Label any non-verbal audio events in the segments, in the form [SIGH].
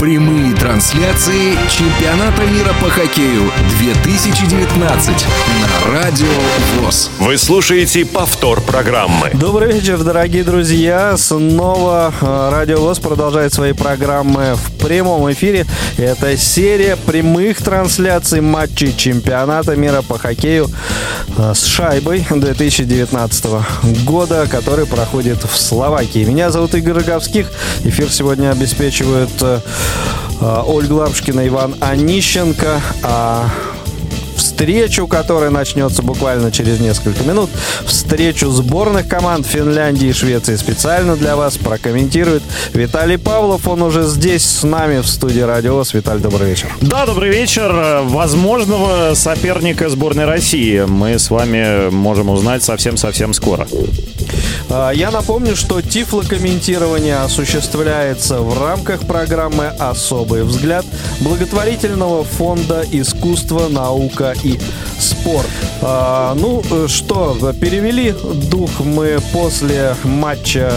Прямые трансляции чемпионата мира по хоккею 2019 на Радио ВОЗ. Вы слушаете повтор программы. Добрый вечер, дорогие друзья. Снова э, Радио ВОЗ продолжает свои программы в прямом эфире. Это серия прямых трансляций матчей чемпионата мира по хоккею э, с шайбой 2019 года, который проходит в Словакии. Меня зовут Игорь Роговских. Эфир сегодня обеспечивают э, Ольга Лапушкина, Иван Онищенко. А встречу, которая начнется буквально через несколько минут. Встречу сборных команд Финляндии и Швеции специально для вас прокомментирует Виталий Павлов. Он уже здесь с нами в студии Радио Виталий, добрый вечер. Да, добрый вечер. Возможного соперника сборной России мы с вами можем узнать совсем-совсем скоро. А, я напомню, что тифлокомментирование осуществляется в рамках программы «Особый взгляд» благотворительного фонда «Искусство, наука и спорт». А, ну что, перевели дух мы после матча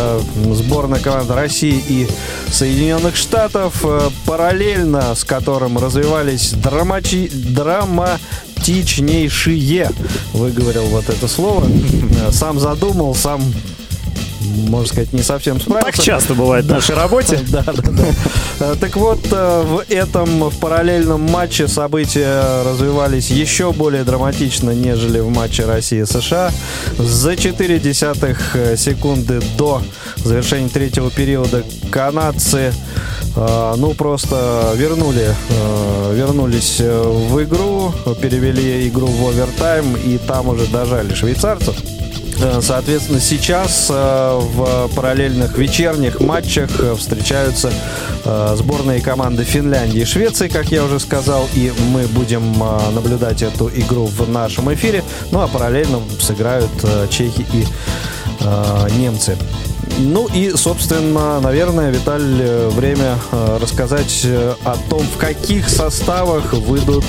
сборной команды России и Соединенных Штатов, параллельно с которым развивались драмачи... драматичнейшие, выговорил вот это слово, сам задумал, сам можно сказать, не совсем справился. Так часто бывает в нашей работе. [LAUGHS] Да, да, да. Э, так вот, э, в этом, в параллельном матче события развивались еще более драматично, нежели в матче России-США. За 4 десятых э, секунды до завершения третьего периода канадцы ну, просто вернули, вернулись в игру, перевели игру в овертайм и там уже дожали швейцарцев. Э, соответственно, сейчас э, в параллельных вечерних матчах э, встречаются сборные команды Финляндии и Швеции, как я уже сказал, и мы будем наблюдать эту игру в нашем эфире. Ну а параллельно сыграют чехи и немцы. Ну и, собственно, наверное, Виталь, э, время э, рассказать э, о том, в каких составах выйдут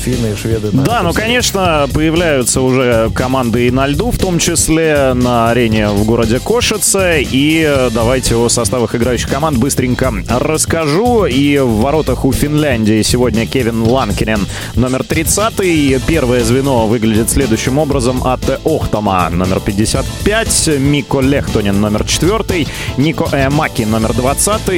финны и шведы. да, ну, конечно, появляются уже команды и на льду, в том числе на арене в городе Кошице. И давайте о составах играющих команд быстренько расскажу. И в воротах у Финляндии сегодня Кевин Ланкинен, номер 30. Первое звено выглядит следующим образом от Охтама, номер 55. Мико Лехтонин, номер номер 4, Нико Маки номер 20,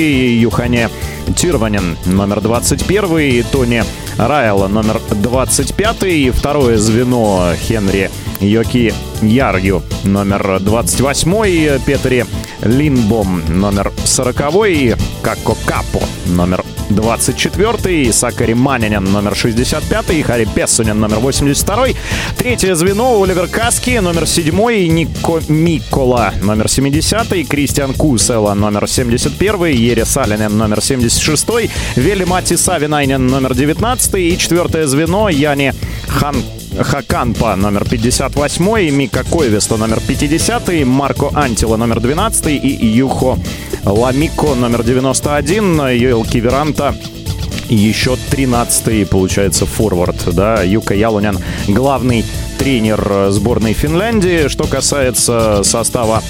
Юхане Тирванин номер 21, Тони Райла номер 25, и второе звено Хенри Йоки Яргю номер 28, Петри Линбом номер 40, Како Капо номер 24-й, Сакари Манинин номер 65-й, Хари Пессунин номер 82-й. Третье звено Оливер Каски номер 7-й, Нико Микола номер 70-й, Кристиан Кусела номер 71-й, Ере Салинен номер 76-й, Вели Мати Савинайнен номер 19-й и четвертое звено Яни Хан Хаканпа номер 58, Мика Койвеста номер 50, Марко Антила номер 12 и Юхо Ламико номер 91, Йоэл Киверанта еще 13-й, получается, форвард, да, Юка Ялунян, главный тренер сборной Финляндии. Что касается состава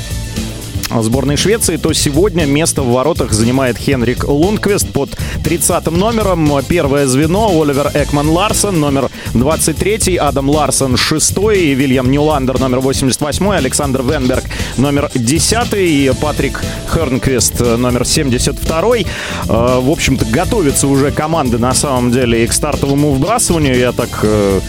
сборной Швеции, то сегодня место в воротах занимает Хенрик Лундквист под 30 номером. Первое звено Оливер Экман Ларсон, номер 23, Адам Ларсон 6, Вильям Ньюландер номер 88, Александр Венберг номер 10, Патрик Хернквист номер 72. Э, в общем-то, готовятся уже команды на самом деле и к стартовому вбрасыванию. Я так э,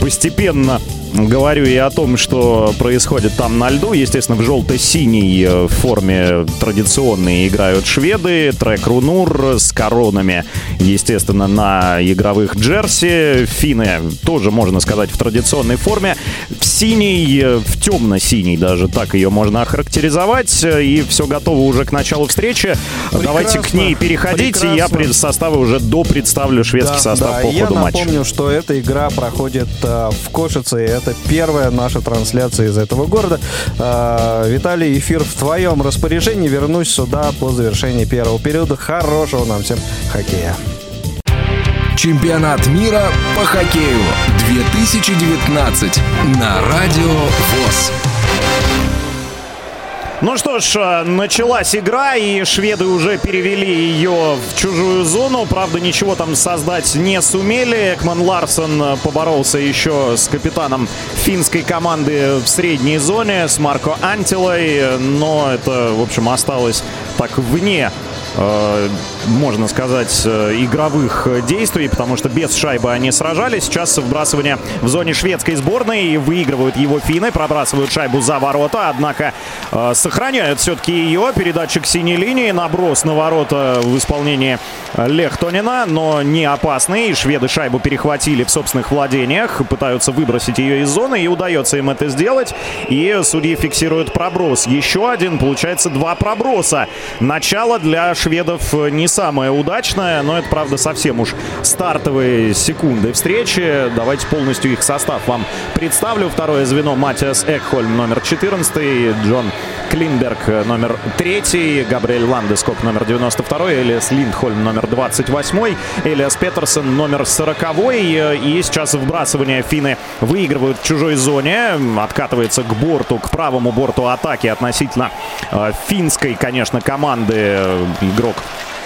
постепенно говорю и о том, что происходит там на льду. Естественно, в желто-синей э, форме традиционные играют шведы. Трек Рунур с коронами, естественно, на игровых джерси. Финны тоже, можно сказать, в традиционной форме. В синий, э, в темно-синий даже, так ее можно охарактеризовать. И все готово уже к началу встречи. Прекрасно. Давайте к ней переходить. И я пред составы уже до представлю шведский да, состав да. по ходу я матча. Я напомню, что эта игра проходит э, в Кошице. Это первая наша трансляция из этого города. А, Виталий, эфир в твоем распоряжении. Вернусь сюда по завершении первого периода. Хорошего нам всем хоккея. Чемпионат мира по хоккею 2019 на Радио ВОЗ. Ну что ж, э, началась игра, и шведы уже перевели ее в чужую зону. Правда, ничего там создать не сумели. Экман Ларсон э, поборолся еще с капитаном финской команды в средней зоне, с Марко Антилой. Но это, в общем, осталось так вне Э, можно сказать, э, игровых действий, потому что без шайбы они сражались. Сейчас вбрасывание в зоне шведской сборной. Выигрывают его финны, пробрасывают шайбу за ворота, однако э, сохраняют все-таки ее. Передатчик синей линии, наброс на ворота в исполнении Лехтонина, но не опасный. Шведы шайбу перехватили в собственных владениях, пытаются выбросить ее из зоны, и удается им это сделать. И судьи фиксируют проброс. Еще один, получается, два проброса. Начало для шведов не самая удачная, но это, правда, совсем уж стартовые секунды встречи. Давайте полностью их состав вам представлю. Второе звено Матиас Экхольм номер 14, Джон Клинберг номер 3, Габриэль Ландескок номер 92, Элиас Линдхольм номер 28, Элиас Петерсон номер 40. И сейчас вбрасывание финны выигрывают в чужой зоне. Откатывается к борту, к правому борту атаки относительно э, финской, конечно, команды игрок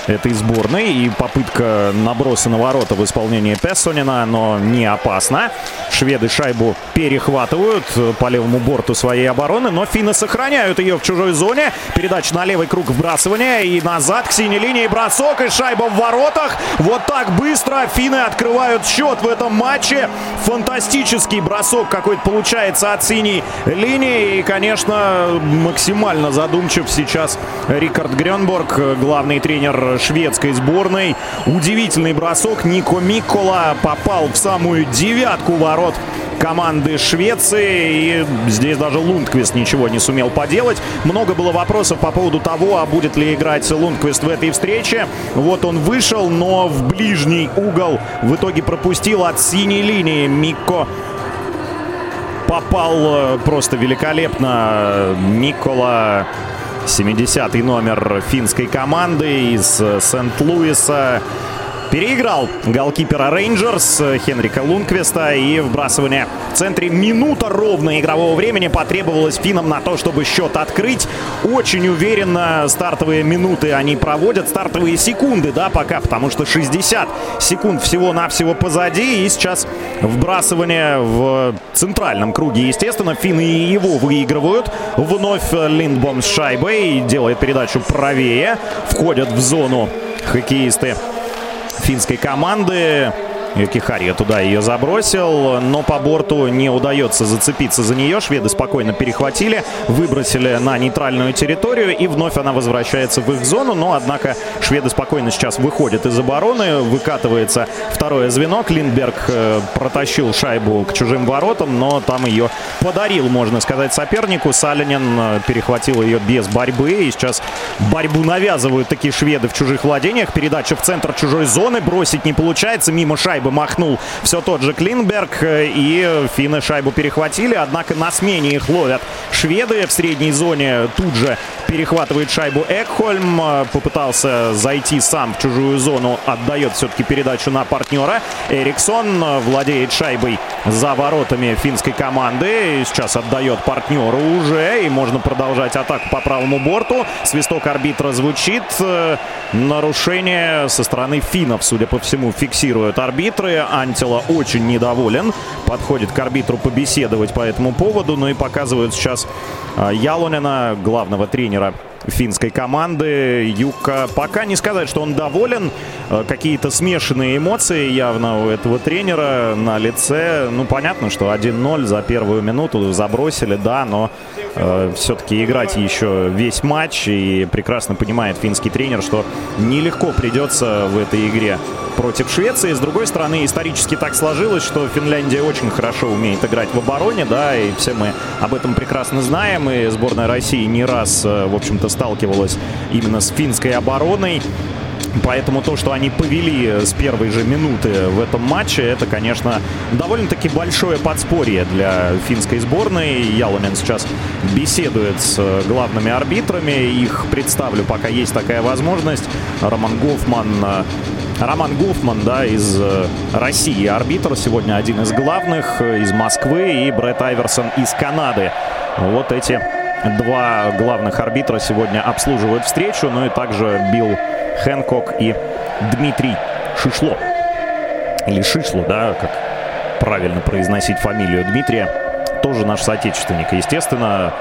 этой сборной. И попытка наброса на ворота в исполнении Пессонина, но не опасна. Шведы шайбу перехватывают по левому борту своей обороны, но финны сохраняют ее в чужой зоне. Передача на левый круг вбрасывания и назад к синей линии бросок и шайба в воротах. Вот так быстро финны открывают счет в этом матче. Фантастический бросок какой-то получается от синей линии. И, конечно, максимально задумчив сейчас Рикард Гренборг, главный тренер шведской сборной. Удивительный бросок. Нико Микола попал в самую девятку ворот команды Швеции. И здесь даже Лундквист ничего не сумел поделать. Много было вопросов по поводу того, а будет ли играть Лундквист в этой встрече. Вот он вышел, но в ближний угол в итоге пропустил от синей линии Микко попал э, просто великолепно Никола 70-й номер финской команды из э, Сент-Луиса. Переиграл голкипера Рейнджерс Хенрика Лунквеста и вбрасывание в центре минута ровно игрового времени потребовалось финам на то, чтобы счет открыть. Очень уверенно стартовые минуты они проводят, стартовые секунды, да, пока, потому что 60 секунд всего-навсего позади. И сейчас вбрасывание в центральном круге, естественно, финны его выигрывают. Вновь Линдбом с шайбой делает передачу правее. Входят в зону хоккеисты финской команды. Юкихария туда ее забросил, но по борту не удается зацепиться за нее. Шведы спокойно перехватили, выбросили на нейтральную территорию, и вновь она возвращается в их зону. Но, однако, шведы спокойно сейчас выходят из обороны, выкатывается второе звено. Клинберг э, протащил шайбу к чужим воротам, но там ее подарил, можно сказать, сопернику. Салинин э, перехватил ее без борьбы, и сейчас борьбу навязывают такие шведы в чужих владениях. Передача в центр чужой зоны, бросить не получается, мимо шайбы шайбы махнул все тот же Клинберг. И финны шайбу перехватили. Однако на смене их ловят шведы. В средней зоне тут же перехватывает шайбу Экхольм. Попытался зайти сам в чужую зону. Отдает все-таки передачу на партнера. Эриксон владеет шайбой за воротами финской команды. Сейчас отдает партнеру уже. И можно продолжать атаку по правому борту. Свисток арбитра звучит. Нарушение со стороны финнов, судя по всему, фиксирует арбитр арбитры. Антила очень недоволен. Подходит к арбитру побеседовать по этому поводу. Ну и показывают сейчас а, Ялонина, главного тренера финской команды. Юка пока не сказать, что он доволен. А, какие-то смешанные эмоции явно у этого тренера на лице. Ну, понятно, что 1-0 за первую минуту забросили, да, но э, все-таки играть еще весь матч. И прекрасно понимает финский тренер, что нелегко придется в этой игре против Швеции. С другой стороны, исторически так сложилось, что Финляндия очень хорошо умеет играть в обороне, да, и все мы об этом прекрасно знаем. И сборная России не раз, э, в общем-то, сталкивалась именно с финской обороной. Поэтому то, что они повели с первой же минуты в этом матче, это, конечно, довольно-таки большое подспорье для финской сборной. Яломин сейчас беседует с главными арбитрами. Их представлю, пока есть такая возможность. Роман Гофман Роман Гуфман, да, из э, России арбитр, сегодня один из главных, э, из Москвы, и Брэд Айверсон из Канады. Вот эти два главных арбитра сегодня обслуживают встречу. Ну и также Билл Хэнкок и Дмитрий Шишло. Или Шишло, да, как правильно произносить фамилию Дмитрия. Тоже наш соотечественник. Естественно,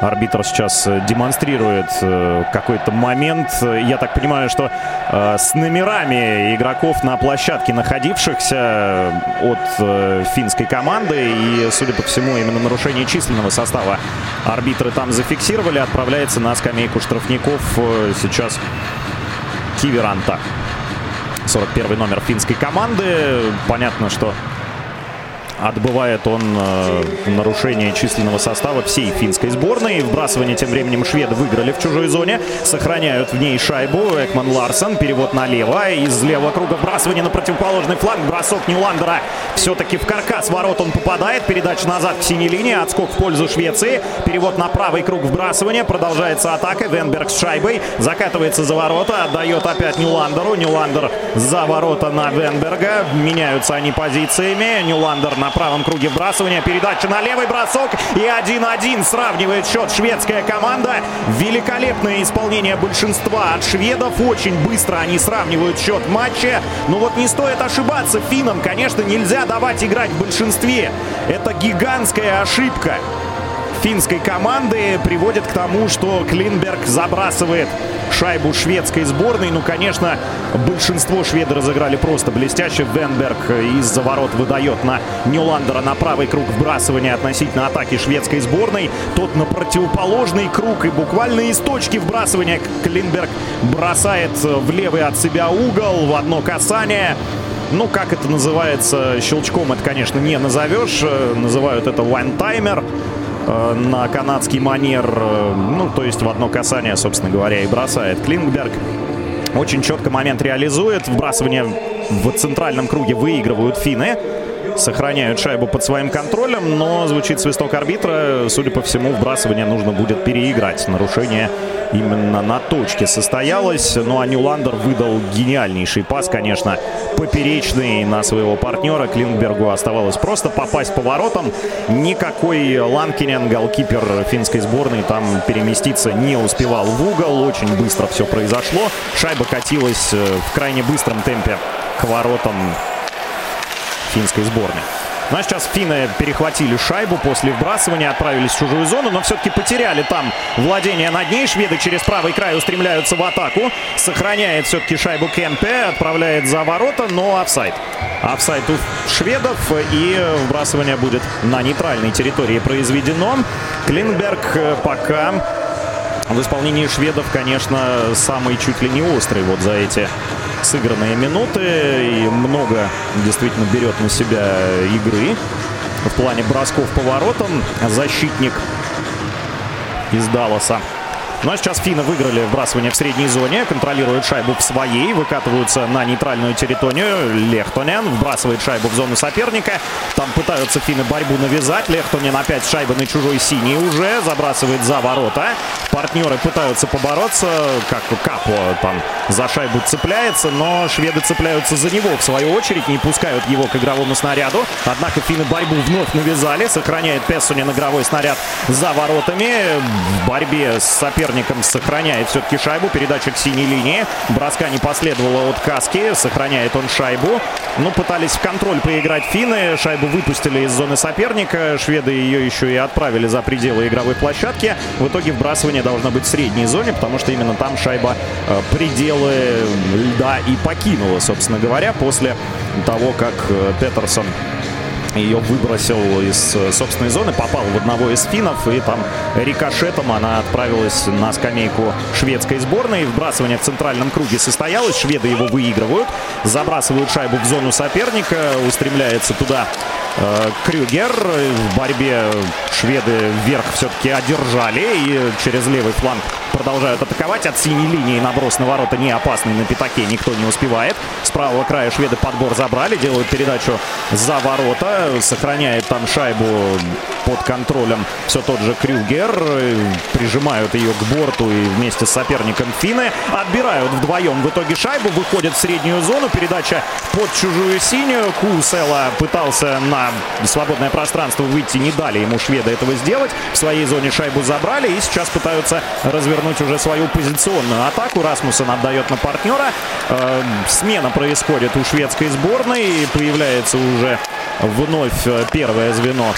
Арбитр сейчас э, демонстрирует э, какой-то момент. Я так понимаю, что э, с номерами игроков на площадке, находившихся от финской команды, и, судя по всему, именно нарушение численного состава арбитры там зафиксировали, отправляется на скамейку штрафников сейчас Киверанта. 41 номер финской команды. Понятно, что Отбывает он э, нарушение численного состава всей финской сборной. Вбрасывание тем временем шведы выиграли в чужой зоне. Сохраняют в ней шайбу. Экман Ларсен. Перевод налево. Из левого круга вбрасывание на противоположный фланг. Бросок Ниландера все-таки в каркас ворот он попадает. Передача назад к синей линии. Отскок в пользу Швеции. Перевод на правый круг вбрасывания. Продолжается атака. Венберг с шайбой. Закатывается за ворота. Отдает опять Ниландеру. Ниландер за ворота на Венберга. Меняются они позициями. Ниландер на на правом круге вбрасывания. Передача на левый бросок. И 1-1 сравнивает счет шведская команда. Великолепное исполнение большинства от шведов. Очень быстро они сравнивают счет матча. Но вот не стоит ошибаться финнам. Конечно, нельзя давать играть в большинстве. Это гигантская ошибка финской команды приводит к тому, что Клинберг забрасывает шайбу шведской сборной. Ну, конечно, большинство шведы разыграли просто блестяще. Венберг из-за ворот выдает на Нюландера на правый круг вбрасывания относительно атаки шведской сборной. Тот на противоположный круг и буквально из точки вбрасывания Клинберг бросает в левый от себя угол в одно касание. Ну, как это называется, щелчком это, конечно, не назовешь. Называют это one-timer. Э, на канадский манер, э, ну, то есть в одно касание, собственно говоря, и бросает Клингберг. Очень четко момент реализует. Вбрасывание в центральном круге выигрывают финны сохраняют шайбу под своим контролем, но звучит свисток арбитра. Судя по всему, вбрасывание нужно будет переиграть. Нарушение именно на точке состоялось. Ну а Нюландер выдал гениальнейший пас, конечно, поперечный на своего партнера. Клингбергу оставалось просто попасть по воротам. Никакой Ланкинен, голкипер финской сборной, там переместиться не успевал в угол. Очень быстро все произошло. Шайба катилась э, в крайне быстром темпе к воротам финской сборной. Ну а сейчас финны перехватили шайбу после вбрасывания, отправились в чужую зону, но все-таки потеряли там владение над ней. Шведы через правый край устремляются в атаку. Сохраняет все-таки шайбу Кемпе, отправляет за ворота, но офсайд. Офсайд у шведов и вбрасывание будет на нейтральной территории произведено. Клинберг пока в исполнении шведов, конечно, самый чуть ли не острый вот за эти сыгранные минуты. И много действительно берет на себя игры в плане бросков по воротам. Защитник из Далласа ну а сейчас финны выиграли вбрасывание в средней зоне, контролируют шайбу в своей, выкатываются на нейтральную территорию. Лехтонен вбрасывает шайбу в зону соперника. Там пытаются финны борьбу навязать. Лехтонен опять шайба на чужой синий уже, забрасывает за ворота. Партнеры пытаются побороться, как Капо там за шайбу цепляется, но шведы цепляются за него в свою очередь, не пускают его к игровому снаряду. Однако финны борьбу вновь навязали, сохраняет Пессунин игровой снаряд за воротами. В борьбе с соперником соперником сохраняет все-таки шайбу. Передача к синей линии. Броска не последовало от Каски. Сохраняет он шайбу. Ну, пытались в контроль поиграть финны. Шайбу выпустили из зоны соперника. Шведы ее еще и отправили за пределы игровой площадки. В итоге вбрасывание должно быть в средней зоне, потому что именно там шайба э, пределы льда и покинула, собственно говоря, после того, как э, Петерсон ее выбросил из э, собственной зоны, попал в одного из финнов, и там рикошетом она отправилась на скамейку шведской сборной. Вбрасывание в центральном круге состоялось, шведы его выигрывают, забрасывают шайбу в зону соперника, устремляется туда э, Крюгер. В борьбе шведы вверх все-таки одержали и через левый фланг продолжают атаковать. От синей линии наброс на ворота не опасный на пятаке. Никто не успевает. С правого края шведы подбор забрали. Делают передачу за ворота. Сохраняет там шайбу под контролем все тот же Крюгер. Прижимают ее к борту и вместе с соперником Финны. Отбирают вдвоем в итоге шайбу. Выходят в среднюю зону. Передача под чужую синюю. Кусела пытался на свободное пространство выйти. Не дали ему шведы этого сделать. В своей зоне шайбу забрали. И сейчас пытаются развернуть уже свою позиционную атаку. Расмуссен отдает на партнера. Э, смена происходит у шведской сборной. Появляется уже вновь первое звено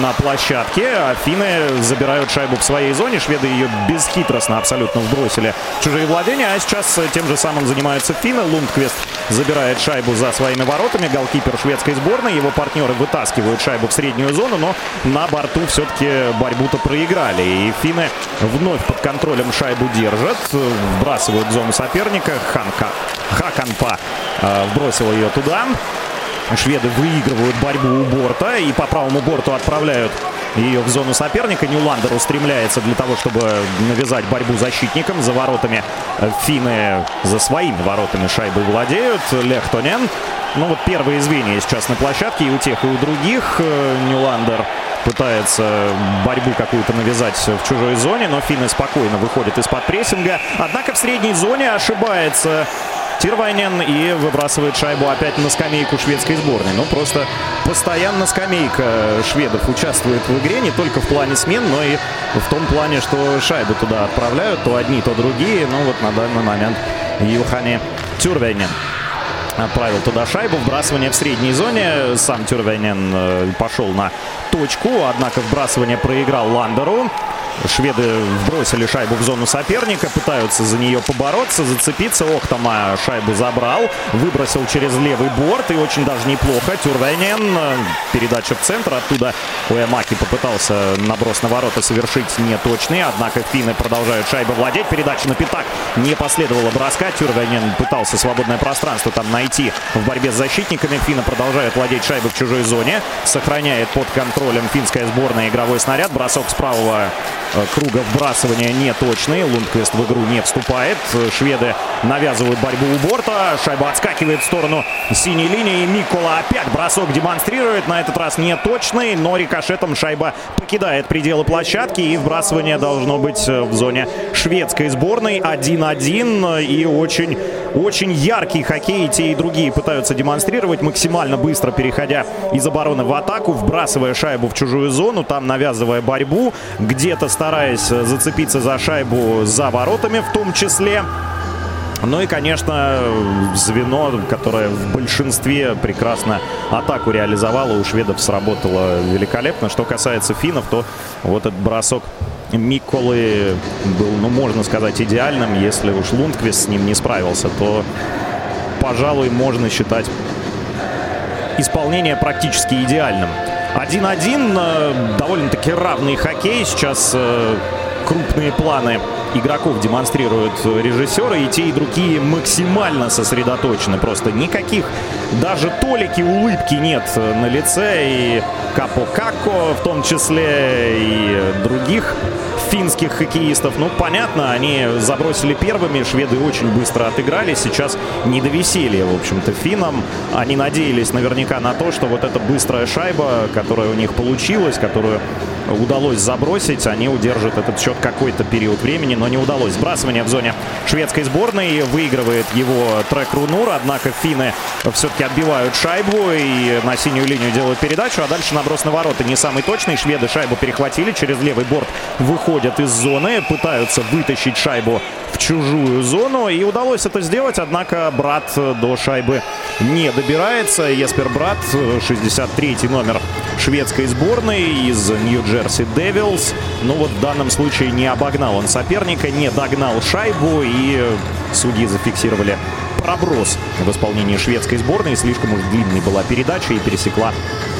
на площадке. А финны забирают шайбу в своей зоне. Шведы ее бесхитростно абсолютно вбросили в чужие владения. А сейчас тем же самым занимаются финны. Лундквист забирает шайбу за своими воротами. Голкипер шведской сборной. Его партнеры вытаскивают шайбу в среднюю зону. Но на борту все-таки борьбу-то проиграли. И финны вновь под контролем шайбу держат. Вбрасывают в зону соперника. Ханка. Хаканпа э, вбросил ее туда. Шведы выигрывают борьбу у борта и по правому борту отправляют ее в зону соперника. Ньюландер устремляется для того, чтобы навязать борьбу защитникам. За воротами финны, за своими воротами шайбы владеют. Лехтонен. Ну вот первые звенья сейчас на площадке и у тех, и у других. Ньюландер пытается борьбу какую-то навязать в чужой зоне, но финны спокойно выходят из-под прессинга. Однако в средней зоне ошибается Тирвайнен и выбрасывает шайбу опять на скамейку шведской сборной. Ну, просто постоянно скамейка шведов участвует в игре, не только в плане смен, но и в том плане, что шайбы туда отправляют, то одни, то другие. Ну, вот на данный момент Юхани Тюрвейнен отправил туда шайбу. Вбрасывание в средней зоне. Сам Тюрвейнен э, пошел на точку, однако вбрасывание проиграл Ландеру. Шведы вбросили шайбу в зону соперника, пытаются за нее побороться, зацепиться. Охтама шайбу забрал, выбросил через левый борт и очень даже неплохо. Тюрвенен, передача в центр, оттуда Уэмаки попытался наброс на ворота совершить неточный, однако финны продолжают шайбу владеть. Передача на пятак не последовало броска. Тюрвенен пытался свободное пространство там найти в борьбе с защитниками. Финны продолжают владеть шайбой в чужой зоне. Сохраняет под контролем финская сборная игровой снаряд. Бросок с правого Э, круга вбрасывания неточный. Лундквест в игру не вступает. Шведы навязывают борьбу у борта. Шайба отскакивает в сторону синей линии. Микола опять бросок демонстрирует. На этот раз неточный, но рикошетом шайба покидает пределы площадки. И вбрасывание должно быть в зоне шведской сборной. 1-1 и очень, очень яркий хоккей. Те и другие пытаются демонстрировать, максимально быстро переходя из обороны в атаку, вбрасывая шайбу в чужую зону, там навязывая борьбу. Где-то стараясь зацепиться за шайбу за воротами в том числе. Ну и, конечно, звено, которое в большинстве прекрасно атаку реализовало, у шведов сработало великолепно. Что касается финнов, то вот этот бросок Миколы был, ну, можно сказать, идеальным. Если уж Лундквист с ним не справился, то, пожалуй, можно считать исполнение практически идеальным. 1-1. Э, довольно-таки равный хоккей. Сейчас э, крупные планы игроков демонстрируют режиссеры. И те, и другие максимально сосредоточены. Просто никаких даже толики улыбки нет на лице. И Капо Како в том числе, и других финских хоккеистов. Ну, понятно, они забросили первыми, шведы очень быстро отыграли. Сейчас не до веселья, в общем-то, финнам. Они надеялись наверняка на то, что вот эта быстрая шайба, которая у них получилась, которую удалось забросить, они удержат этот счет какой-то период времени, но не удалось. Сбрасывание в зоне шведской сборной. Выигрывает его трек Рунур, однако финны все-таки отбивают шайбу и на синюю линию делают передачу, а дальше наброс на ворота не самый точный. Шведы шайбу перехватили, через левый борт выходят из зоны, пытаются вытащить шайбу в чужую зону. И удалось это сделать, однако Брат до шайбы не добирается. Еспер Брат, 63 номер шведской сборной из Нью-Джерси Девилс. Ну вот в данном случае не обогнал он соперника, не догнал шайбу и судьи зафиксировали проброс в исполнении шведской сборной. Слишком уж длинной была передача и пересекла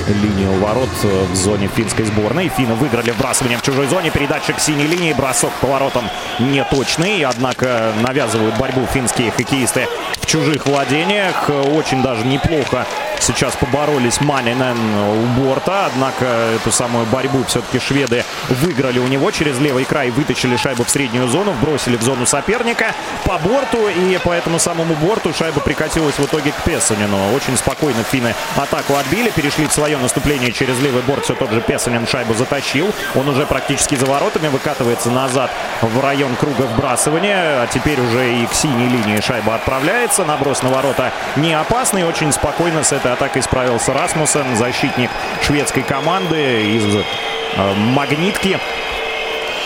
линию ворот в зоне финской сборной. Финны выиграли вбрасывание в чужой зоне. Передача к синей линии. Бросок поворотом неточный. Однако навязывают борьбу финские хоккеисты в чужих владениях. Очень даже неплохо сейчас поборолись Манинен у борта, однако эту самую борьбу все-таки шведы выиграли у него. Через левый край вытащили шайбу в среднюю зону, бросили в зону соперника по борту, и по этому самому борту шайба прикатилась в итоге к Песанину. Очень спокойно финны атаку отбили, перешли в свое наступление через левый борт. Все тот же Песанин шайбу затащил. Он уже практически за воротами выкатывается назад в район круга вбрасывания, а теперь уже и к синей линии шайба отправляется. Наброс на ворота не опасный, очень спокойно с этой атакой справился Расмуссен, защитник шведской команды из э, Магнитки.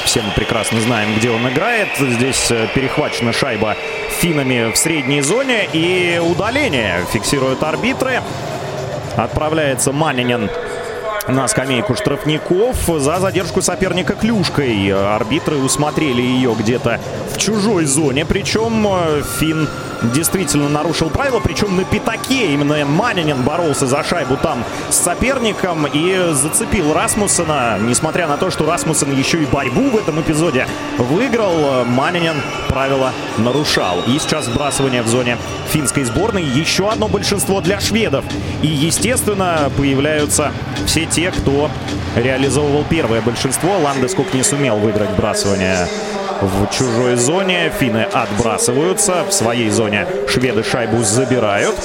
Все мы прекрасно знаем, где он играет. Здесь э, перехвачена шайба финами в средней зоне. И удаление фиксируют арбитры. Отправляется Манинин на скамейку штрафников за задержку соперника клюшкой. Арбитры усмотрели ее где-то в чужой зоне. Причем э, Финн действительно нарушил правила. Причем на пятаке именно Манинин боролся за шайбу там с соперником и зацепил Расмуссена. Несмотря на то, что Расмуссен еще и борьбу в этом эпизоде выиграл, Манинин правила нарушал. И сейчас сбрасывание в зоне финской сборной. Еще одно большинство для шведов. И, естественно, появляются все те, кто реализовывал первое большинство. Ландескук не сумел выиграть брасывание в чужой зоне. Финны отбрасываются. В своей зоне шведы шайбу забирают.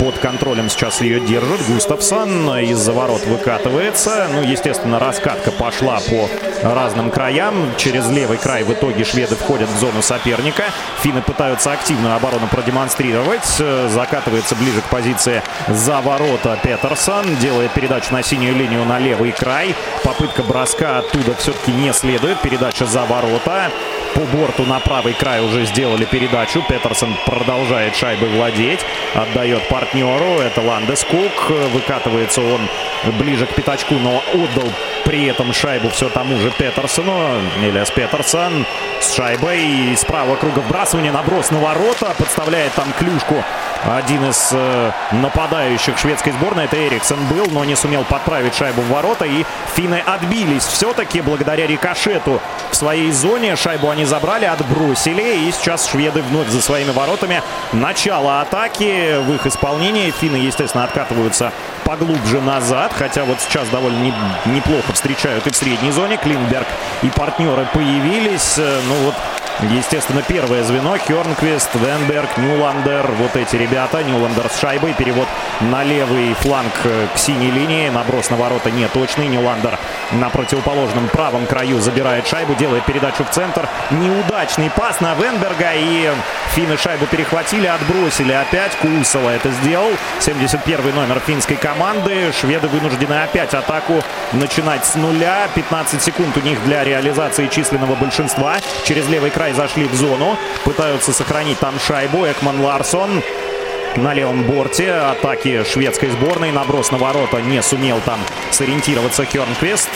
Под контролем сейчас ее держит. Густавсон из-за ворот выкатывается. Ну, естественно, раскатка пошла по разным краям. Через левый край в итоге шведы входят в зону соперника. Финны пытаются активную оборону продемонстрировать. Закатывается ближе к позиции за ворота Петерсон. Делает передачу на синюю линию на левый край. Попытка броска оттуда все-таки не следует. Передача за ворота. По борту на правый край уже сделали передачу. Петерсон продолжает шайбой владеть. Отдает партнеру. Это Ландескук. Выкатывается он ближе к пятачку, но отдал при этом шайбу все тому же Петерсону. Элиас Петерсон с шайбой. И справа круга вбрасывания. Наброс на ворота. Подставляет там клюшку один из э, нападающих шведской сборной. Это Эриксон был, но не сумел подправить шайбу в ворота. И финны отбились все-таки благодаря рикошету в своей зоне. Шайбу они забрали, отбросили. И сейчас шведы вновь за своими воротами. Начало атаки в их исполнении. Финны, естественно, откатываются поглубже назад. Хотя вот сейчас довольно не, неплохо встречают и в средней зоне. Клинберг и партнеры появились. Э, ну вот Естественно, первое звено. Хернквист, Венберг, Нюландер. Вот эти ребята. Нюландер с шайбой. Перевод на левый фланг э, к синей линии. Наброс на ворота не точный. Нюландер на противоположном правом краю забирает шайбу. Делает передачу в центр. Неудачный пас на Венберга. И финны шайбу перехватили, отбросили. Опять Кулсова это сделал. 71 номер финской команды. Шведы вынуждены опять атаку начинать с нуля. 15 секунд у них для реализации численного большинства. Через левый край зашли в зону. Пытаются сохранить там шайбу. Экман Ларсон на левом борте атаки шведской сборной. Наброс на ворота не сумел там сориентироваться Хернквест.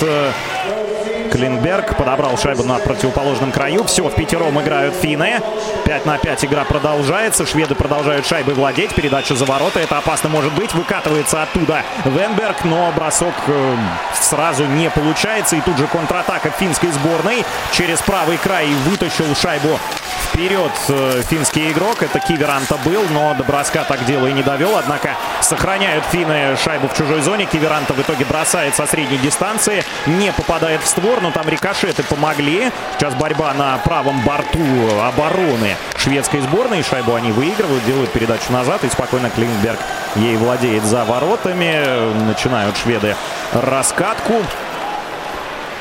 Клинберг подобрал шайбу на противоположном краю. Все, в пятером играют финны. 5 на 5 игра продолжается. Шведы продолжают шайбой владеть. Передача за ворота. Это опасно может быть. Выкатывается оттуда Венберг, но бросок э, сразу не получается. И тут же контратака финской сборной. Через правый край вытащил шайбу вперед э, финский игрок. Это Киверанта был, но до броска так дело и не довел. Однако сохраняют финны шайбу в чужой зоне. Киверанта в итоге бросает со средней дистанции. Не попадает в створ но там рикошеты помогли. Сейчас борьба на правом борту обороны шведской сборной. Шайбу они выигрывают, делают передачу назад. И спокойно Клинберг ей владеет за воротами. Начинают шведы раскатку.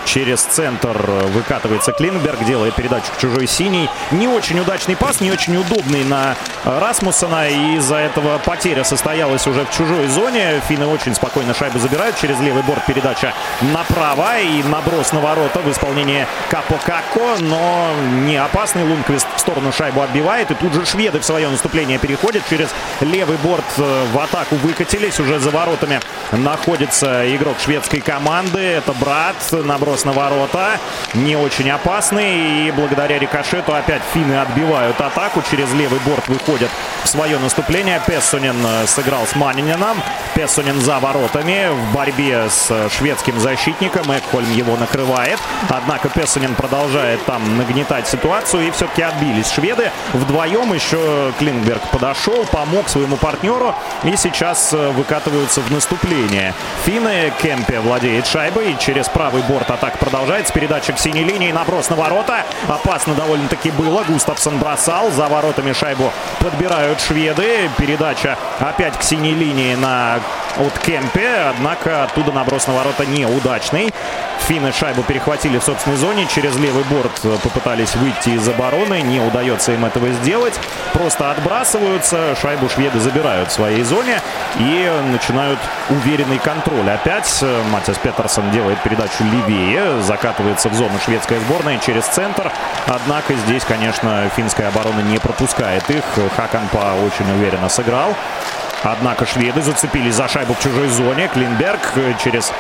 Через центр выкатывается Клинберг, делает передачу к чужой синий. Не очень удачный пас, не очень удобный на Расмуссона. И из-за этого потеря состоялась уже в чужой зоне. Финны очень спокойно шайбу забирают. Через левый борт передача направо. И наброс на ворота в исполнении Капо Како. Но не опасный. Лунквист в сторону шайбу отбивает. И тут же шведы в свое наступление переходят. Через левый борт в атаку выкатились. Уже за воротами находится игрок шведской команды. Это Брат. Наброс наброс на ворота. Не очень опасный. И благодаря рикошету опять финны отбивают атаку. Через левый борт выходят в свое наступление. Пессунин э, сыграл с Манинином. Пессунин за воротами в борьбе с шведским защитником. Экхольм его накрывает. Однако Пессунин продолжает там нагнетать ситуацию. И все-таки отбились шведы. Вдвоем еще Клингберг подошел, помог своему партнеру. И сейчас э, выкатываются в наступление. Финны Кемпе владеет шайбой. И через правый борт атака продолжается. Передача к синей линии. Наброс на ворота. Опасно довольно-таки было. Густавсон бросал. За воротами шайбу подбирают шведы. Передача опять к синей линии на от Кемпе. Однако оттуда наброс на ворота неудачный. Финны шайбу перехватили в собственной зоне. Через левый борт попытались выйти из обороны. Не удается им этого сделать. Просто отбрасываются. Шайбу шведы забирают в своей зоне. И начинают уверенный контроль. Опять Матис Петерсон делает передачу левее. Закатывается в зону шведская сборная через центр. Однако здесь, конечно, финская оборона не пропускает их. Хаканпа очень уверенно сыграл. Однако шведы зацепились за шайбу в чужой зоне. Клинберг через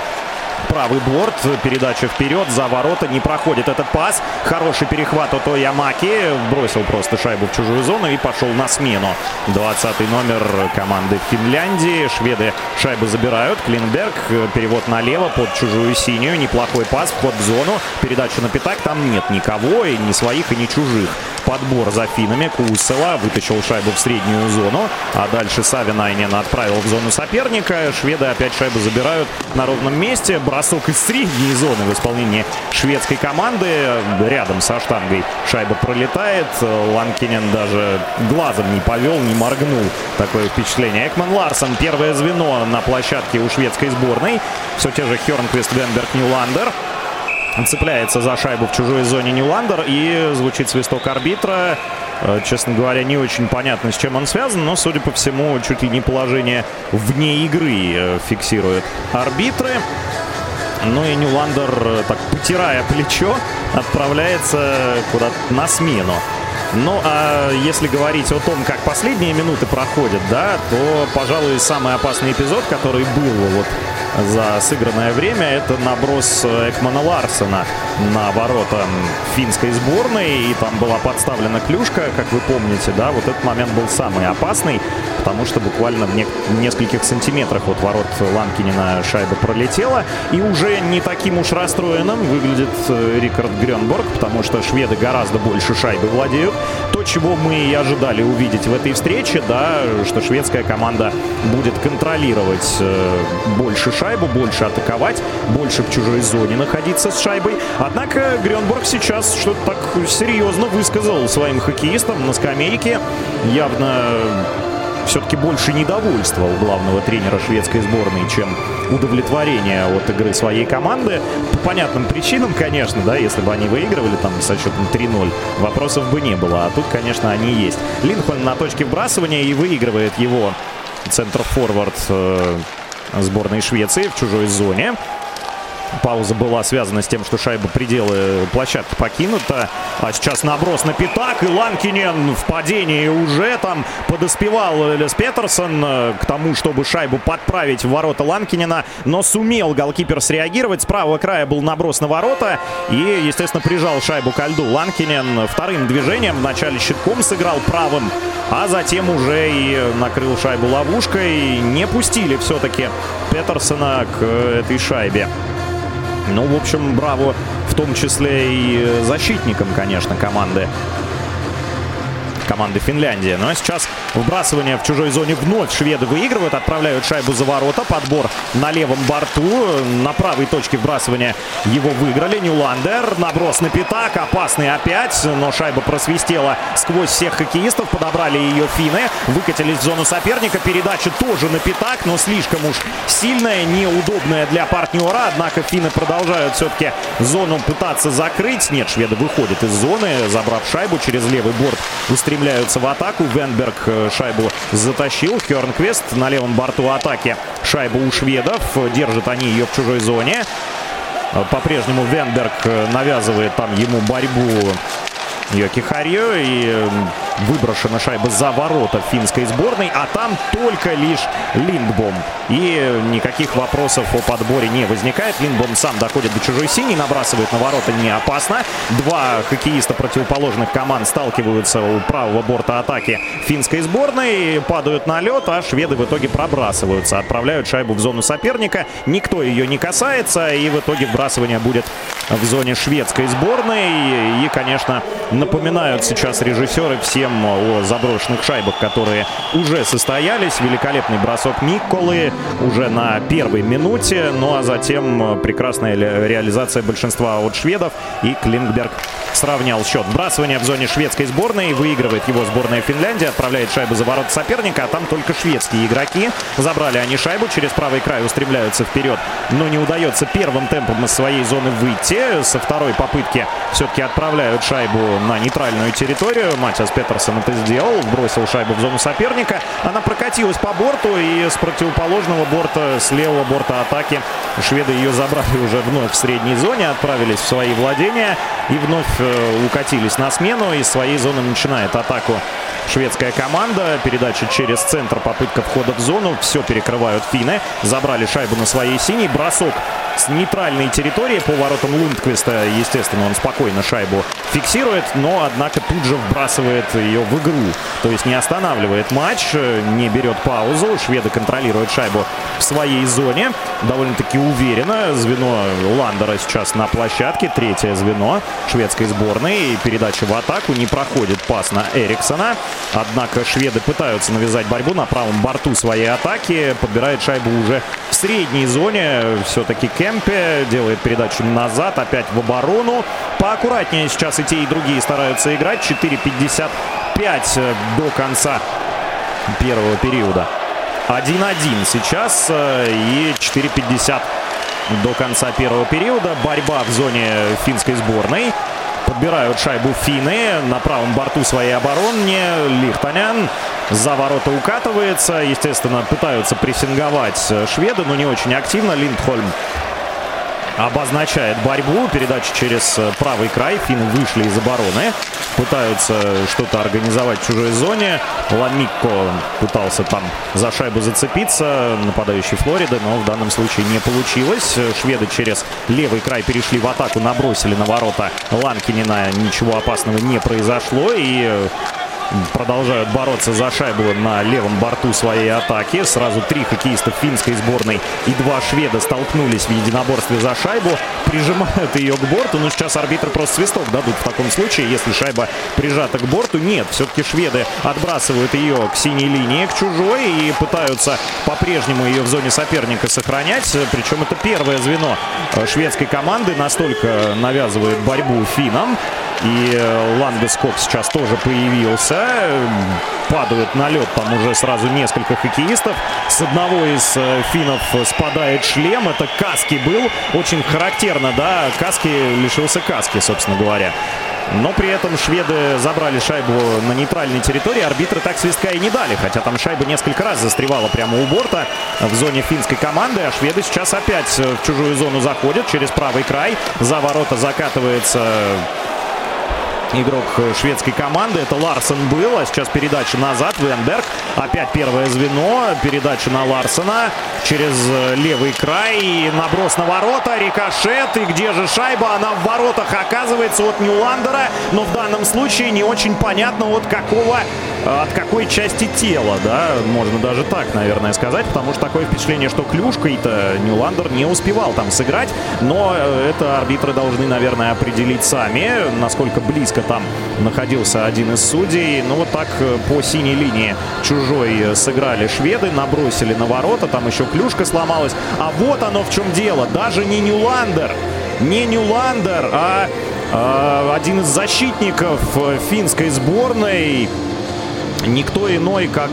правый борт. Передача вперед, за ворота. Не проходит этот пас. Хороший перехват от Оямаки. Бросил просто шайбу в чужую зону и пошел на смену. 20 номер команды Финляндии. Шведы шайбу забирают. Клинберг. Перевод налево под чужую синюю. Неплохой пас. Вход в зону. Передача на пятак. Там нет никого. И ни своих, и ни чужих. Подбор за финами. Кусела вытащил шайбу в среднюю зону. А дальше Савинайнен отправил в зону соперника. Шведы опять шайбу забирают на ровном месте. Бросок из средней зоны в исполнении шведской команды. Рядом со штангой шайба пролетает. Ланкинен даже глазом не повел, не моргнул. Такое впечатление. Экман Ларсон. Первое звено на площадке у шведской сборной. Все те же Хернквист, Венберг, Ньюландер. Цепляется за шайбу в чужой зоне Ньюландер и звучит свисток арбитра. Честно говоря, не очень понятно, с чем он связан, но, судя по всему, чуть ли не положение вне игры фиксируют арбитры. Ну и Ньюландер, так потирая плечо, отправляется куда-то на смену. Ну, а если говорить о том, как последние минуты проходят, да, то, пожалуй, самый опасный эпизод, который был вот за сыгранное время, это наброс Экмана Ларсена на ворота финской сборной. И там была подставлена клюшка, как вы помните, да, вот этот момент был самый опасный, потому что буквально в, не нескольких сантиметрах от ворот Ланкинина шайба пролетела. И уже не таким уж расстроенным выглядит Рикард Гренборг, потому что шведы гораздо больше шайбы владеют. То, чего мы и ожидали увидеть в этой встрече, да, что шведская команда будет контролировать э, больше шайбу, больше атаковать, больше в чужой зоне находиться с шайбой. Однако Гренборг сейчас что-то так серьезно высказал своим хоккеистам на скамейке. Явно все-таки больше недовольства у главного тренера шведской сборной, чем удовлетворение от игры своей команды. По понятным причинам, конечно, да, если бы они выигрывали там со счетом 3-0, вопросов бы не было. А тут, конечно, они есть. Линхольм на точке вбрасывания и выигрывает его центр-форвард э, сборной Швеции в чужой зоне. Пауза была связана с тем, что шайба пределы площадки покинута. А сейчас наброс на пятак. И Ланкинен в падении уже там подоспевал Элис Петерсон э, к тому, чтобы шайбу подправить в ворота Ланкинена. Но сумел голкипер среагировать. С правого края был наброс на ворота. И, естественно, прижал шайбу ко льду. Ланкинен вторым движением вначале щитком сыграл правым. А затем уже и накрыл шайбу ловушкой. Не пустили все-таки Петерсона к этой шайбе. Ну, в общем, браво в том числе и защитникам, конечно, команды команды Финляндии. Ну а сейчас вбрасывание в чужой зоне вновь шведы выигрывают, отправляют шайбу за ворота, подбор на левом борту, на правой точке вбрасывания его выиграли. Нюландер, наброс на пятак, опасный опять, но шайба просвистела сквозь всех хоккеистов, подобрали ее финны, выкатились в зону соперника, передача тоже на пятак, но слишком уж сильная, неудобная для партнера, однако финны продолжают все-таки зону пытаться закрыть. Нет, шведы выходят из зоны, забрав шайбу через левый борт, устремляются устремляются в атаку. Венберг э, шайбу затащил. Хернквест на левом борту атаки. Шайбу у шведов. Держат они ее в чужой зоне. Э, по-прежнему Венберг э, навязывает там ему борьбу Йоки Харьо. И выброшена шайба за ворота финской сборной, а там только лишь Линдбом. И никаких вопросов о подборе не возникает. Линдбом сам доходит до чужой синей, набрасывает на ворота не опасно. Два хоккеиста противоположных команд сталкиваются у правого борта атаки финской сборной, падают на лед, а шведы в итоге пробрасываются, отправляют шайбу в зону соперника. Никто ее не касается, и в итоге вбрасывание будет в зоне шведской сборной. И, конечно, напоминают сейчас режиссеры всем о заброшенных шайбах, которые уже состоялись. Великолепный бросок Микколы уже на первой минуте. Ну а затем прекрасная реализация большинства от шведов. И Клингберг сравнял счет. Брасывание в зоне шведской сборной. Выигрывает его сборная Финляндии. Отправляет шайбу за ворот соперника. А там только шведские игроки. Забрали они шайбу. Через правый край устремляются вперед. Но не удается первым темпом из своей зоны выйти. Со второй попытки все-таки отправляют шайбу на нейтральную территорию. Матиас Петерсон это сделал. Бросил шайбу в зону соперника. Она прокатилась по борту. И с противоположного борта, с левого борта атаки шведы ее забрали уже вновь в средней зоне. Отправились в свои владения. И вновь Э, укатились на смену. Из своей зоны начинает атаку шведская команда. Передача через центр, попытка входа в зону. Все перекрывают финны. Забрали шайбу на своей синей. Бросок с нейтральной территории по воротам Лундквиста. Естественно, он спокойно шайбу фиксирует, но, однако, тут же вбрасывает ее в игру. То есть не останавливает матч, не берет паузу. Шведы контролируют шайбу в своей зоне. Довольно-таки уверенно. Звено Ландера сейчас на площадке. Третье звено шведской сборной. Передача в атаку. Не проходит пас на Эриксона. Однако шведы пытаются навязать борьбу на правом борту своей атаки. Подбирает шайбу уже в средней зоне. Все-таки Кемпе делает передачу назад. Опять в оборону. Поаккуратнее сейчас и те, и другие стараются играть. 4.55 до конца первого периода. 1-1 сейчас э, и 4.50 до конца первого периода. Борьба в зоне финской сборной. Подбирают шайбу финны на правом борту своей обороны. Лихтанян за ворота укатывается. Естественно, пытаются прессинговать шведы, но не очень активно. Линдхольм обозначает борьбу. Передача через э, правый край. Финны вышли из обороны. Пытаются что-то организовать в чужой зоне. Ламикко пытался там за шайбу зацепиться. Нападающий Флориды, но в данном случае не получилось. Шведы через левый край перешли в атаку, набросили на ворота Ланкинина. Ничего опасного не произошло. И э, продолжают бороться за шайбу на левом борту своей атаки. Сразу три хоккеиста финской сборной и два шведа столкнулись в единоборстве за шайбу. Прижимают ее к борту. Но сейчас арбитр просто свисток дадут в таком случае, если шайба прижата к борту. Нет, все-таки шведы отбрасывают ее к синей линии, к чужой и пытаются по-прежнему ее в зоне соперника сохранять. Причем это первое звено шведской команды настолько навязывает борьбу финам. И э, Ландескок сейчас тоже появился. Падают на лед там уже сразу несколько хоккеистов. С одного из э, финнов спадает шлем. Это Каски был. Очень характерно, да. Каски лишился Каски, собственно говоря. Но при этом шведы забрали шайбу на нейтральной территории. Арбитры так свистка и не дали. Хотя там шайба несколько раз застревала прямо у борта в зоне финской команды. А шведы сейчас опять в чужую зону заходят через правый край. За ворота закатывается игрок шведской команды. Это Ларсен был, а сейчас передача назад. Венберг. Опять первое звено. Передача на Ларсена через левый край. Наброс на ворота. Рикошет. И где же шайба? Она в воротах оказывается от Ньюландера. Но в данном случае не очень понятно от какого от какой части тела, да, можно даже так, наверное, сказать, потому что такое впечатление, что клюшкой-то Ньюландер не успевал там сыграть, но э, это арбитры должны, наверное, определить сами, насколько близко там находился один из судей. Ну, вот так э, по синей линии чужой э, сыграли шведы, набросили на ворота, там еще клюшка сломалась. А вот оно в чем дело, даже не Ньюландер, не Ньюландер, а один из защитников финской сборной никто иной, как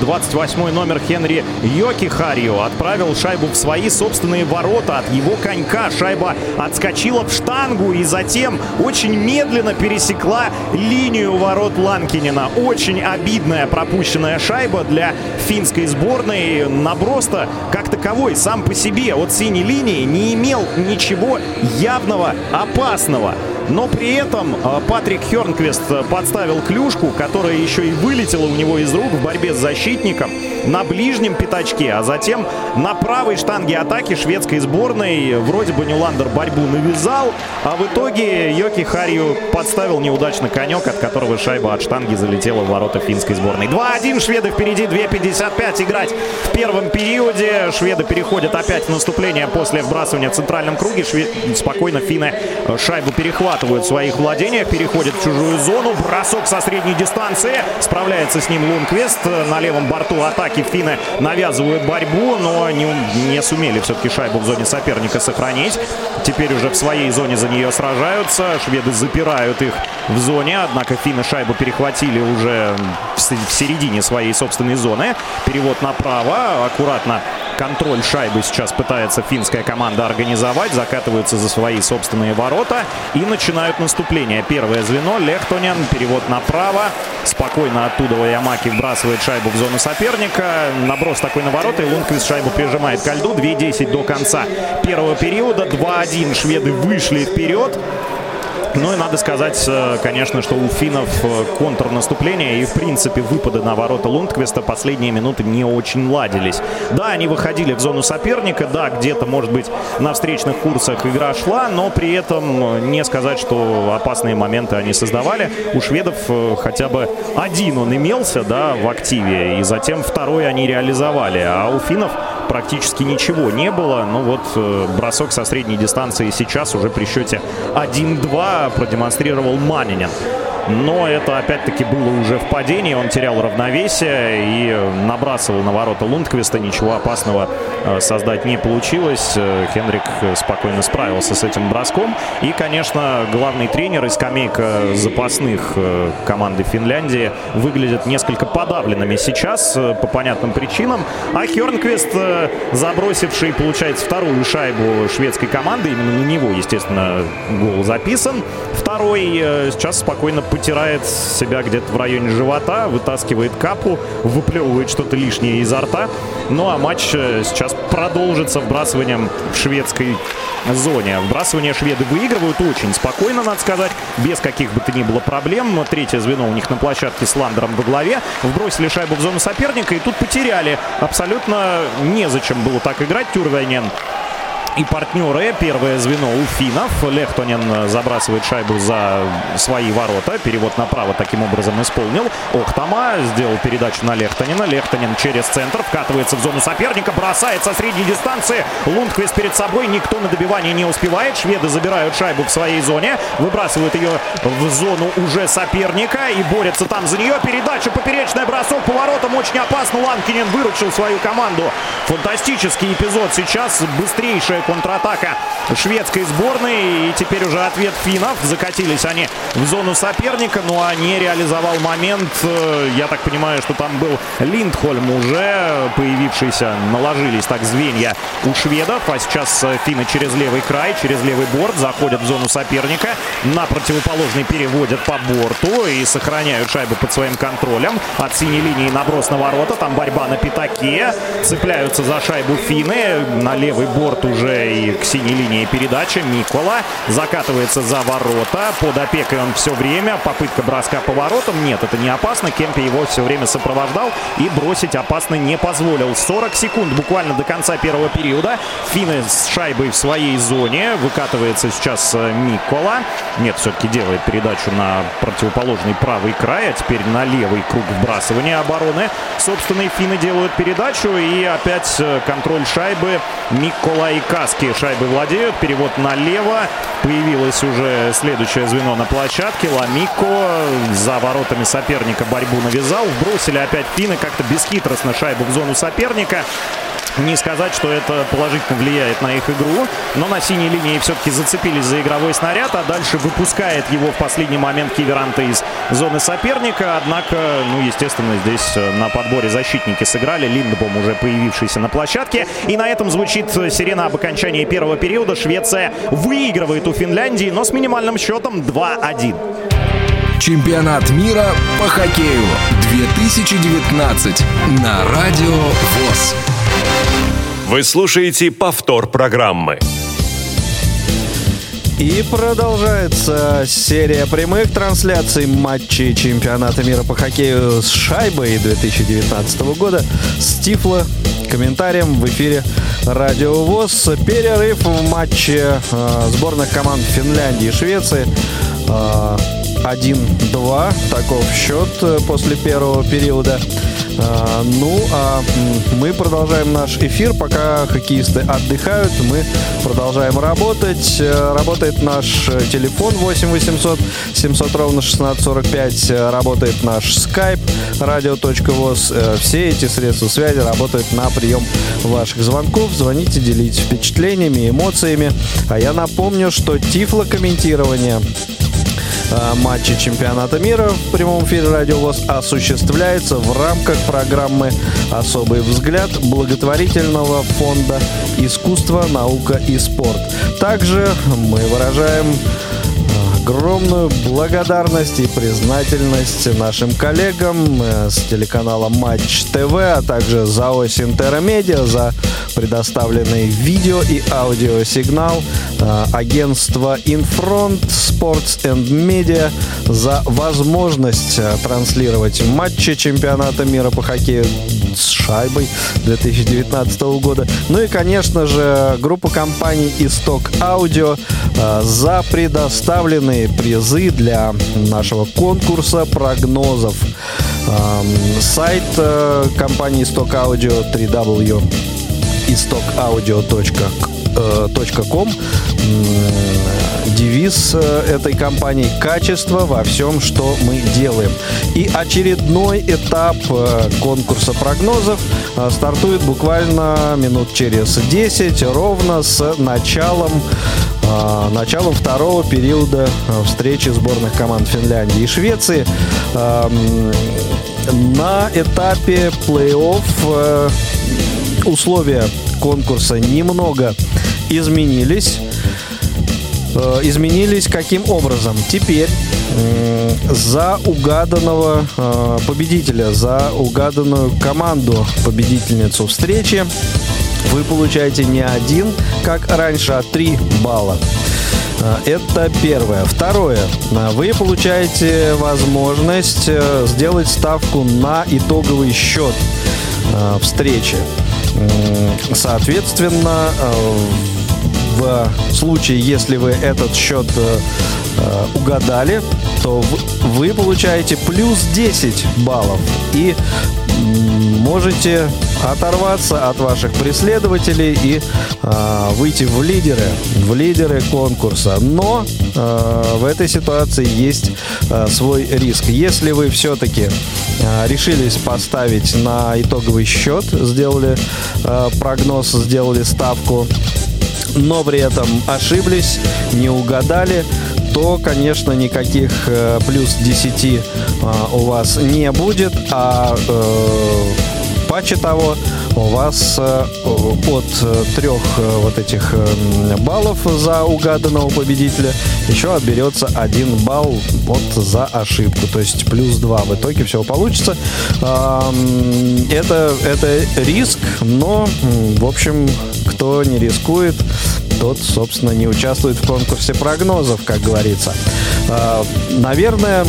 28 номер Хенри Йоки Харио отправил шайбу в свои собственные ворота от его конька. Шайба отскочила в штангу и затем очень медленно пересекла линию ворот Ланкинина. Очень обидная пропущенная шайба для финской сборной. Наброс-то как таковой сам по себе от синей линии не имел ничего явного опасного. Но при этом э, Патрик Хернквест подставил клюшку, которая еще и вылетела у него из рук в борьбе с защитником на ближнем пятачке, а затем на правой штанге атаки шведской сборной вроде бы Нюландер борьбу навязал, а в итоге Йоки Харью подставил неудачно конек, от которого шайба от штанги залетела в ворота финской сборной. 2-1, шведы впереди, 2.55 играть в первом периоде. Шведы переходят опять в наступление после вбрасывания в центральном круге. Швед... Спокойно финны шайбу перехватывают в своих владениях, переходят в чужую зону. Бросок со средней дистанции. Справляется с ним Лунквест на левом борту атаки. Финны навязывают борьбу, но не, не сумели все-таки шайбу в зоне соперника сохранить. Теперь уже в своей зоне за нее сражаются. Шведы запирают их в зоне, однако финны шайбу перехватили уже в середине своей собственной зоны. Перевод направо, аккуратно контроль шайбы сейчас пытается финская команда организовать. Закатываются за свои собственные ворота и начинают наступление. Первое звено Лехтонен, перевод направо. Спокойно оттуда Ямаки вбрасывает шайбу в зону соперника. Наброс такой на ворота и Лунквист шайбу прижимает ко льду. 2-10 до конца первого периода. 2-1 шведы вышли вперед. Ну и надо сказать, э, конечно, что у финнов э, контрнаступление и, в принципе, выпады на ворота Лундквеста последние минуты не очень ладились. Да, они выходили в зону соперника, да, где-то, может быть, на встречных курсах игра шла, но при этом э, не сказать, что опасные моменты они создавали. У шведов хотя бы один он имелся, да, в активе, и затем второй они реализовали. А у финнов практически ничего не было. Ну вот э, бросок со средней дистанции сейчас уже при счете 1-2 продемонстрировал Манинин. Но это опять-таки было уже в падении. Он терял равновесие и набрасывал на ворота Лундквиста. Ничего опасного э, создать не получилось. Э, Хенрик спокойно справился с этим броском. И, конечно, главный тренер и скамейка запасных э, команды Финляндии выглядят несколько подавленными сейчас по понятным причинам. А Хернквист, забросивший, получается, вторую шайбу шведской команды, именно на него, естественно, гол записан. Второй сейчас спокойно потирает себя где-то в районе живота, вытаскивает капу, выплевывает что-то лишнее изо рта. Ну а матч э, сейчас продолжится вбрасыванием в шведской зоне. Вбрасывание шведы выигрывают очень спокойно, надо сказать, без каких бы то ни было проблем. Третье звено у них на площадке с Ландером во главе. Вбросили шайбу в зону соперника и тут потеряли. Абсолютно незачем было так играть. Тюрвайнен и партнеры. Первое звено у финнов. Лехтонен забрасывает шайбу за свои ворота. Перевод направо таким образом исполнил. Охтама сделал передачу на Лехтонена. Лехтонен через центр вкатывается в зону соперника. Бросает со средней дистанции. Лундквист перед собой. Никто на добивание не успевает. Шведы забирают шайбу в своей зоне. Выбрасывают ее в зону уже соперника. И борются там за нее. Передача, поперечная бросок поворотом. Очень опасно. Ланкинен выручил свою команду. Фантастический эпизод сейчас. Быстрейшая Хорошая контратака шведской сборной. И теперь уже ответ финнов. Закатились они в зону соперника. Ну а не реализовал момент. Э, я так понимаю, что там был Линдхольм уже появившийся. Наложились так звенья у шведов. А сейчас э, финны через левый край, через левый борт заходят в зону соперника. На противоположный переводят по борту и сохраняют шайбу под своим контролем. От синей линии наброс на ворота. Там борьба на пятаке. Цепляются за шайбу финны. На левый борт уже уже и к синей линии передача. Микола закатывается за ворота. Под опекой он все время. Попытка броска по воротам. Нет, это не опасно. Кемпи его все время сопровождал и бросить опасно не позволил. 40 секунд буквально до конца первого периода. Финны с шайбой в своей зоне. Выкатывается сейчас э, Микола. Нет, все-таки делает передачу на противоположный правый край. А теперь на левый круг вбрасывания обороны. Собственные финны делают передачу. И опять э, контроль шайбы. Микола и Каски шайбы владеют. Перевод налево. Появилось уже следующее звено на площадке. Ламико за воротами соперника борьбу навязал. Вбросили опять финны как-то бесхитростно шайбу в зону соперника. не сказать, что это положительно влияет на их игру, но на синей линии все-таки зацепились за игровой снаряд, а дальше выпускает его в последний момент Киверанта из зоны соперника. Однако, ну, естественно, здесь э, на подборе защитники сыграли. Линдбом уже появившийся на площадке. И на этом звучит сирена об окончании первого периода. Швеция выигрывает у Финляндии, но с минимальным счетом 2-1. Чемпионат мира по хоккею 2019 на Радио ВОЗ. Вы слушаете повтор программы. И продолжается серия прямых трансляций матчей чемпионата мира по хоккею с шайбой 2019 года с Тифло комментарием в эфире Радио ВОЗ. Перерыв в матче э, сборных команд Финляндии и Швеции. Э, 1-2. Таков счет э, после первого периода. А, ну, а мы продолжаем наш эфир, пока хоккеисты отдыхают, мы продолжаем работать. Э, работает наш телефон 8 800 700 ровно 1645, работает наш skype radio.voz. Э, все эти средства связи работают на прием ваших звонков. Звоните, делитесь впечатлениями, эмоциями. А я напомню, что тифлокомментирование Э, матчи чемпионата мира в прямом эфире Радио ВОЗ осуществляется в рамках программы «Особый взгляд» благотворительного фонда «Искусство, наука и спорт». Также мы выражаем огромную благодарность и признательность нашим коллегам э, с телеканала Матч ТВ, а также ЗАО Синтеромедиа за предоставленный видео и аудиосигнал, э, агентство Infront Sports and Media за возможность э, транслировать матчи чемпионата мира по хоккею с шайбой 2019 года. Ну и, конечно же, группа компаний Исток Аудио за предоставленный разные призы для нашего конкурса прогнозов. Сайт э, компании Stock Audio 3W istokaudio.com девиз э, этой компании «Качество во всем, что мы делаем». И очередной этап э, конкурса прогнозов стартует буквально минут через 10, ровно с началом началом второго периода а, встречи сборных команд Финляндии и Швеции. На этапе плей-офф условия конкурса немного изменились. Изменились каким образом? Теперь за угаданного победителя, за угаданную команду победительницу встречи вы получаете не один, как раньше, а три балла. А, это первое. Второе. А, вы получаете возможность э, сделать ставку на итоговый счет а, встречи. Соответственно, э, в случае, если вы этот счет э, угадали, то вы получаете плюс 10 баллов. И можете оторваться от ваших преследователей и э, выйти в лидеры, в лидеры конкурса. Но э, в этой ситуации есть э, свой риск. Если вы все-таки э, решились поставить на итоговый счет, сделали э, прогноз, сделали ставку, но при этом ошиблись, не угадали, то, конечно, никаких э, плюс 10 э, у вас не будет, а э, паче того, у вас э, от э, трех э, вот этих баллов за угаданного победителя еще отберется один балл вот за ошибку. То есть плюс два в итоге всего получится. Это, это риск, но, в общем, кто не рискует, тот, собственно, не участвует в конкурсе прогнозов, как говорится. Наверное,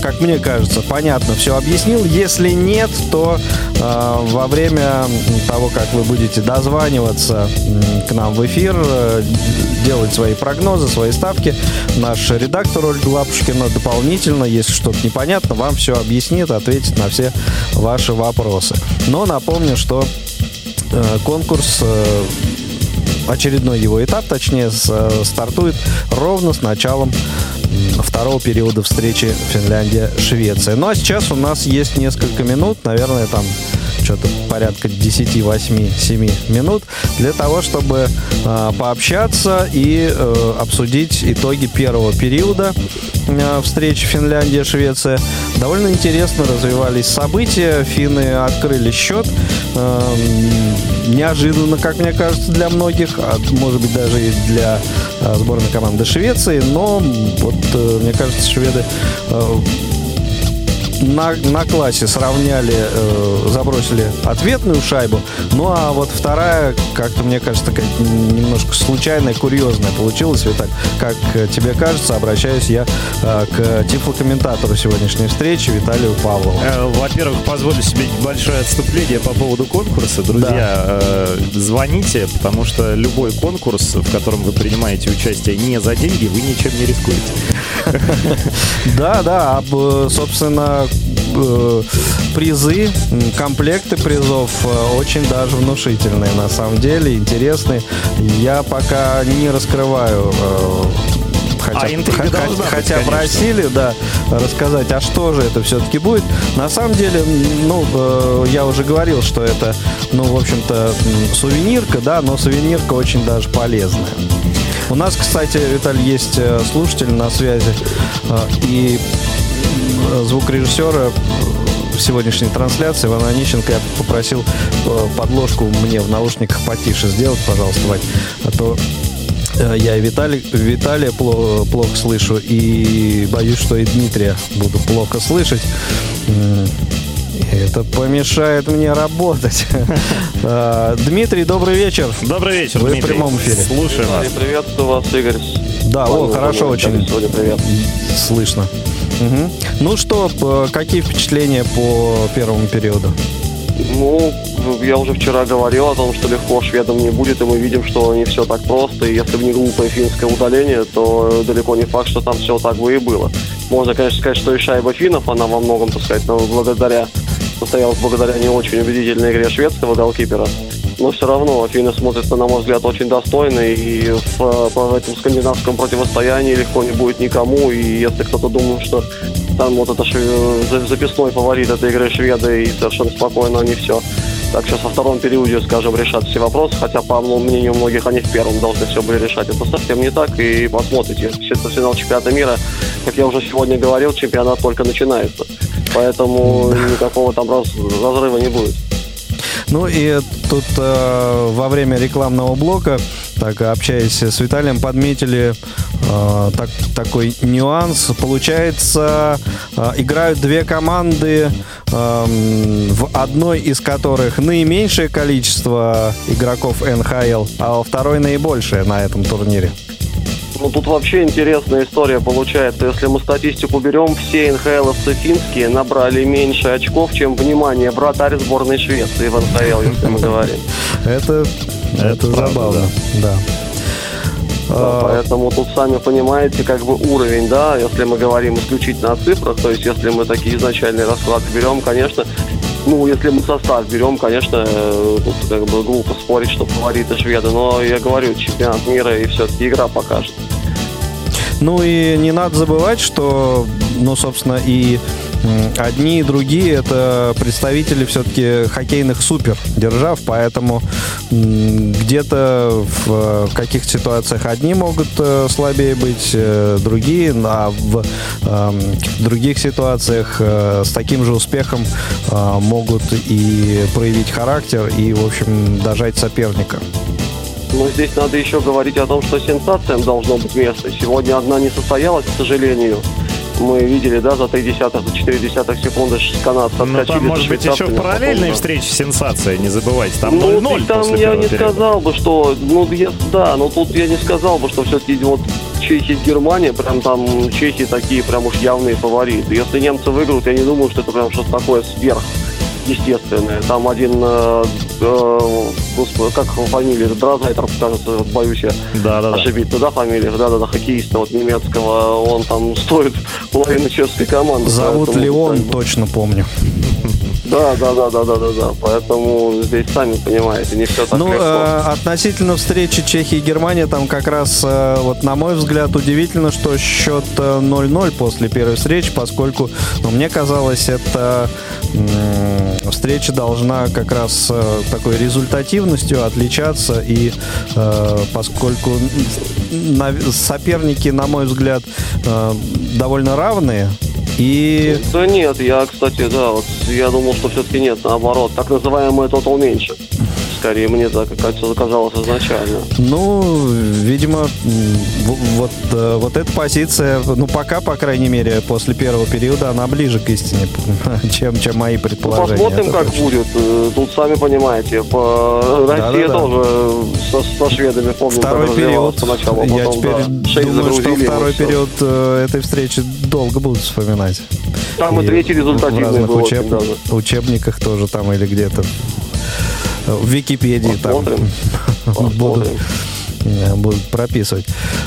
как мне кажется, понятно все объяснил. Если нет, то во время того, как вы будете дозваниваться к нам в эфир, э, делать свои прогнозы, свои ставки, наш редактор Ольга Лапушкина дополнительно, если что-то непонятно, вам все объяснит, ответит на все ваши вопросы. Но напомню, что э, конкурс э, очередной его этап, точнее, стартует ровно с началом второго периода встречи Финляндия-Швеция. Ну а сейчас у нас есть несколько минут, наверное, там что-то порядка 10, 8, 7 минут для того, чтобы э, пообщаться и э, обсудить итоги первого периода э, встречи Финляндия-Швеция. Довольно интересно развивались события. Финны открыли счет. Э, неожиданно, как мне кажется, для многих, а может быть даже и для э, сборной команды Швеции, но вот э, мне кажется, шведы э, на, на классе сравняли, э, забросили ответную шайбу. Ну а вот вторая, как-то мне кажется, такая немножко случайная, курьезная получилась. И так, как тебе кажется, обращаюсь я э, к тифлокомментатору сегодняшней встречи Виталию Павлову. Э, во-первых, позволю себе небольшое отступление по поводу конкурса. Друзья, да. э, звоните, потому что любой конкурс, в котором вы принимаете участие не за деньги, вы ничем не рискуете. [LAUGHS] Да, да, собственно, Э, призы, комплекты призов э, очень даже внушительные, на самом деле, интересные. Я пока не раскрываю э, хотя, а хотя, хотя быть, просили, да, рассказать, а что же это все-таки будет. На самом деле, ну, я уже говорил, что это, ну, в общем-то, сувенирка, да, но сувенирка очень даже полезная. У нас, кстати, Виталий, есть слушатель на связи, и звукорежиссера в сегодняшней трансляции Ивана Онищенко я попросил э, подложку мне в наушниках потише сделать, пожалуйста, Вань, а то э, я и Виталий, Виталия плохо, плохо слышу, и боюсь, что и Дмитрия буду плохо слышать. Это помешает мне работать. [LAUGHS] Дмитрий, добрый вечер. Добрый вечер, Вы Дмитрий. в прямом эфире. Слушаем вас. Приветствую вас, Игорь. Да, о, хорошо очень. Сегодня привет. Слышно. Угу. Ну что, какие впечатления по первому периоду? Ну, я уже вчера говорил о том, что легко шведам не будет, и мы видим, что не все так просто. И если бы не глупое финское удаление, то далеко не факт, что там все так бы и было. Можно, конечно, сказать, что и шайба финнов, она во многом, так сказать, благодаря состоялась благодаря не очень убедительной игре шведского голкипера но все равно Афины смотрятся, на мой взгляд, очень достойно, и в, в этом скандинавском противостоянии легко не будет никому, и если кто-то думает, что там вот это записной фаворит этой игры шведы, и совершенно спокойно они все так сейчас во втором периоде, скажем, решат все вопросы, хотя, по мнению многих, они в первом должны все были решать. Это совсем не так, и посмотрите. Финал чемпионата мира, как я уже сегодня говорил, чемпионат только начинается. Поэтому никакого там раз, разрыва не будет. Ну и тут э, во время рекламного блока, так общаясь с Виталием, подметили э, так, такой нюанс. Получается, э, играют две команды, э, в одной из которых наименьшее количество игроков НХЛ, а во второй наибольшее на этом турнире. Ну, тут вообще интересная история получается. Если мы статистику берем, все НХЛовцы финские набрали меньше очков, чем, внимание, вратарь сборной Швеции в НХЛ, если мы говорим. Это, это забавно, да. Да, а, поэтому тут сами понимаете, как бы уровень, да, если мы говорим исключительно о цифрах, то есть если мы такие изначальные расклады берем, конечно, ну, если мы состав берем, конечно, э, тут как бы глупо спорить, что фавориты шведы, но я говорю, чемпионат мира и все-таки игра покажет. Ну и не надо забывать, что, ну, собственно, и одни и другие это представители все-таки хоккейных супер держав, поэтому где-то в каких-то ситуациях одни могут э, слабее быть, э, другие, а в других ситуациях э, с таким же успехом могут и проявить характер и, в общем, дожать соперника. Но здесь надо еще говорить о том, что сенсациям должно быть место. Сегодня одна не состоялась, к сожалению. Мы видели, да, за 3 десятых, за 4 десятых секунды канадцы ну, там, может быть, еще в параллельной встрече сенсация, не забывайте. Там 0-0 ну, там я не периода. сказал бы, что, ну, я, да, но тут я не сказал бы, что все-таки вот Чехия Германия, прям там Чехи такие прям уж явные фавориты. Если немцы выиграют, я не думаю, что это прям что-то такое сверх естественное. Там один, э, э, господи, как фамилия, Дразайтер, кажется, вот боюсь я да, да, ошибиться, да, фамилия, да-да-да, хоккеиста вот немецкого, он там стоит половины чешской команды. Зовут поэтому, Леон, как бы... точно помню. Да, да, да, да, да, да, да. Поэтому здесь сами понимаете, не все так ну, легко. Э, относительно встречи Чехии и Германии, там как раз, э, вот на мой взгляд, удивительно, что счет 0-0 э, после первой встречи, поскольку, ну, мне казалось, это встреча должна как раз э, такой результативностью отличаться. И э, поскольку соперники, на мой взгляд, э, довольно равные, и... Да нет, я, кстати, да, вот я думал, что все-таки нет, наоборот, так называемый total меньше скорее мне так как-то казалось изначально. Ну, видимо, вот, э, вот эта позиция, ну, пока, по крайней мере, после первого периода, она ближе к истине, [LAUGHS] чем, чем мои предположения. Ну, посмотрим, как точно. будет. Э, тут, сами понимаете, по России да, да, тоже Со, со шведами, помню, второй период, поначалу, а потом, я теперь да, думаю, что второй период э, этой встречи долго будут вспоминать. Там и, и третий результативный в разных был учеб... учебниках тоже там или где-то в Википедии Посмотрим. там будут будут прописывать.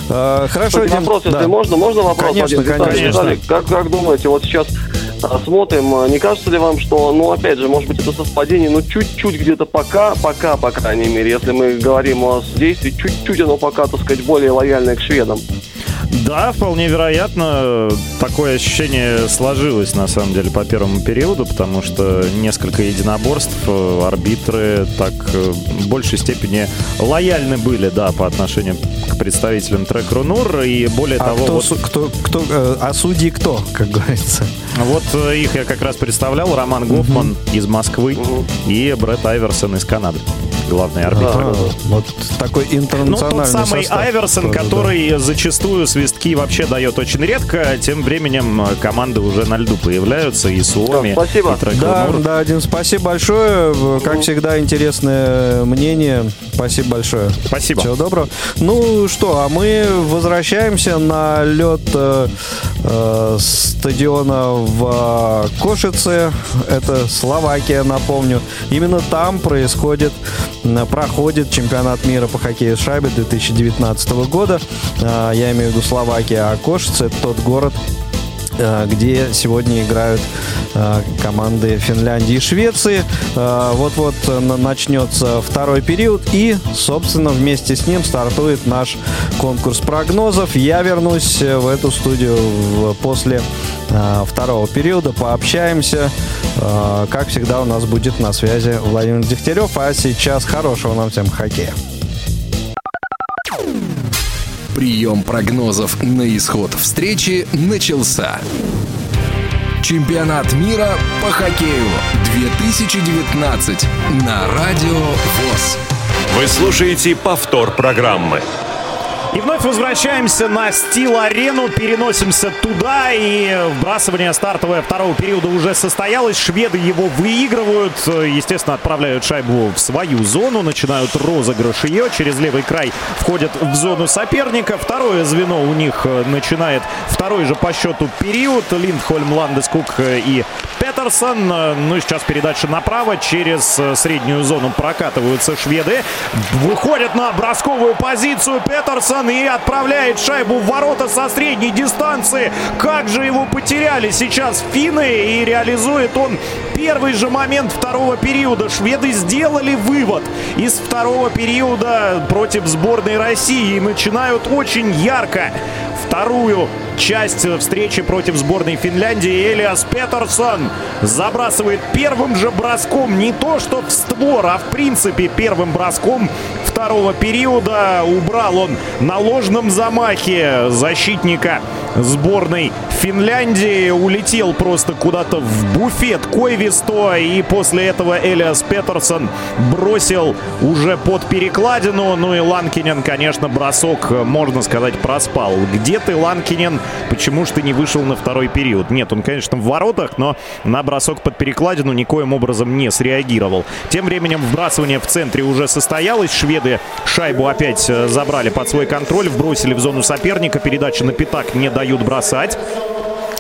А, хорошо, Дим, вопрос, если да. можно, можно вопрос? Конечно, один, конечно. Виталий, как, как думаете, вот сейчас а, смотрим, а, не кажется ли вам, что, ну, опять же, может быть, это совпадение, но чуть-чуть где-то пока, пока, по крайней мере, если мы говорим о действии, чуть-чуть оно пока, так сказать, более лояльное к шведам? Да, вполне вероятно. Такое ощущение сложилось, на самом деле, по первому периоду, потому что несколько единоборств, э, арбитры так э, в большей степени лояльны были, да, по отношению к представителям трек Рунур, и более а того... Кто, вот... кто, кто, э, а судьи кто, как говорится? Вот их я как раз представлял, Роман Гофман угу. из Москвы угу. и Брэд Айверсон из Канады главный арбитр. А, вот такой интернациональный Ну, тот самый состав, Айверсон, который да. зачастую свистки вообще дает очень редко. Тем временем команды уже на льду появляются. И Суоми, да, спасибо. и Да, да, Дим, спасибо большое. Как всегда, интересное мнение. Спасибо большое. Спасибо. Всего доброго. Ну что, а мы возвращаемся на лед э, э, стадиона в Кошице. Это Словакия, напомню. Именно там происходит проходит чемпионат мира по хоккею с шайбой 2019 года. А, я имею в виду Словакия, а Кошице – это тот город, где сегодня играют а, команды Финляндии и Швеции. Вот-вот начнется второй период и, собственно, вместе с ним стартует наш конкурс прогнозов. Я вернусь в эту студию после второго периода, пообщаемся. Как всегда, у нас будет на связи Владимир Дегтярев, а сейчас хорошего нам всем хоккея. Прием прогнозов на исход встречи начался. Чемпионат мира по хоккею 2019 на Радио ВОЗ. Вы слушаете повтор программы. И вновь возвращаемся на Стил-арену, переносимся туда, и вбрасывание стартовое второго периода уже состоялось. Шведы его выигрывают, естественно, отправляют шайбу в свою зону, начинают розыгрыш ее, через левый край входят в зону соперника. Второе звено у них начинает второй же по счету период. Линдхольм, Ландескук и Петерсон. Ну и сейчас передача направо, через среднюю зону прокатываются шведы. Выходят на бросковую позицию Петерсон и отправляет шайбу в ворота со средней дистанции. Как же его потеряли сейчас финны и реализует он первый же момент второго периода. Шведы сделали вывод из второго периода против сборной России и начинают очень ярко вторую часть встречи против сборной Финляндии. Элиас Петерсон забрасывает первым же броском. Не то что в створ, а в принципе первым броском второго периода. Убрал он на ложном замахе защитника сборной Финляндии. Улетел просто куда-то в буфет Койвисто. И после этого Элиас Петерсон бросил уже под перекладину. Ну и Ланкинен, конечно, бросок, можно сказать, проспал. Где ты, Ланкинен? Почему же ты не вышел на второй период? Нет, он, конечно, в воротах, но на бросок под перекладину никоим образом не среагировал. Тем временем вбрасывание в центре уже состоялось. Шведы шайбу опять э, забрали под свой контроль, вбросили в зону соперника. Передача на пятак не дают бросать.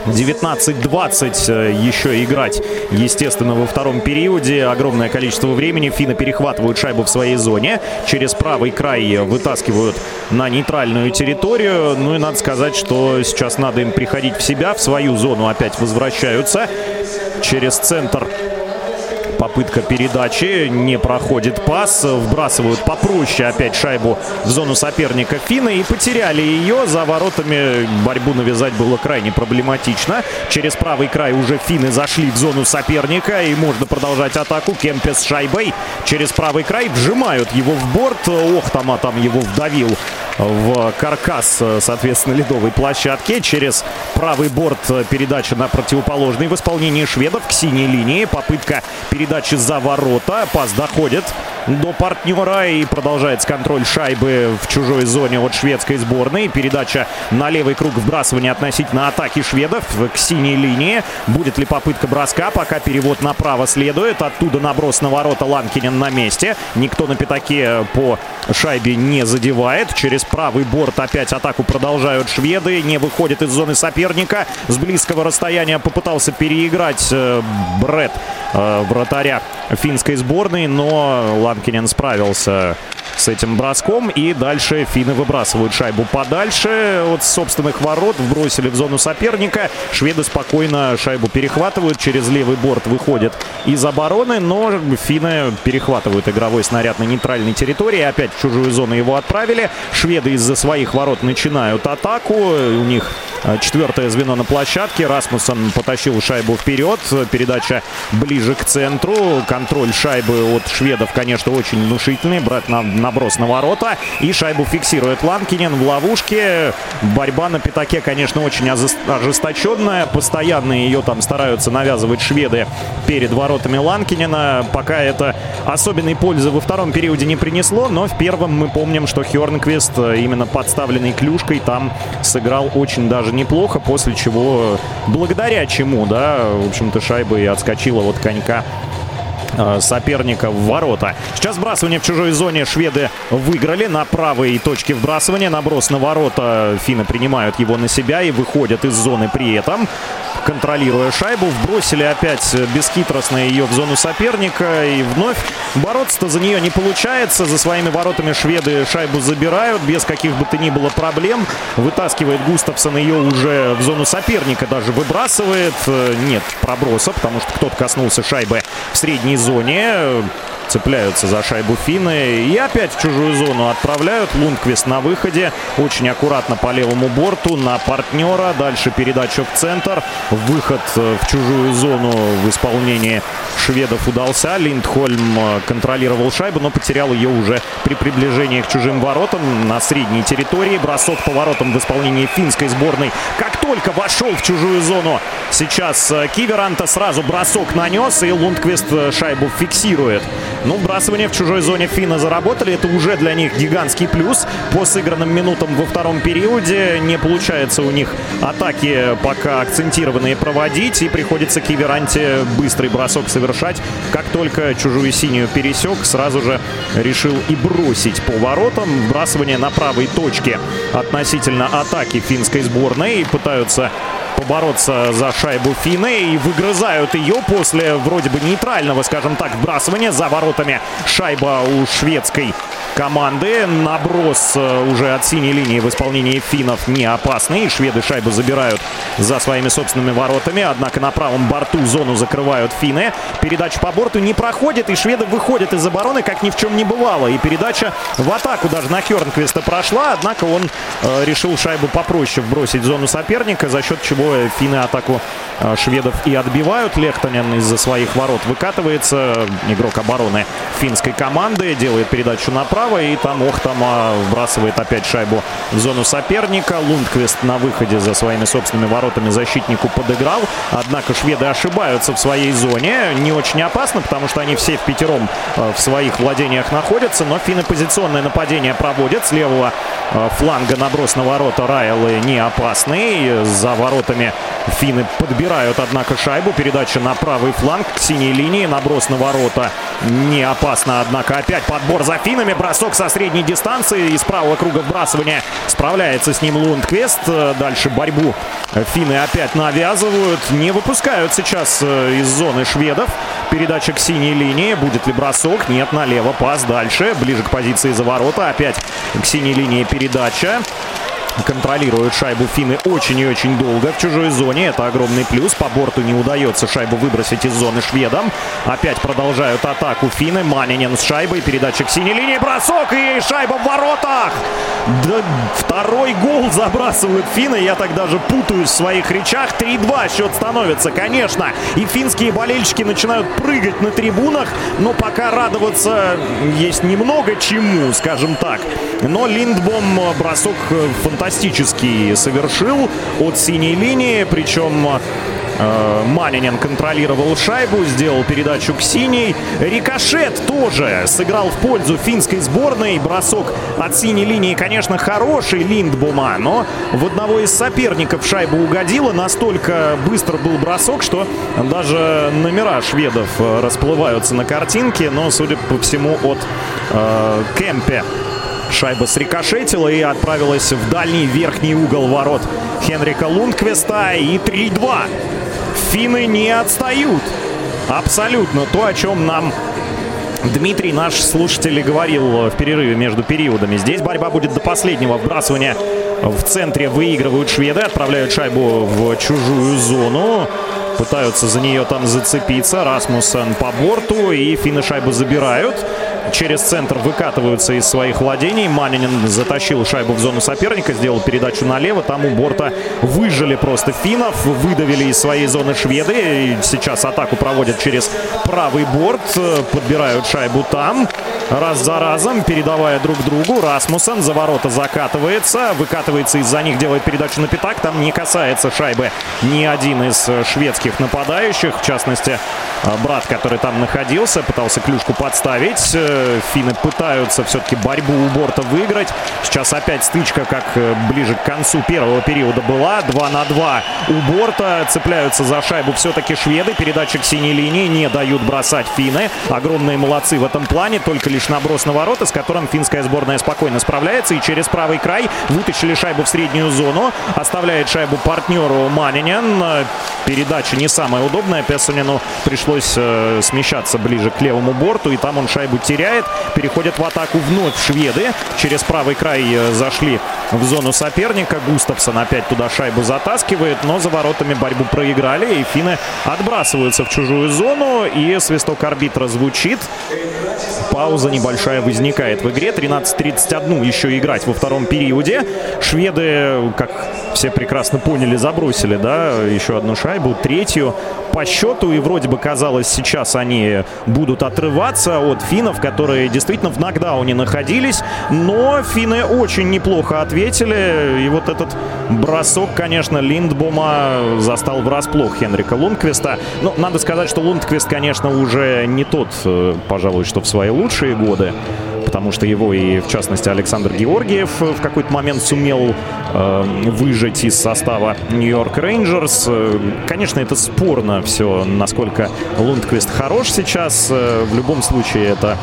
19-20 э, еще играть, естественно, во втором периоде. Огромное количество времени. Финны перехватывают шайбу в своей зоне. Через правый край вытаскивают на нейтральную территорию. Ну и надо сказать, что сейчас надо им приходить в себя. В свою зону опять возвращаются. Через центр Попытка передачи, не проходит пас, вбрасывают попроще опять шайбу в зону соперника финны и потеряли ее. За воротами борьбу навязать было крайне проблематично. Через правый край уже финны зашли в зону соперника и можно продолжать атаку. Кемпе с шайбой через правый край вжимают его в борт. Охтама там его вдавил в каркас, соответственно, ледовой площадки. Через правый борт передача на противоположный в исполнении шведов к синей линии. Попытка передачи за ворота. Пас доходит до партнера и продолжается контроль шайбы в чужой зоне от шведской сборной. Передача на левый круг вбрасывания относительно атаки шведов к синей линии. Будет ли попытка броска? Пока перевод направо следует. Оттуда наброс на ворота Ланкинен на месте. Никто на пятаке по шайбе не задевает. Через правый борт опять атаку продолжают шведы. Не выходит из зоны соперника. С близкого расстояния попытался переиграть э, Бред э, вратаря финской сборной, но Ланкинен справился с этим броском. И дальше финны выбрасывают шайбу подальше от собственных ворот. Вбросили в зону соперника. Шведы спокойно шайбу перехватывают. Через левый борт выходят из обороны. Но финны перехватывают игровой снаряд на нейтральной территории. Опять в чужую зону его отправили. Шведы из-за своих ворот начинают атаку. У них э, четвертое звено на площадке. Расмуссен потащил шайбу вперед. Передача ближе к центру. Контроль шайбы от шведов, конечно, очень внушительный. Брать на наброс на ворота. И шайбу фиксирует Ланкинен в ловушке. Борьба на пятаке, конечно, очень ожесточенная. Постоянно ее там стараются навязывать шведы перед воротами Ланкинена. Пока это особенной пользы во втором периоде не принесло. Но в первом мы помним, что Хернквист именно подставленный клюшкой там сыграл очень даже неплохо. После чего, благодаря чему, да, в общем-то, шайба и отскочила от конька Э, соперника в ворота. Сейчас сбрасывание в чужой зоне шведы выиграли на правой точке вбрасывания. Наброс на ворота. Финны принимают его на себя и выходят из зоны при этом. Контролируя шайбу, вбросили опять бесхитростно ее в зону соперника. И вновь бороться-то за нее не получается. За своими воротами шведы шайбу забирают без каких бы то ни было проблем. Вытаскивает Густавсон ее уже в зону соперника. Даже выбрасывает. Нет проброса, потому что кто-то коснулся шайбы в средней зоне. Цепляются за шайбу финны. И опять в чужую зону отправляют. Лундквист на выходе. Очень аккуратно по левому борту. На партнера. Дальше передача в центр. Выход в чужую зону в исполнении шведов удался. Линдхольм контролировал шайбу, но потерял ее уже при приближении к чужим воротам на средней территории. Бросок по воротам в исполнении финской сборной. Как только вошел в чужую зону, сейчас Киверанта сразу бросок нанес, и Лундквист шайбу фиксирует. Ну, вбрасывание в чужой зоне финны заработали. Это уже для них гигантский плюс. По сыгранным минутам во втором периоде не получается у них атаки пока акцентированные проводить. И приходится Киверанте быстрый бросок совершать. Как только чужую синюю пересек, сразу же решил и бросить по воротам. Вбрасывание на правой точке относительно атаки финской сборной. И пытаются побороться за шайбу Финны и выгрызают ее после вроде бы нейтрального, скажем так, вбрасывания за воротами. Шайба у шведской команды. Наброс э, уже от синей линии в исполнении финнов не опасный. Шведы шайбу забирают за своими собственными воротами. Однако на правом борту зону закрывают финны. Передача по борту не проходит. И шведы выходят из обороны, как ни в чем не бывало. И передача в атаку даже на Хернквиста прошла. Однако он э, решил шайбу попроще вбросить в зону соперника, за счет чего финны атаку э, шведов и отбивают. Лехтонен из-за своих ворот выкатывается. Игрок обороны финской команды делает передачу направо. И там Охтама вбрасывает опять шайбу в зону соперника. Лундквист на выходе за своими собственными воротами защитнику подыграл. Однако шведы ошибаются в своей зоне. Не очень опасно, потому что они все в пятером э, в своих владениях находятся. Но финны позиционное нападение проводят. С левого э, фланга наброс на ворота Райлы не опасный. За воротами финны подбирают, однако, шайбу. Передача на правый фланг к синей линии. Наброс на ворота не опасно, однако опять подбор за финнами бросок со средней дистанции. Из правого круга вбрасывания справляется с ним Лундквест. Дальше борьбу финны опять навязывают. Не выпускают сейчас э, из зоны шведов. Передача к синей линии. Будет ли бросок? Нет, налево. Пас дальше. Ближе к позиции за ворота. Опять к синей линии передача. Контролируют шайбу финны очень и очень долго в чужой зоне. Это огромный плюс. По борту не удается шайбу выбросить из зоны шведам. Опять продолжают атаку финны. Манинин с шайбой. Передача к синей линии. Бросок и шайба в воротах. Да, второй гол забрасывают финны. Я так даже путаюсь в своих речах. 3-2 счет становится, конечно. И финские болельщики начинают прыгать на трибунах. Но пока радоваться есть немного чему, скажем так. Но Линдбом бросок фантастический фантастический совершил от синей линии. Причем э, Манинин контролировал шайбу, сделал передачу к синей. Рикошет тоже сыграл в пользу финской сборной. Бросок от синей линии, конечно, хороший Линдбума, но в одного из соперников шайба угодила. Настолько быстро был бросок, что даже номера шведов расплываются на картинке. Но, судя по всему, от э, Кемпе Шайба срикошетила и отправилась в дальний верхний угол ворот Хенрика Лундквеста. И 3-2. Финны не отстают. Абсолютно то, о чем нам Дмитрий, наш слушатель, говорил в перерыве между периодами. Здесь борьба будет до последнего. Вбрасывания в центре выигрывают шведы, отправляют шайбу в чужую зону. Пытаются за нее там зацепиться. Расмуссен по борту и финны шайбу забирают через центр выкатываются из своих владений. Манинин затащил шайбу в зону соперника, сделал передачу налево. Там у борта выжили просто финнов, выдавили из своей зоны шведы. И сейчас атаку проводят через правый борт, подбирают шайбу там. Раз за разом, передавая друг другу. Расмуссен за ворота закатывается, выкатывается из-за них, делает передачу на пятак. Там не касается шайбы ни один из шведских нападающих. В частности, брат, который там находился, пытался клюшку подставить. Финны пытаются все-таки борьбу у борта выиграть. Сейчас опять стычка, как э, ближе к концу первого периода была. 2 на 2 у борта. Цепляются за шайбу все-таки шведы. Передача к синей линии. Не дают бросать финны. Огромные молодцы в этом плане. Только лишь наброс на ворота, с которым финская сборная спокойно справляется. И через правый край вытащили шайбу в среднюю зону. Оставляет шайбу партнеру Манинин. Передача не самая удобная. Песунину пришлось э, смещаться ближе к левому борту. И там он шайбу теряет теряет. Переходят в атаку вновь шведы. Через правый край э, зашли в зону соперника. Густавсон опять туда шайбу затаскивает, но за воротами борьбу проиграли. И финны отбрасываются в чужую зону. И свисток арбитра звучит. Пауза небольшая возникает в игре. 13.31 еще играть во втором периоде. Шведы, как все прекрасно поняли, забросили, да, еще одну шайбу, третью по счету. И вроде бы казалось, сейчас они будут отрываться от финнов, которые действительно в нокдауне находились. Но финны очень неплохо ответили. И вот этот бросок, конечно, Линдбома застал врасплох Хенрика Лундквиста. Но надо сказать, что Лундквист, конечно, уже не тот, э, пожалуй, что в свои лучшие годы потому что его и, в частности, Александр Георгиев в какой-то момент сумел э, выжать из состава Нью-Йорк Рейнджерс. Э, конечно, это спорно все, насколько Лундквист хорош сейчас. Э, в любом случае, это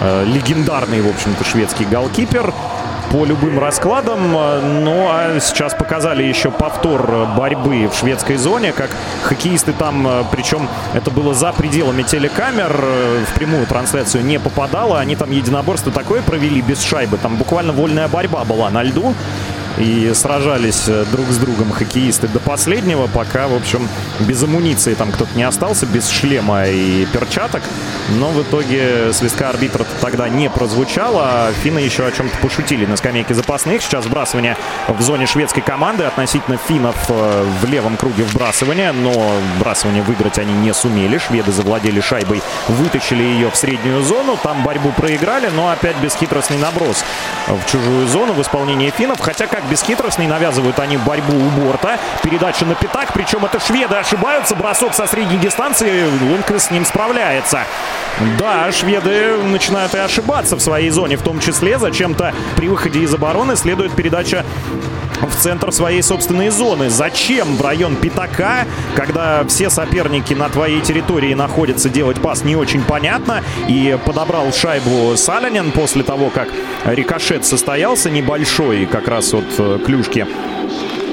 э, легендарный, в общем-то, шведский голкипер по любым раскладам. Ну, а сейчас показали еще повтор борьбы в шведской зоне, как хоккеисты там, причем это было за пределами телекамер, в прямую трансляцию не попадало. Они там единоборство такое провели без шайбы. Там буквально вольная борьба была на льду и сражались э, друг с другом хоккеисты до последнего, пока, в общем, без амуниции там кто-то не остался, без шлема и перчаток. Но в итоге свистка арбитра тогда не прозвучало, а финны еще о чем-то пошутили на скамейке запасных. Сейчас вбрасывание в зоне шведской команды относительно финнов э, в левом круге вбрасывания, но вбрасывание выиграть они не сумели. Шведы завладели шайбой, вытащили ее в среднюю зону, там борьбу проиграли, но опять бесхитростный наброс в чужую зону в исполнении финнов. Хотя как бесхитростный. Навязывают они борьбу у борта. Передача на пятак. Причем это шведы ошибаются. Бросок со средней дистанции. Лунквист с ним справляется. Да, шведы начинают и ошибаться в своей зоне. В том числе зачем-то при выходе из обороны следует передача в центр своей собственной зоны. Зачем в район пятака, когда все соперники на твоей территории находятся, делать пас не очень понятно. И подобрал шайбу Салянин после того, как рикошет состоялся небольшой как раз от э, клюшки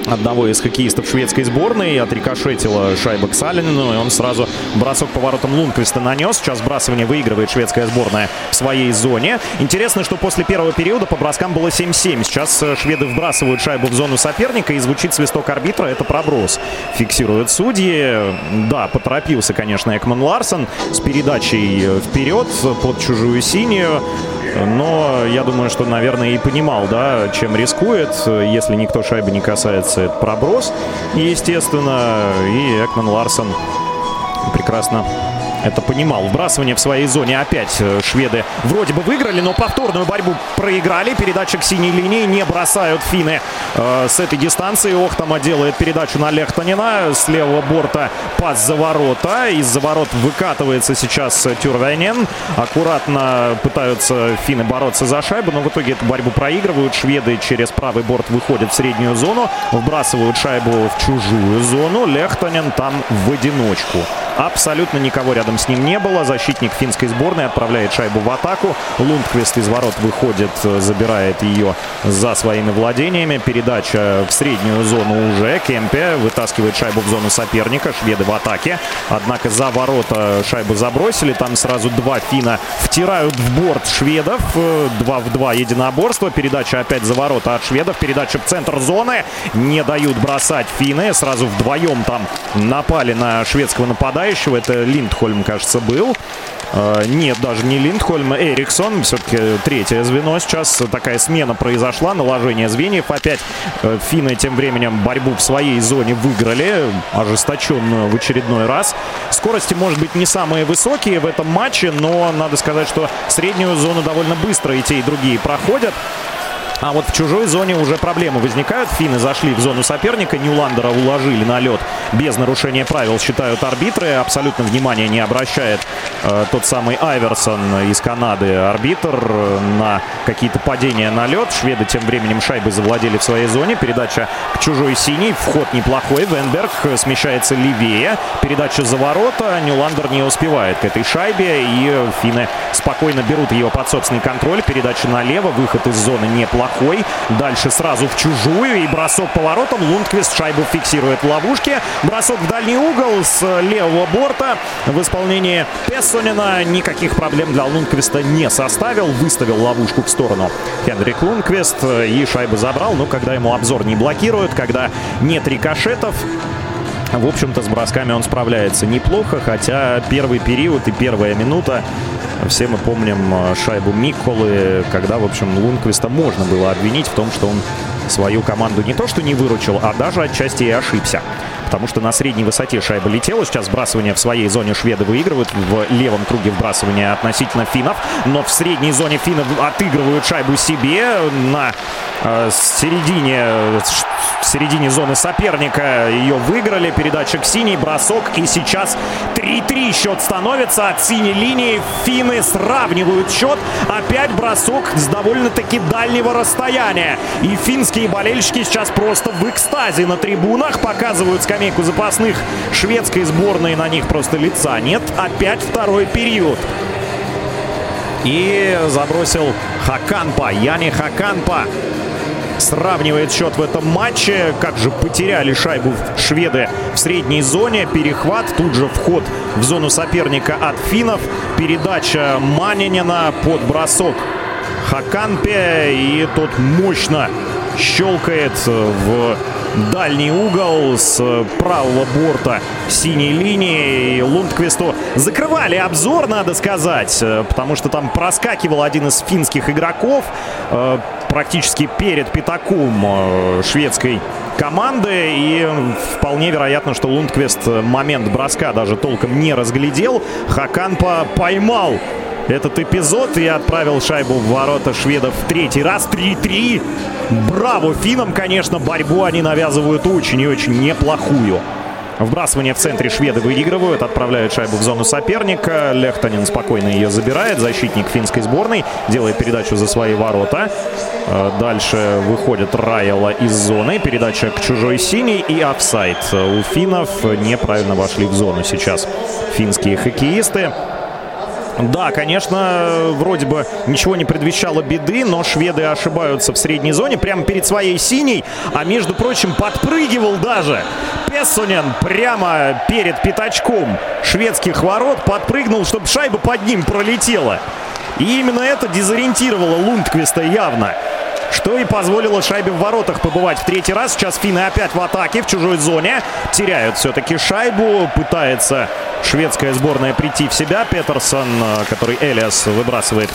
одного из хоккеистов шведской сборной. Отрикошетила шайба к Салинину, и он сразу бросок поворотом Лунквиста нанес. Сейчас сбрасывание выигрывает шведская сборная в своей зоне. Интересно, что после первого периода по броскам было 7-7. Сейчас э, шведы вбрасывают шайбу в зону соперника, и звучит свисток арбитра. Это проброс. Фиксируют судьи. Да, поторопился, конечно, Экман Ларсон с передачей вперед под чужую синюю. Но я думаю, что, наверное, и понимал, да, чем рискует. Если никто шайбы не касается, это проброс. Естественно, и Экман Ларсон прекрасно это понимал. Вбрасывание в своей зоне опять э, шведы вроде бы выиграли, но повторную борьбу проиграли. Передача к синей линии не бросают финны э, с этой дистанции. Охтама делает передачу на Лехтанина. С левого борта пас за ворота. Из-за ворот выкатывается сейчас Тюрвенен. Аккуратно пытаются финны бороться за шайбу, но в итоге эту борьбу проигрывают. Шведы через правый борт выходят в среднюю зону, вбрасывают шайбу в чужую зону. Лехтанин там в одиночку. Абсолютно никого рядом с ним не было. Защитник финской сборной отправляет шайбу в атаку. Лундквист из ворот выходит, забирает ее за своими владениями. Передача в среднюю зону уже. Кемпе вытаскивает шайбу в зону соперника. Шведы в атаке. Однако за ворота шайбу забросили. Там сразу два фина втирают в борт шведов. Два в два единоборство. Передача опять за ворота от шведов. Передача в центр зоны. Не дают бросать финны. Сразу вдвоем там напали на шведского нападающего. Это Линдхольм, кажется, был. А, нет, даже не Линдхольм, а Эриксон. Все-таки третье звено. Сейчас такая смена произошла, наложение звеньев. Опять э, финны тем временем борьбу в своей зоне выиграли, ожесточенную в очередной раз. Скорости, может быть, не самые высокие в этом матче, но надо сказать, что среднюю зону довольно быстро и те, и другие проходят. А вот в чужой зоне уже проблемы возникают. Финны зашли в зону соперника. Ньюландера уложили на лед без нарушения правил, считают арбитры. Абсолютно внимания не обращает э, тот самый Айверсон из Канады. Арбитр э, на какие-то падения на лед. Шведы тем временем шайбы завладели в своей зоне. Передача к чужой синей. Вход неплохой. Венберг смещается левее. Передача за ворота. Ньюландер не успевает к этой шайбе. И финны спокойно берут ее под собственный контроль. Передача налево. Выход из зоны неплохой плохой. Дальше сразу в чужую и бросок поворотом. Лундквист шайбу фиксирует в ловушке. Бросок в дальний угол с левого борта в исполнении Пессонина. Никаких проблем для Лундквиста не составил. Выставил ловушку в сторону Хенрик Лундквист и шайбу забрал. Но когда ему обзор не блокируют, когда нет рикошетов, [LAUGHS] в общем-то, с бросками он справляется неплохо, хотя первый период и первая минута все мы помним э, шайбу Микколы, когда, в общем, Лунквиста можно было обвинить в том, что он свою команду не то что не выручил, а даже отчасти и ошибся потому что на средней высоте шайба летела. Сейчас сбрасывание в своей зоне шведы выигрывают. В левом круге вбрасывание относительно финнов. Но в средней зоне финны отыгрывают шайбу себе. На э, середине, в середине зоны соперника ее выиграли. Передача к синей, бросок. И сейчас 3-3 счет становится от синей линии. Финны сравнивают счет. Опять бросок с довольно-таки дальнего расстояния. И финские болельщики сейчас просто в экстазе на трибунах показывают скамейки скамейку запасных шведской сборной. На них просто лица нет. Опять второй период. И забросил Хаканпа. Яни Хаканпа сравнивает счет в этом матче. Как же потеряли шайбу шведы в средней зоне. Перехват, тут же вход в зону соперника от финнов. Передача Манинина под бросок Хаканпе. И тот мощно щелкает в дальний угол с правого борта синей линии. Лундквисту закрывали обзор, надо сказать, потому что там проскакивал один из финских игроков э, практически перед пятаком э, шведской команды. И вполне вероятно, что Лундквист момент броска даже толком не разглядел. Хаканпа поймал этот эпизод и отправил шайбу в ворота шведов в третий раз. 3-3. Браво финам, конечно, борьбу они навязывают очень и очень неплохую. Вбрасывание в центре шведы выигрывают, отправляют шайбу в зону соперника. Лехтанин спокойно ее забирает. Защитник финской сборной делает передачу за свои ворота. Э, дальше выходит Райла из зоны. Передача к чужой синей и офсайд. У финнов неправильно вошли в зону сейчас финские хоккеисты. Да, конечно, вроде бы ничего не предвещало беды, но шведы ошибаются в средней зоне, прямо перед своей синей, а между прочим подпрыгивал даже Пессонен прямо перед пятачком шведских ворот, подпрыгнул, чтобы шайба под ним пролетела. И именно это дезориентировало Лундквиста явно что и позволило шайбе в воротах побывать в третий раз. Сейчас финны опять в атаке, в чужой зоне. Теряют все-таки шайбу. Пытается шведская сборная прийти в себя. Петерсон, э, который Элиас выбрасывает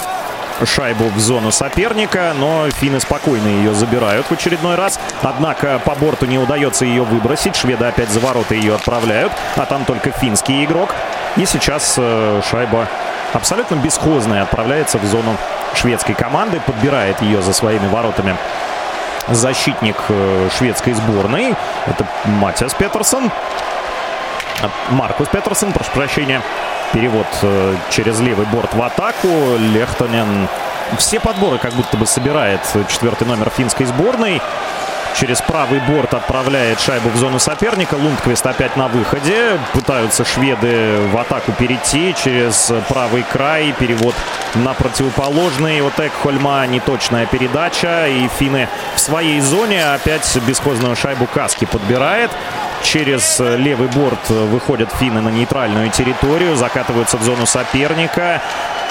шайбу в зону соперника, но финны спокойно ее забирают в очередной раз. Однако по борту не удается ее выбросить. Шведы опять за ворота ее отправляют, а там только финский игрок. И сейчас э, шайба абсолютно бесхозная отправляется в зону шведской команды. Подбирает ее за своими воротами защитник э, шведской сборной. Это Матиас Петерсон. Маркус Петерсон, прошу прощения. Перевод э, через левый борт в атаку. Лехтонен все подборы как будто бы собирает четвертый номер финской сборной через правый борт отправляет шайбу в зону соперника. Лундквист опять на выходе. Пытаются шведы в атаку перейти через правый край. Перевод на противоположный. Вот Экхольма неточная передача. И финны в своей зоне опять бесхозную шайбу Каски подбирает. Через левый борт выходят финны на нейтральную территорию. Закатываются в зону соперника.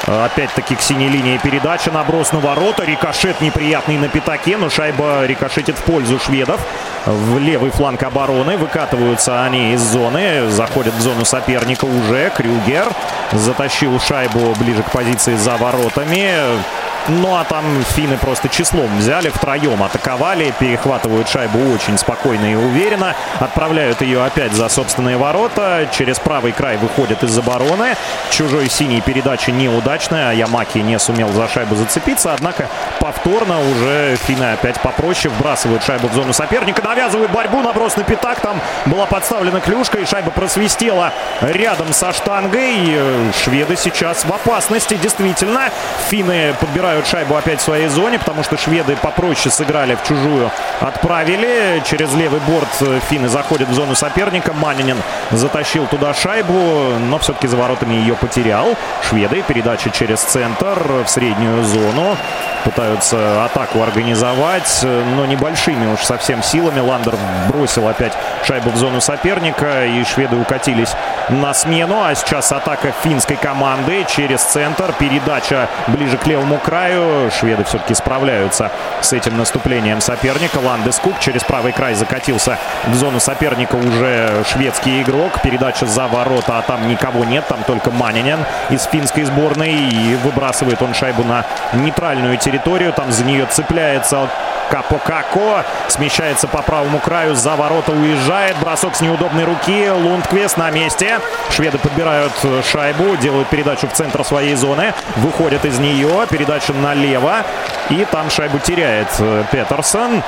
Опять-таки к синей линии передача. Наброс на ворота. Рикошет неприятный на пятаке, но шайба рикошетит в пользу шведов. В левый фланг обороны. Выкатываются они из зоны. Заходят в зону соперника уже. Крюгер затащил шайбу ближе к позиции за воротами. Ну а там финны просто числом взяли, втроем атаковали, перехватывают шайбу очень спокойно и уверенно, отправляют ее опять за собственные ворота, через правый край выходят из обороны, чужой синий передача неудачная, Ямаки не сумел за шайбу зацепиться, однако повторно уже финны опять попроще вбрасывают шайбу в зону соперника, навязывают борьбу, наброс на пятак, там была подставлена клюшка и шайба просвистела рядом со штангой, шведы сейчас в опасности, действительно, финны подбирают шайбу опять в своей зоне, потому что шведы попроще сыграли в чужую. Отправили. Через левый борт финны заходят в зону соперника. Манинин затащил туда шайбу, но все-таки за воротами ее потерял. Шведы. Передача через центр в среднюю зону. Пытаются атаку организовать, но небольшими уж совсем силами. Ландер бросил опять шайбу в зону соперника, и шведы укатились на смену. А сейчас атака финской команды через центр. Передача ближе к левому краю. Шведы все-таки справляются с этим наступлением соперника. Ландескук через правый край закатился в зону соперника уже шведский игрок. Передача за ворота, а там никого нет. Там только Манинин из финской сборной. И выбрасывает он шайбу на нейтральную территорию. Там за нее цепляется Капокако. Смещается по правому краю. За ворота уезжает. Бросок с неудобной руки. Лундквест на месте. Шведы подбирают шайбу. Делают передачу в центр своей зоны. Выходят из нее. Передача налево. И там шайбу теряет Петерсон.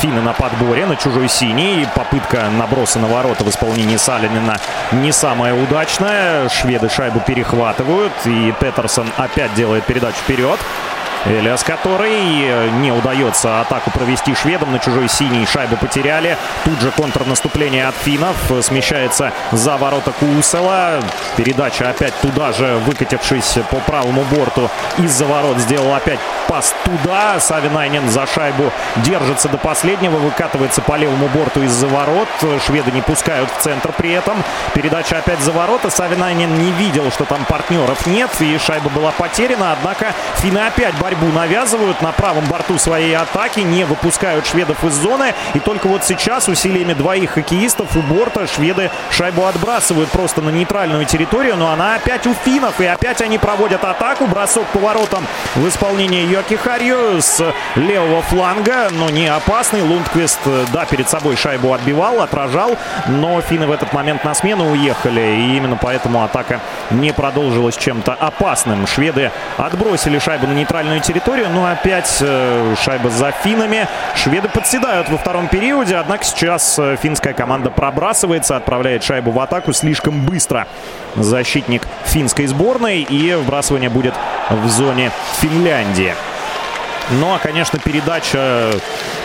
Финны на подборе, на чужой синий. Попытка наброса на ворота в исполнении Салинина не самая удачная. Шведы шайбу перехватывают. И Петерсон опять делает передачу вперед. Элиас, который э, не удается атаку провести шведам. На чужой синий шайбу потеряли. Тут же контрнаступление от финнов. Смещается за ворота Кусела. Передача опять туда же, выкатившись по правому борту из-за ворот, сделал опять пас туда. Савинайнен за шайбу держится до последнего. Выкатывается по левому борту из-за ворот. Шведы не пускают в центр при этом. Передача опять за ворота. Савинайнен не видел, что там партнеров нет. И шайба была потеряна. Однако финны опять борьбу навязывают на правом борту своей атаки, не выпускают шведов из зоны. И только вот сейчас усилиями двоих хоккеистов у борта шведы шайбу отбрасывают просто на нейтральную территорию, но она опять у финнов. И опять они проводят атаку. Бросок поворотом в исполнении Йоки Харью с левого фланга, но не опасный. Лундквист, да, перед собой шайбу отбивал, отражал, но финны в этот момент на смену уехали. И именно поэтому атака не продолжилась чем-то опасным. Шведы отбросили шайбу на нейтральную нейтральную территорию. Но опять э, шайба за финами. Шведы подседают во втором периоде. Однако сейчас э, финская команда пробрасывается, отправляет шайбу в атаку слишком быстро. Защитник финской сборной. И вбрасывание будет в зоне Финляндии. Ну, а, конечно, передача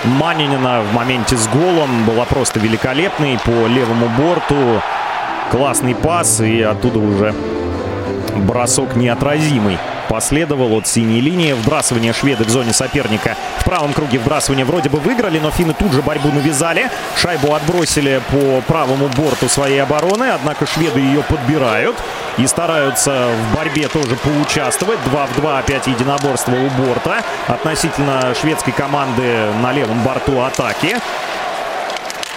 Манинина в моменте с голом была просто великолепной по левому борту. Классный пас, и оттуда уже Бросок неотразимый последовал от синей линии. Вбрасывание шведы в зоне соперника. В правом круге вбрасывание вроде бы выиграли, но финны тут же борьбу навязали. Шайбу отбросили по правому борту своей обороны, однако шведы ее подбирают и стараются в борьбе тоже поучаствовать. 2 в 2 опять единоборство у борта относительно шведской команды на левом борту атаки.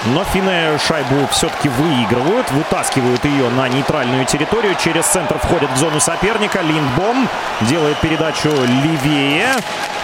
Но финны шайбу все-таки выигрывают, вытаскивают ее на нейтральную территорию. Через центр входит в зону соперника. Линдбом делает передачу левее.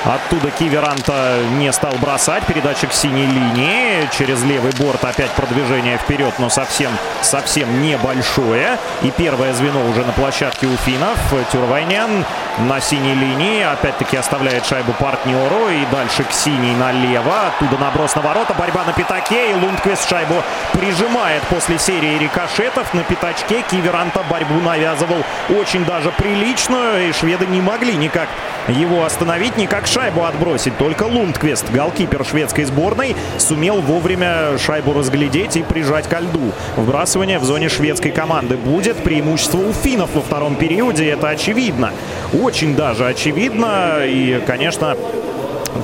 Оттуда Киверанта не стал бросать. Передача к синей линии. Через левый борт опять продвижение вперед, но совсем, совсем небольшое. И первое звено уже на площадке у финнов. Тюрвайнен на синей линии. Опять-таки оставляет шайбу партнеру. И дальше к синей налево. Оттуда наброс на ворота. Борьба на пятаке. И Лундквист шайбу прижимает после серии рикошетов. На пятачке Киверанта борьбу навязывал очень даже приличную. И шведы не могли никак его остановить, никак шайбу отбросить. Только Лундквист, голкипер шведской сборной, сумел вовремя шайбу разглядеть и прижать ко льду. Вбрасывание в зоне шведской команды будет. Преимущество у финнов во втором периоде, это очевидно. Очень даже очевидно. И, конечно,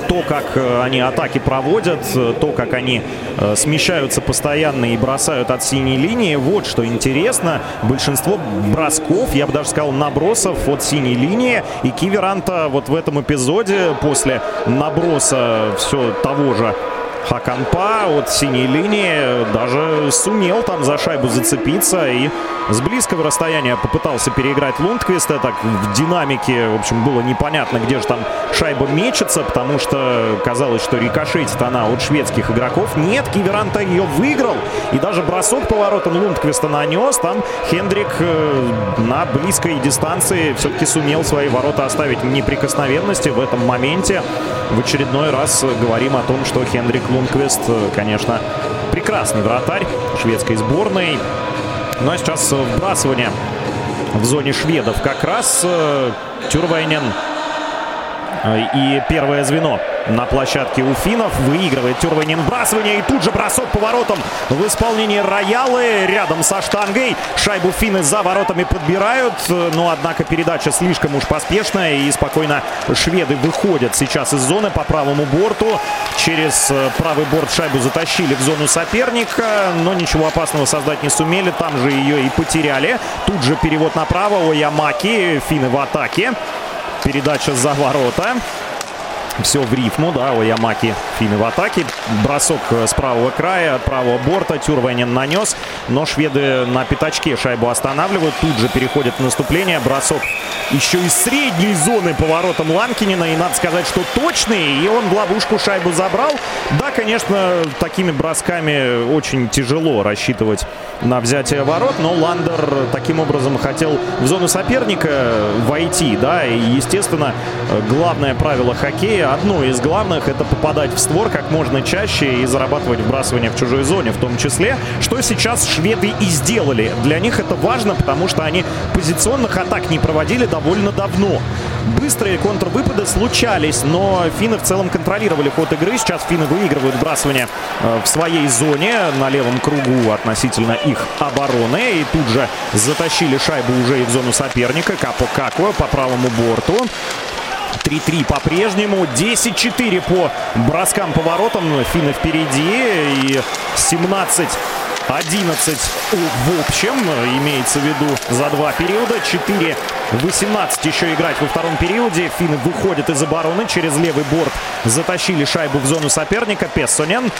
то, как э, они атаки проводят, э, то, как они э, смещаются постоянно и бросают от синей линии. Вот что интересно. Большинство бросков, я бы даже сказал, набросов от синей линии. И Киверанта вот в этом эпизоде после наброса все того же Хаканпа от синей линии даже сумел там за шайбу зацепиться и с близкого расстояния попытался переиграть Лундквиста. Так в динамике, в общем, было непонятно, где же там шайба мечется, потому что казалось, что рикошетит она от шведских игроков. Нет, Киверанта ее выиграл. И даже бросок поворотом Лундквиста нанес. Там Хендрик э, на близкой дистанции все-таки сумел свои ворота оставить в неприкосновенности в этом моменте. В очередной раз говорим о том, что Хендрик Лунквист, э, конечно, прекрасный вратарь шведской сборной. Ну а сейчас вбрасывание в зоне шведов. Как раз э, Тюрвайнен э, и первое звено на площадке у финнов. Выигрывает Тюрванин вбрасывание. И тут же бросок поворотом в исполнении Роялы. Рядом со штангой. Шайбу финны за воротами подбирают. Но, однако, передача слишком уж поспешная. И спокойно шведы выходят сейчас из зоны по правому борту. Через э, правый борт шайбу затащили в зону соперника. Но ничего опасного создать не сумели. Там же ее и потеряли. Тут же перевод направо. Оямаки. Финны в атаке. Передача за ворота. Все в рифму, да, у Ямаки финны в атаке. Бросок с правого края, от правого борта. Тюрвайнен нанес, но шведы на пятачке шайбу останавливают. Тут же переходит в наступление. Бросок еще из средней зоны поворотом Ланкинина. И надо сказать, что точный. И он в ловушку шайбу забрал. Да, конечно, такими бросками очень тяжело рассчитывать на взятие ворот. Но Ландер таким образом хотел в зону соперника войти. Да, и, естественно, главное правило хоккея одно из главных это попадать в створ как можно чаще и зарабатывать вбрасывание в чужой зоне в том числе, что сейчас шведы и сделали. Для них это важно, потому что они позиционных атак не проводили довольно давно. Быстрые контрвыпады случались, но финны в целом контролировали ход игры. Сейчас финны выигрывают вбрасывание э, в своей зоне на левом кругу относительно их обороны. И тут же затащили шайбу уже и в зону соперника. Капо Како по правому борту. 3-3 по-прежнему. 10-4 по броскам поворотам. Финны впереди. И 17 11 в общем, имеется в виду за два периода. 4-18 еще играть во втором периоде. Финны выходят из обороны. Через левый борт затащили шайбу в зону соперника. Пессонен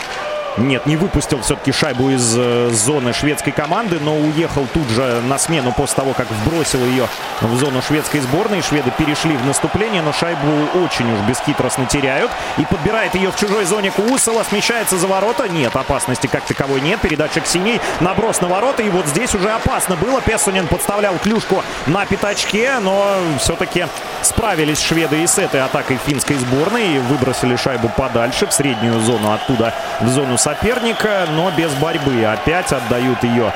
нет, не выпустил все-таки шайбу из э, зоны шведской команды, но уехал тут же на смену после того, как вбросил ее в зону шведской сборной. Шведы перешли в наступление, но шайбу очень уж бесхитростно теряют. И подбирает ее в чужой зоне Куусова, смещается за ворота. Нет, опасности как таковой нет. Передача к синей, наброс на ворота. И вот здесь уже опасно было. Песунин подставлял клюшку на пятачке, но все-таки справились шведы и с этой атакой финской сборной. И выбросили шайбу подальше в среднюю зону, оттуда в зону соперника, но без борьбы. Опять отдают ее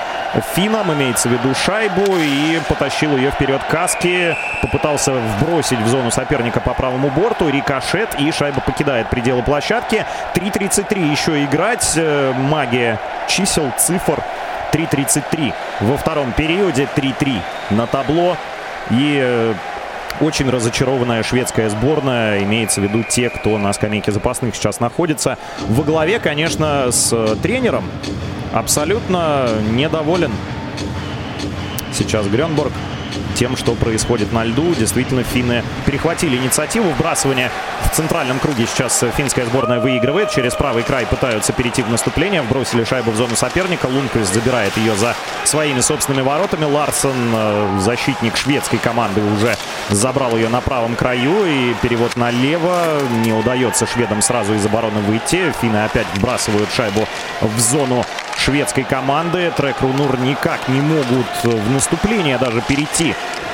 финам, имеется в виду шайбу, и потащил ее вперед Каски. Попытался вбросить в зону соперника по правому борту. Рикошет, и шайба покидает пределы площадки. 3.33 еще играть. Э, магия чисел, цифр. 3.33 во втором периоде. 3-3 на табло. И э, очень разочарованная шведская сборная, имеется в виду те, кто на скамейке запасных сейчас находится. Во главе, конечно, с э, тренером. Абсолютно недоволен сейчас Гренборг тем, что происходит на льду. Действительно, финны перехватили инициативу. Вбрасывание в центральном круге сейчас финская сборная выигрывает. Через правый край пытаются перейти в наступление. Вбросили шайбу в зону соперника. Лунквист забирает ее за своими собственными воротами. Ларсен, э, защитник шведской команды, уже забрал ее на правом краю. И перевод налево. Не удается шведам сразу из обороны выйти. Финны опять вбрасывают шайбу в зону шведской команды. Трек Рунур никак не могут в наступление даже перейти.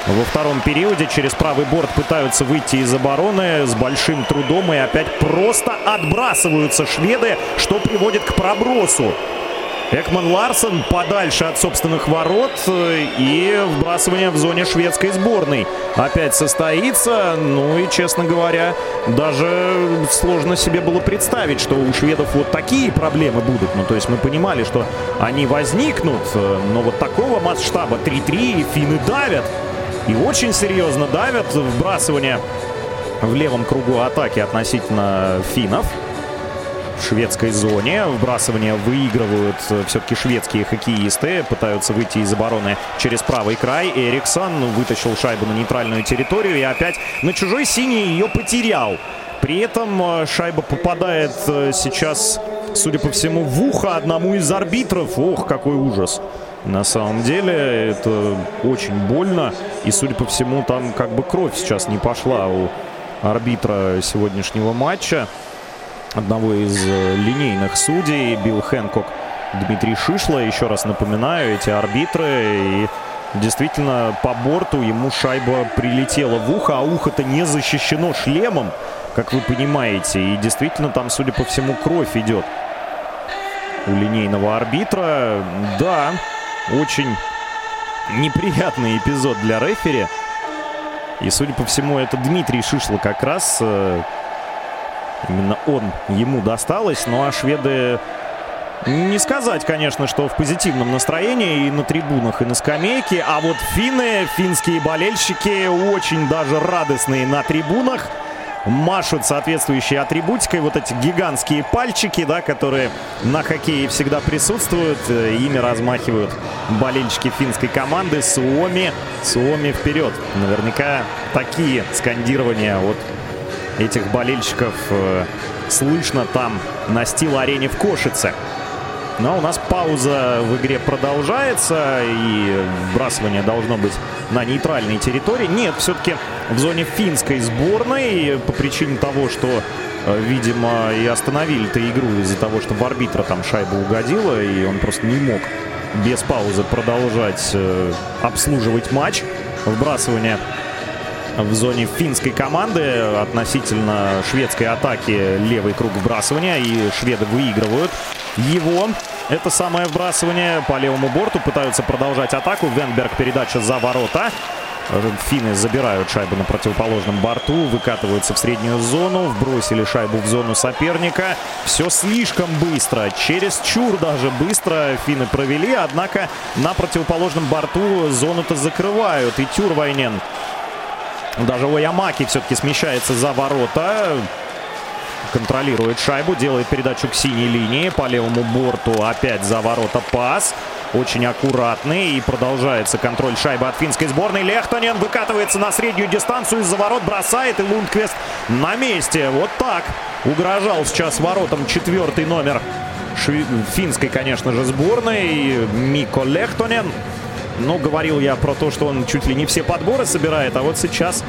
Во втором периоде через правый борт пытаются выйти из обороны с большим трудом и опять просто отбрасываются шведы, что приводит к пробросу. Экман Ларсен подальше от собственных ворот э, и вбрасывание в зоне шведской сборной опять состоится. Ну и, честно говоря, даже сложно себе было представить, что у шведов вот такие проблемы будут. Ну, то есть мы понимали, что они возникнут, э, но вот такого масштаба 3-3 финны давят. И очень серьезно давят вбрасывание в левом кругу атаки относительно финнов в шведской зоне. Вбрасывание выигрывают э, все-таки шведские хоккеисты. Пытаются выйти из обороны через правый край. Эриксон вытащил шайбу на нейтральную территорию и опять на чужой синий ее потерял. При этом э, шайба попадает э, сейчас, судя по всему, в ухо одному из арбитров. Ох, какой ужас. На самом деле это очень больно. И, судя по всему, там как бы кровь сейчас не пошла у арбитра сегодняшнего матча одного из э, линейных судей, Билл Хэнкок, Дмитрий Шишло. Еще раз напоминаю, эти арбитры. И действительно по борту ему шайба прилетела в ухо, а ухо-то не защищено шлемом, как вы понимаете. И действительно там, судя по всему, кровь идет у линейного арбитра. Да, очень неприятный эпизод для рефери. И, судя по всему, это Дмитрий Шишло как раз э, Именно он ему досталось. Ну а шведы не сказать, конечно, что в позитивном настроении и на трибунах, и на скамейке. А вот финны, финские болельщики очень даже радостные на трибунах. Машут соответствующей атрибутикой. Вот эти гигантские пальчики, да, которые на хоккее всегда присутствуют. Э, ими размахивают болельщики финской команды. Суоми, Суоми вперед. Наверняка такие скандирования от этих болельщиков э, слышно там на стил-арене в Кошице. Но у нас пауза в игре продолжается, и вбрасывание должно быть на нейтральной территории. Нет, все-таки в зоне финской сборной по причине того, что, э, видимо, и остановили-то игру из-за того, что в арбитра там шайба угодила, и он просто не мог без паузы продолжать э, обслуживать матч. Вбрасывание в зоне финской команды относительно шведской атаки левый круг вбрасывания. И шведы выигрывают его. Это самое вбрасывание по левому борту. Пытаются продолжать атаку. Венберг передача за ворота. Финны забирают шайбу на противоположном борту, выкатываются в среднюю зону, вбросили шайбу в зону соперника. Все слишком быстро, через чур даже быстро финны провели, однако на противоположном борту зону-то закрывают. И Тюрвайнен даже Оямаки все-таки смещается за ворота. Контролирует шайбу, делает передачу к синей линии. По левому борту опять за ворота пас. Очень аккуратный. И продолжается контроль шайбы от финской сборной. Лехтонен выкатывается на среднюю дистанцию. Из-за ворот бросает. И Лундквест на месте. Вот так. Угрожал сейчас воротам четвертый номер шви... финской, конечно же, сборной. Мико Лехтонен. Ну, говорил я про то, что он чуть ли не все подборы собирает, а вот сейчас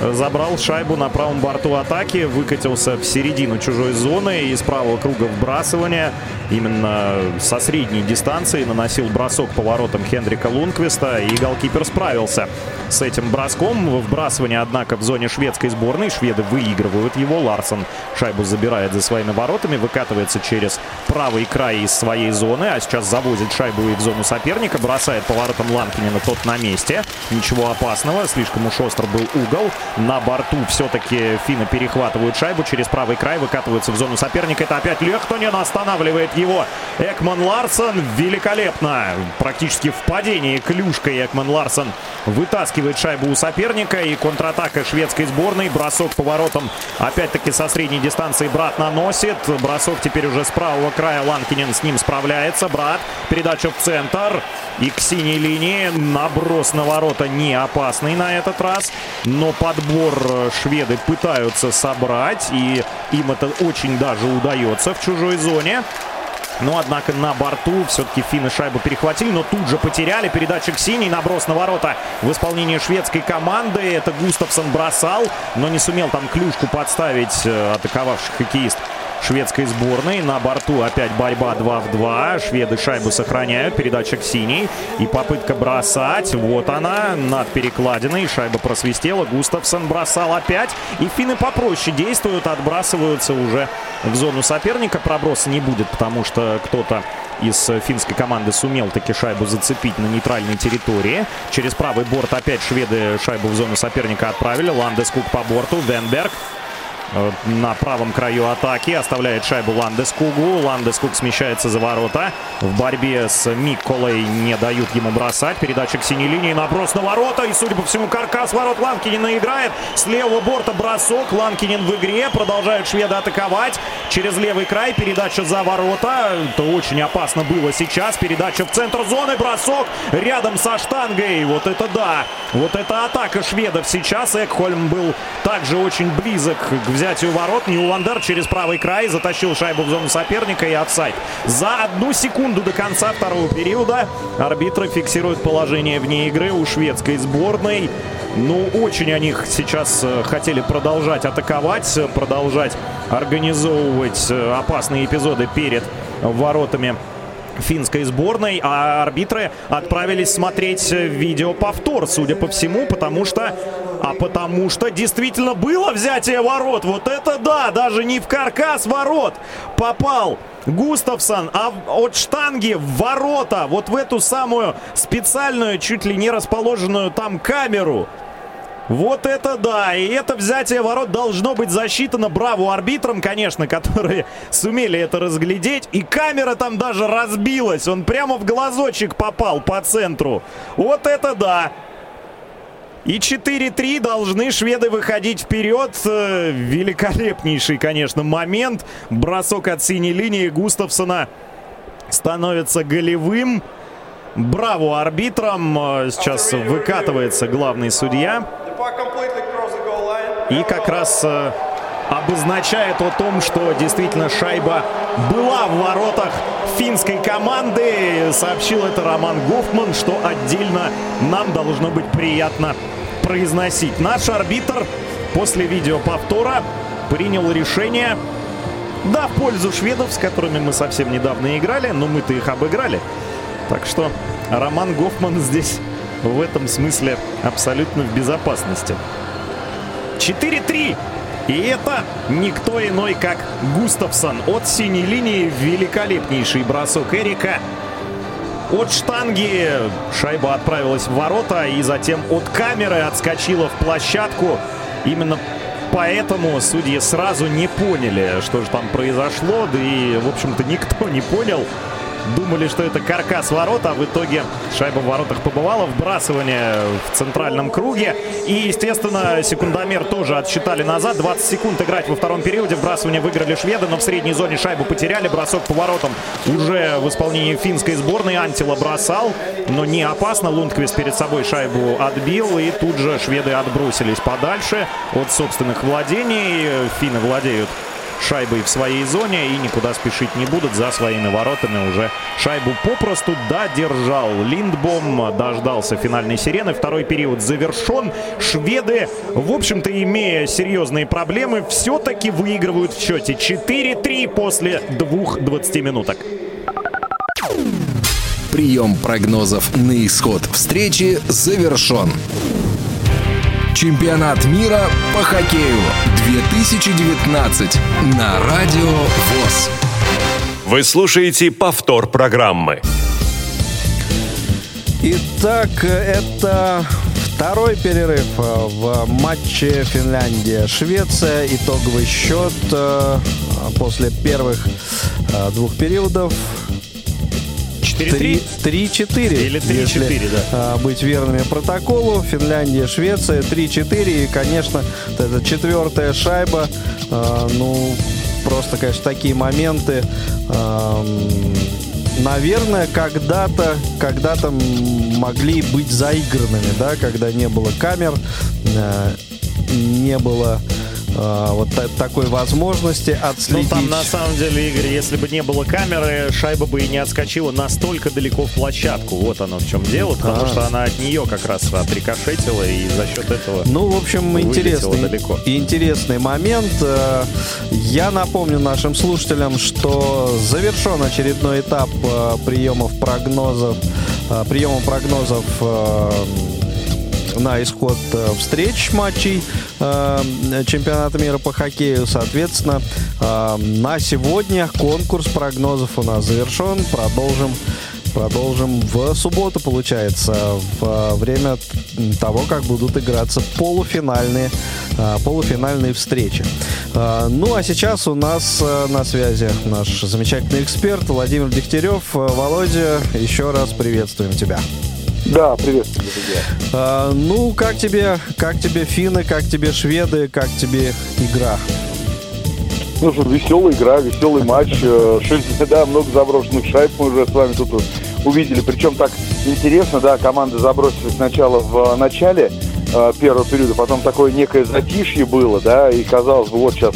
забрал шайбу на правом борту атаки, выкатился в середину чужой зоны из правого круга вбрасывания. Именно со средней дистанции наносил бросок по воротам Хендрика Лунквиста, и голкипер справился с этим броском. Вбрасывание, однако, в зоне шведской сборной. Шведы выигрывают его. Ларсон шайбу забирает за своими воротами, выкатывается через правый край из своей зоны, а сейчас завозит шайбу и в зону соперника, бросает по воротам Ланкинина, тот на месте. Ничего опасного, слишком уж остро был угол. На борту. Все-таки финны перехватывают шайбу через правый край, выкатываются в зону соперника. Это опять Лехтонен останавливает его. Экман Ларсон великолепно. Практически в падении клюшкой Экман Ларсон вытаскивает шайбу у соперника. И контратака шведской сборной. Бросок поворотом опять-таки со средней дистанции брат наносит. Бросок теперь уже с правого края. Ланкинен с ним справляется. Брат. Передача в центр. И к синей линии. Наброс на ворота не опасный на этот раз. Но подбор шведы пытаются собрать. И им это очень даже удается в чужой зоне. Но, однако, на борту все-таки финны шайбу перехватили, но тут же потеряли. Передача к синий, наброс на ворота в исполнении шведской команды. Это Густавсон бросал, но не сумел там клюшку подставить э, атаковавший хоккеист шведской сборной. На борту опять борьба 2 в 2. Шведы шайбу сохраняют. Передача к синий. И попытка бросать. Вот она над перекладиной. Шайба просвистела. Густавсон бросал опять. И финны попроще действуют. Отбрасываются уже в зону соперника. Проброса не будет, потому что кто-то из финской команды сумел таки шайбу зацепить на нейтральной территории. Через правый борт опять шведы шайбу в зону соперника отправили. Ландескук по борту. Венберг Э, на правом краю атаки. Оставляет шайбу Ландескугу. Ландескуг смещается за ворота. В борьбе с Миколой не дают ему бросать. Передача к синей линии. Наброс на ворота. И, судя по всему, каркас ворот Ланкинина играет. С левого борта бросок. Ланкинин в игре. Продолжают шведы атаковать. Через левый край. Передача за ворота. Это очень опасно было сейчас. Передача в центр зоны. Бросок рядом со штангой. Вот это да. Вот это атака шведов сейчас. Экхольм был также очень близок к взятию ворот. Ньюландер через правый край затащил шайбу в зону соперника и отсайд. За одну секунду до конца второго периода арбитры фиксируют положение вне игры у шведской сборной. Ну, очень они сейчас э, хотели продолжать атаковать, продолжать организовывать э, опасные эпизоды перед воротами финской сборной, а арбитры отправились смотреть видеоповтор, судя по всему, потому что а потому что действительно было взятие ворот. Вот это да, даже не в каркас ворот попал Густавсон, а от штанги в ворота, вот в эту самую специальную, чуть ли не расположенную там камеру. Вот это да! И это взятие ворот должно быть засчитано. Браво арбитрам, конечно, которые [LAUGHS] сумели это разглядеть. И камера там даже разбилась. Он прямо в глазочек попал по центру. Вот это да! И 4-3 должны шведы выходить вперед. Э, великолепнейший, конечно, момент. Бросок от синей линии Густавсона становится голевым. Браво арбитрам. Э, сейчас выкатывается главный судья. И как раз э, обозначает о том, что действительно шайба была в воротах финской команды. Сообщил это Роман Гофман, что отдельно нам должно быть приятно произносить. Наш арбитр после видеоповтора принял решение, да, в пользу шведов, с которыми мы совсем недавно играли, но мы-то их обыграли. Так что Роман Гофман здесь в этом смысле абсолютно в безопасности. 4-3. И это никто иной, как Густавсон. От синей линии великолепнейший бросок Эрика. От штанги шайба отправилась в ворота и затем от камеры отскочила в площадку. Именно поэтому судьи сразу не поняли, что же там произошло. Да и, в общем-то, никто не понял. Думали, что это каркас ворот, а в итоге шайба в воротах побывала. Вбрасывание в центральном круге. И, естественно, секундомер тоже отсчитали назад. 20 секунд играть во втором периоде. Вбрасывание выиграли шведы, но в средней зоне шайбу потеряли. Бросок по воротам уже в исполнении финской сборной. Антила бросал, но не опасно. Лундквист перед собой шайбу отбил. И тут же шведы отбросились подальше от собственных владений. Финны владеют шайбой в своей зоне и никуда спешить не будут. За своими воротами уже шайбу попросту додержал. Линдбом дождался финальной сирены. Второй период завершен. Шведы, в общем-то, имея серьезные проблемы, все-таки выигрывают в счете 4-3 после двух 20 минуток. Прием прогнозов на исход встречи завершен. Чемпионат мира по хоккею 2019 на Радио ВОЗ. Вы слушаете повтор программы. Итак, это Второй перерыв э, в матче Финляндия-Швеция. Итоговый счет э, после первых э, двух периодов 4-3? 3-4. Или 3-4, если, да. а, быть верными протоколу. Финляндия, Швеция 3-4. И, конечно, эта четвертая шайба. а, ну, просто, конечно, такие моменты. наверное, когда-то, когда-то могли быть заигранными, да, когда не было камер, э, не было вот та- такой возможности Ну, отследить. там, на самом деле, Игорь, если бы не было камеры, шайба бы и не отскочила настолько далеко в площадку. Вот оно в чем дело, потому А. что она от нее как раз отрикошетила, и за счет этого... Ну, в общем, интересный, далеко. интересный момент. Э, Я напомню нашим слушателям, что завершен очередной этап э, приемов прогнозов, э, приема прогнозов на исход э, встреч матчей э, чемпионата мира по хоккею. Соответственно, э, на сегодня конкурс прогнозов у нас завершен. Продолжим Продолжим в субботу, получается, в время того, как будут играться полуфинальные, полуфинальные встречи. Ну, а сейчас у нас на связи наш замечательный эксперт Владимир Дегтярев. Володя, еще раз приветствуем тебя. Да, приветствую, друзья. Э, Ну, как тебе, как тебе финны, как тебе шведы, как тебе игра? Ну что, веселая игра, веселый матч. Э, Шесть, да, много заброшенных шайб мы уже с вами тут увидели. Причем так интересно, да, команды забросили сначала в э, начале э, первого периода, потом такое некое затишье было, да, и казалось бы, вот сейчас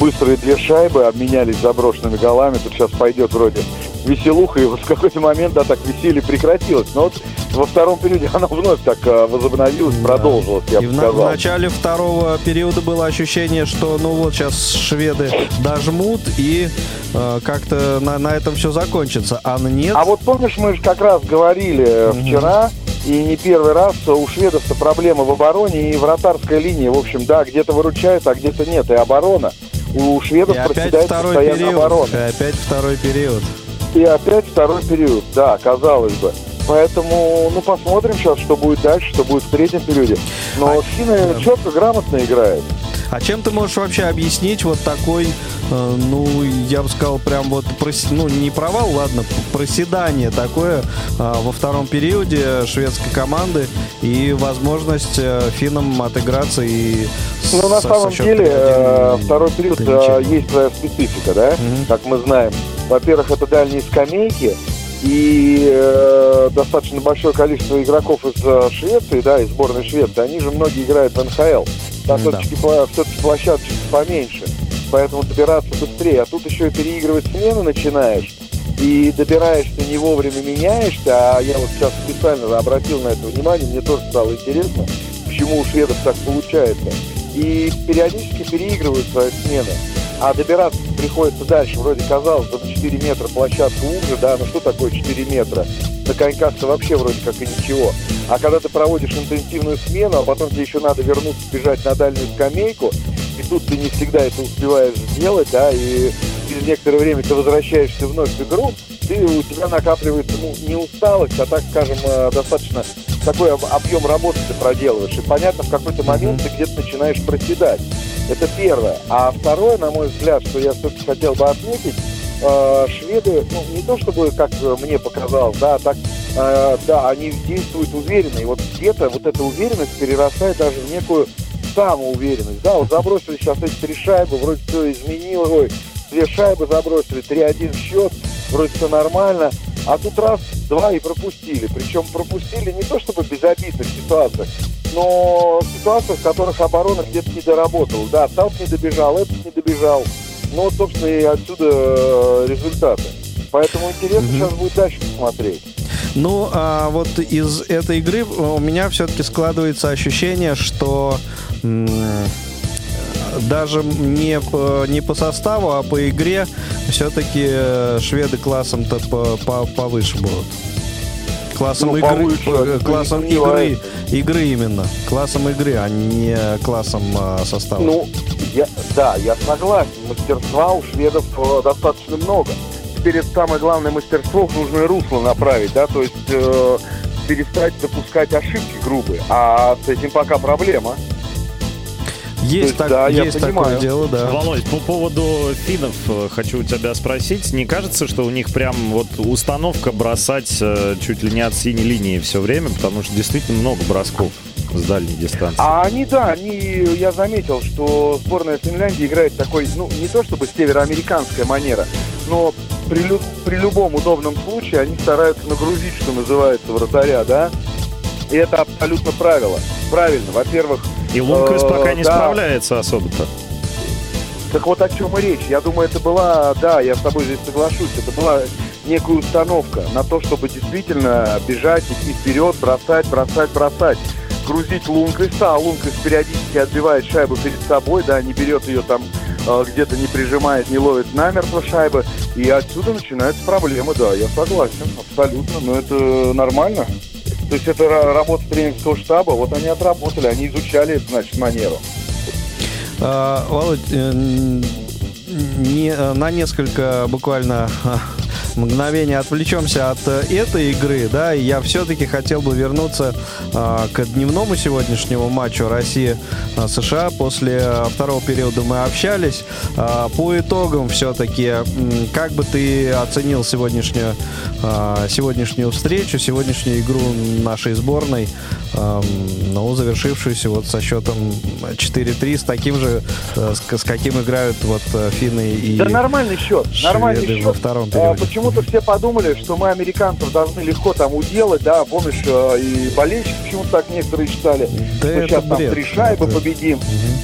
быстрые две шайбы обменялись заброшенными голами, тут сейчас пойдет вроде веселуха, и вот в какой-то момент, да, так веселье прекратилось. Но вот во втором периоде [LAUGHS] оно вновь так э, возобновилось, продолжилось, я И бы в, на- в сказал. начале второго периода было ощущение, что ну вот сейчас шведы дожмут и э, как-то на, на этом все закончится. А нет. А вот помнишь, мы же как раз говорили э, вчера, и не первый раз, у шведов-то проблемы в обороне и вратарская линия. В общем, да, где-то выручают, а где-то нет. И оборона. У шведов и опять проседает второй период. оборона. И опять второй период. И опять второй период, да, казалось бы. Поэтому, ну, посмотрим сейчас, что будет дальше, что будет в третьем периоде. Но А, да. четко, грамотно играют. А чем ты можешь вообще объяснить вот такой, э, ну, я бы сказал, прям вот, прос- ну, не провал, ладно, проседание такое э, во втором периоде шведской команды и возможность э, финнам отыграться и Ну, на со- самом со деле, э, 3-1 второй период э, есть своя специфика, да, Мгм. как мы знаем. Во-первых, это дальние скамейки, и э, достаточно большое количество игроков из э, Швеции, да, из сборной Швеции, они же многие играют в НХЛ. Там Да. все-таки, все-таки площадочек поменьше, поэтому добираться быстрее. А тут еще и переигрывать смены начинаешь, и добираешься не вовремя меняешься, а я вот сейчас специально обратил на это внимание, мне тоже стало интересно, почему у шведов так получается. И периодически переигрывают свои смены. А добираться приходится дальше. Вроде казалось бы, на 4 метра площадка уже, да, ну что такое 4 метра? На коньках-то вообще вроде как и ничего. А когда ты проводишь интенсивную смену, а потом тебе еще надо вернуться, бежать на дальнюю скамейку, и тут ты не всегда это успеваешь сделать, да, и через некоторое время ты возвращаешься вновь в игру, ты, у тебя накапливается, ну, не усталость, а, так скажем, э, достаточно такой об- объем работы ты проделываешь. И понятно, в какой-то момент ты где-то начинаешь проседать. Это первое. А второе, на мой взгляд, что я все-таки хотел бы отметить, э, шведы, ну, не то чтобы, как мне показалось, да, а так, э, да, они действуют уверенно. И вот где-то вот эта уверенность перерастает даже в некую самоуверенность. Да, вот забросили сейчас эти три шайбы, вроде все изменило, ой, две шайбы забросили, 3-1 счет, вроде все нормально. А тут раз, два и пропустили. Причем пропустили не то чтобы безобидных ситуациях, но в ситуациях, в которых оборона где-то не доработала. Да, там не добежал, этот не добежал. Ну, вот, собственно, и отсюда э, результаты. Поэтому интересно сейчас будет дальше посмотреть. Ну, а вот из этой игры у меня все-таки складывается ощущение, что м, даже не по, не по составу, а по игре все-таки шведы классом-то по- по- повыше будут. Классом Ну, игры, повыше, э, классом игры, игры именно, классом игры, а не классом а, состава. Ну, я, да, я согласен. Мастерства у шведов э, достаточно много. Теперь это самое главное мастерство в нужное русло направить, да, то есть э, перестать допускать ошибки грубые. А с этим пока проблема. Есть, есть, так- да, я есть такое понимаю. дело, да. Володь, по поводу финнов э, хочу у тебя спросить. Не кажется, что у них прям вот установка бросать э, чуть ли не от синей линии все время, потому что действительно много бросков с дальней дистанции. А они, да, они, я заметил, что сборная Финляндии играет такой, ну, не то чтобы североамериканская манера, но при, лю- при любом удобном случае они стараются нагрузить, что называется, вратаря, да? И это абсолютно правило. Правильно. Во-первых, И Лунквист э, пока не да. справляется особо-то. Так вот о чем и речь. Я думаю, это была, да, я с тобой здесь соглашусь, это была некая установка на то, чтобы действительно бежать, идти вперед, бросать, бросать, бросать. Грузить Лунквиста, а Лунквист периодически отбивает шайбу перед собой, да, не берет ее там э, где-то не прижимает, не ловит намертво шайбы. И отсюда начинаются проблемы, да, я согласен, абсолютно. Но это нормально. То есть это ра- работа тренерского штаба, вот они отработали, они изучали, значит, манеру. А, Володь, э, не, э, на несколько буквально а, мгновений отвлечемся от э, этой игры, да, и я все-таки хотел бы вернуться а, к дневному сегодняшнему матчу Россия-США. После э, второго периода мы общались. А, По итогам все-таки, как бы ты оценил сегодняшнюю, а, сегодняшнюю встречу, сегодняшнюю игру нашей сборной, ам, ну, завершившуюся вот со счетом 4-3, с таким же, э, с, с каким играют вот э, финны и Да нормальный счет, нормальный счет. во втором А, периоде. Почему-то все подумали, что мы американцев должны легко там уделать, да, помнишь, э, и болельщики почему-то так некоторые считали, Да что сейчас там бред. три шайбы Это- победим.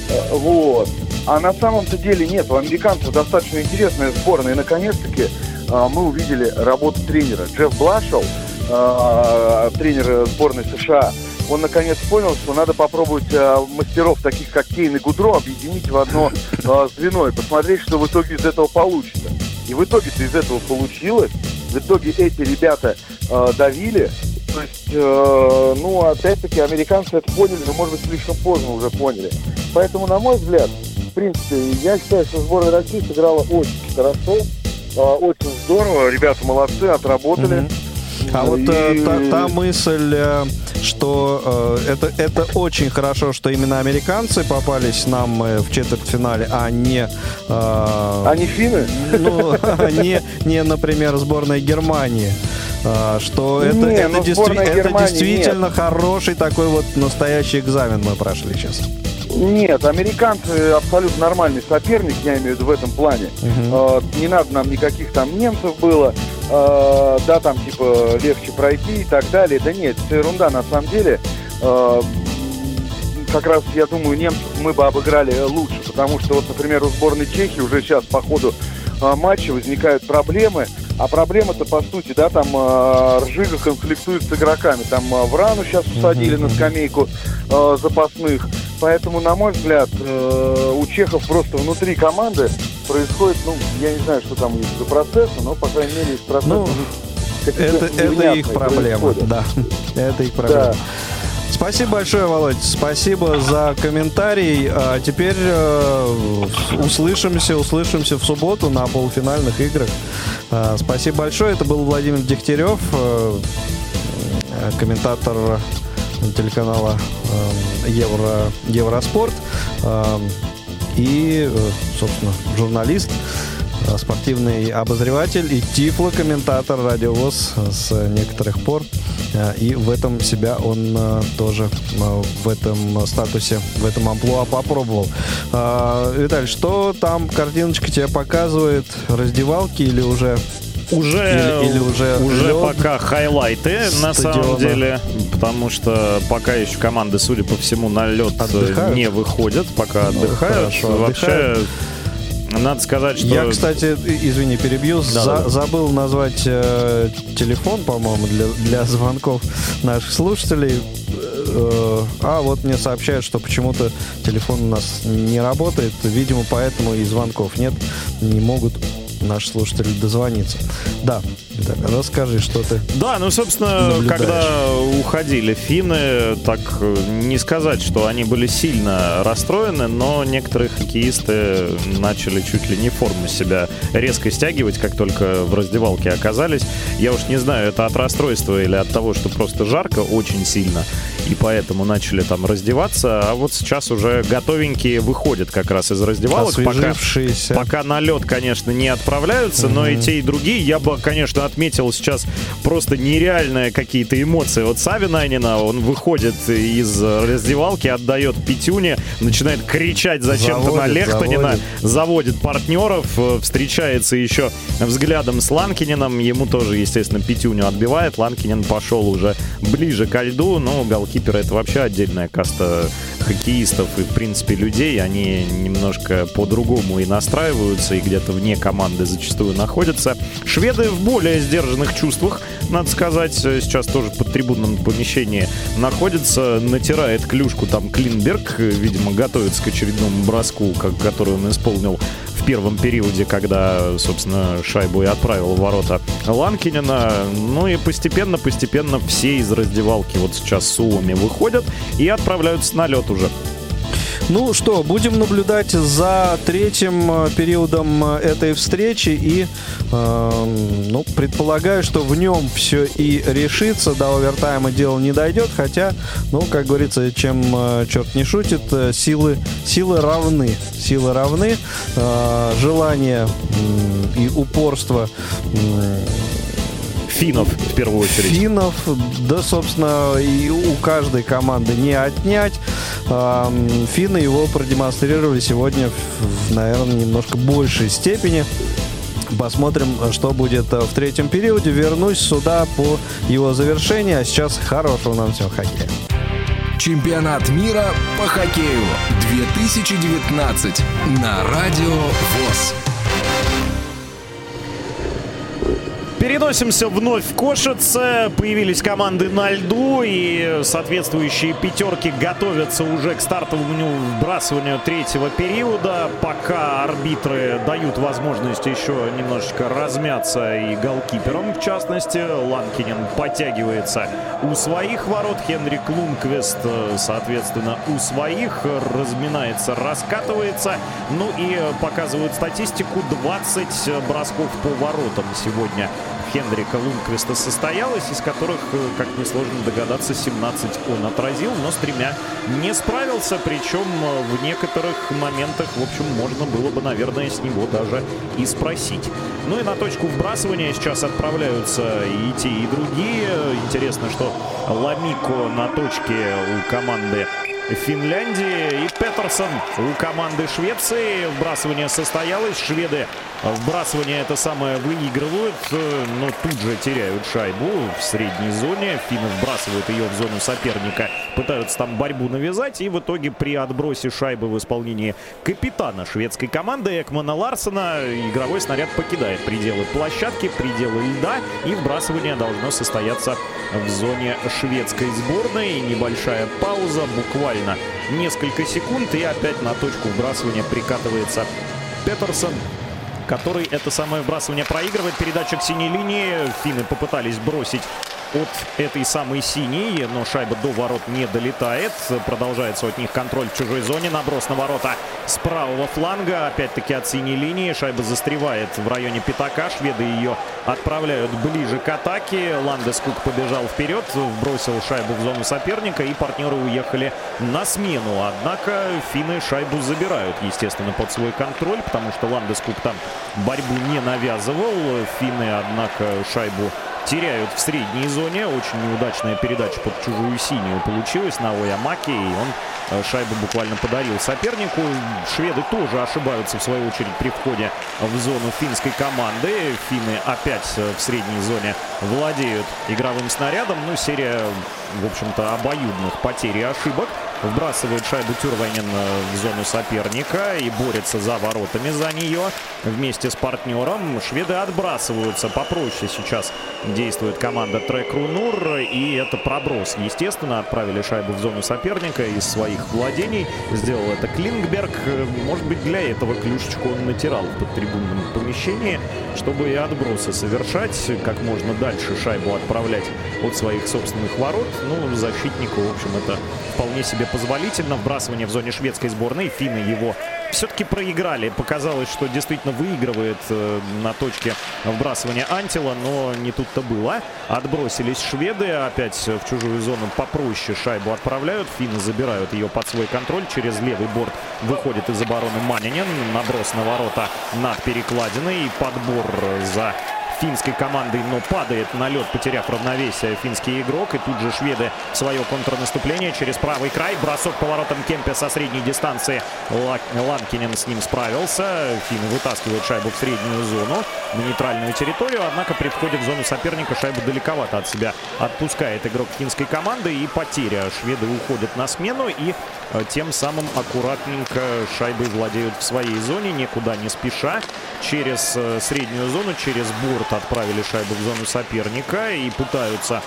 Э, Вот. А на самом-то деле нет, у американцев достаточно интересная сборная. И наконец-таки э, мы увидели работу тренера. Джефф Блашел, тренер сборной США, он наконец понял, что надо попробовать э, мастеров, таких как Кейн и Гудро, объединить в одно э, звено и посмотреть, что в итоге из этого получится. И в итоге-то из этого получилось. В итоге эти ребята э, давили. То есть, э, ну, опять-таки, американцы это поняли, но, может быть, слишком поздно уже поняли. Поэтому, на мой взгляд, в принципе, я считаю, что сборная России сыграла очень хорошо, э, очень здорово. Ребята молодцы, отработали. Мгм. А вот э, та, та мысль, э, что э, это, это очень хорошо, что именно американцы попались нам э, в четвертьфинале, а не, э, Они финны? ну, [LAUGHS] не, не, например, сборная Германии. А, Что это, Не, это, ну, действи- это действительно хороший такой вот настоящий экзамен мы прошли сейчас. Нет, американцы абсолютно нормальный соперник, я имею в виду в этом плане. Мгм. Э, не надо нам никаких там немцев было, э, да, там типа легче пройти и так далее. Да нет, это ерунда на самом деле. Э, как раз, я думаю, немцев мы бы обыграли лучше, потому что вот, например, у сборной Чехии уже сейчас по ходу матча возникают проблемы, а проблема-то, по сути, да, там э, Ржига конфликтует с игроками. Там э, Врану сейчас усадили на скамейку э, запасных. Поэтому, на мой взгляд, э, у чехов просто внутри команды происходит, ну, я не знаю, что там них за процессы, но, по крайней мере, есть процессы Ну, Это, это их проблема, происходят. да. [LAUGHS] Это их проблема. Да. Спасибо большое, Володь. Спасибо за комментарий. А теперь э, услышимся, услышимся в субботу на полуфинальных играх. А, спасибо большое. Это был Владимир Дегтярев, э, э, комментатор телеканала э, Евро, Евроспорт э, и, э, собственно, журналист спортивный обозреватель и тифло-комментатор радиовоз с некоторых пор. Э, И в этом себя он э, тоже э, в этом статусе, в этом амплуа попробовал. Виталий, что там картиночка тебе показывает? Раздевалки или уже Уже, Или- или уже уже лед пока хайлайты, на стадиона. самом деле, потому что пока еще команды, судя по всему, на лед э, Отдыхают? не выходят, пока Ну, отдыхают. хорошо, Вообще, отдыхают. Надо сказать, что... Я, кстати, извини, перебью, Да, за- да. забыл назвать э, телефон, по-моему, для, для звонков наших слушателей. Э, а вот мне сообщают, что почему-то телефон у нас не работает. Видимо, поэтому и звонков нет. Не могут наши слушатели дозвониться. Да, Так, расскажи, что ты. Да, ну, собственно, Наблюдаешь. когда уходили финны, так э, не сказать, что они были сильно расстроены, но некоторые хоккеисты начали чуть ли не форму себя резко стягивать, как только в раздевалке оказались. Я уж не знаю, это от расстройства или от того, что просто жарко очень сильно, и поэтому начали там раздеваться, а вот сейчас уже готовенькие выходят как раз из раздевалок, пока, пока на лед, конечно, не отправляются, но и те, и другие, я бы, конечно, отметил сейчас просто нереальные какие-то эмоции. Вот Савинайнина, он выходит из раздевалки, отдает пятюне, начинает кричать зачем-то на Лехтонина, заводит. заводит партнеров, э, встречается еще взглядом с Ланкининым, ему тоже, естественно, пятюню отбивает, Ланкинин пошел уже ближе ко льду, но голкипер это вообще отдельная каста хоккеистов и, в принципе, людей, они немножко по-другому и настраиваются, и где-то вне команды зачастую находятся. Шведы в более сдержанных чувствах, надо сказать, э, сейчас тоже под трибунном помещении находится, натирает клюшку там Клинберг, э, видимо, готовится к очередному броску, как, который он исполнил в первом периоде, когда, собственно, шайбу и отправил в ворота Ланкинина. Ну и постепенно-постепенно все из раздевалки вот сейчас с Суоми выходят и отправляются на лед уже. Ну что, будем наблюдать за третьим э, периодом э, этой встречи и э, ну, предполагаю, что в нем все и решится. До овертайма дело не дойдет, хотя, ну, как говорится, чем э, черт не шутит, силы, силы равны. Силы равны. Э, желание и упорство Финнов в первую очередь. Финнов, да, собственно, и у каждой команды не отнять. Финны его продемонстрировали сегодня, в, наверное, немножко большей степени. Посмотрим, что будет э, в третьем периоде. Вернусь сюда по его завершении. А сейчас хорошего нам всем хоккея. Чемпионат мира по хоккею 2019 на Радио ВОЗ. Переносимся вновь в Кошице. Появились команды на льду, и соответствующие пятерки готовятся уже к стартовому вбрасыванию третьего периода. Пока арбитры дают возможность еще немножечко размяться и голкиперам, в частности. Ланкинин подтягивается у своих ворот. Хенрик Лунквест, соответственно, у своих. Разминается, раскатывается. Ну и показывают статистику 20 бросков по воротам сегодня Хенрика Лунквиста состоялось, из которых, э, как несложно догадаться, 17 он отразил, но с тремя не справился, причем э, в некоторых моментах, в общем, можно было бы, наверное, с него даже и спросить. Ну и на точку вбрасывания сейчас отправляются и те, и другие. Интересно, что Ламико на точке у команды Финляндии и Петерсон у команды Швеции. Вбрасывание состоялось. Шведы вбрасывание это самое выигрывают, э, но тут же теряют шайбу в средней зоне. Финны вбрасывают ее в зону соперника, пытаются там борьбу навязать. И в итоге при отбросе шайбы в исполнении капитана шведской команды Экмана Ларсена игровой снаряд покидает пределы площадки, пределы льда. И вбрасывание должно состояться в зоне шведской сборной. Небольшая пауза, буквально несколько секунд. И опять на точку вбрасывания прикатывается Петерсон который это самое вбрасывание проигрывает. Передача к синей линии. Финны попытались бросить от этой самой синей, но шайба до ворот не долетает. Продолжается от них контроль в чужой зоне. Наброс на ворота с правого фланга. Опять-таки от синей линии. Шайба застревает в районе пятака. Шведы ее отправляют ближе к атаке. Ландескук побежал вперед, бросил шайбу в зону соперника, и партнеры уехали на смену. Однако финны шайбу забирают, естественно, под свой контроль, потому что Ландескук там борьбу не навязывал. Финны, однако, шайбу теряют в средней зоне. Очень неудачная передача под чужую синюю получилась на Оямаке, и он э, шайбу буквально подарил сопернику. Шведы тоже ошибаются, в свою очередь, при входе в зону финской команды. Финны опять э, в средней зоне владеют игровым снарядом. Ну, серия, в общем-то, обоюдных потерь и ошибок Вбрасывает шайбу Тюрвайнин в зону соперника и борется за воротами за нее вместе с партнером. Шведы отбрасываются попроще сейчас действует команда Трек Рунур. И это проброс. Естественно, отправили шайбу в зону соперника из своих владений. Сделал это Клингберг. Может быть, для этого клюшечку он натирал в подтрибунном помещении, чтобы и отбросы совершать, как можно дальше шайбу отправлять от своих собственных ворот. Ну, защитнику, в общем, это вполне себе позволительно. Вбрасывание в зоне шведской сборной. Финны его все-таки проиграли. Показалось, что действительно выигрывает э, на точке вбрасывания Антила, но не тут-то было. Отбросились шведы, опять в чужую зону попроще шайбу отправляют. Финны забирают ее под свой контроль. Через левый борт выходит из обороны Манинин. Наброс на ворота над перекладиной. И подбор за финской командой, но падает на лед, потеряв равновесие финский игрок. И тут же шведы свое контрнаступление через правый край. Бросок поворотом Кемпе со средней дистанции. Ланкинен с ним справился. Финны вытаскивают шайбу в среднюю зону, на нейтральную территорию. Однако при входе в зону соперника шайбу далековато от себя отпускает игрок финской команды. И потеря. Шведы уходят на смену и тем самым аккуратненько шайбой владеют в своей зоне, никуда не спеша. Через э, среднюю зону, через борт отправили шайбу в зону соперника и пытаются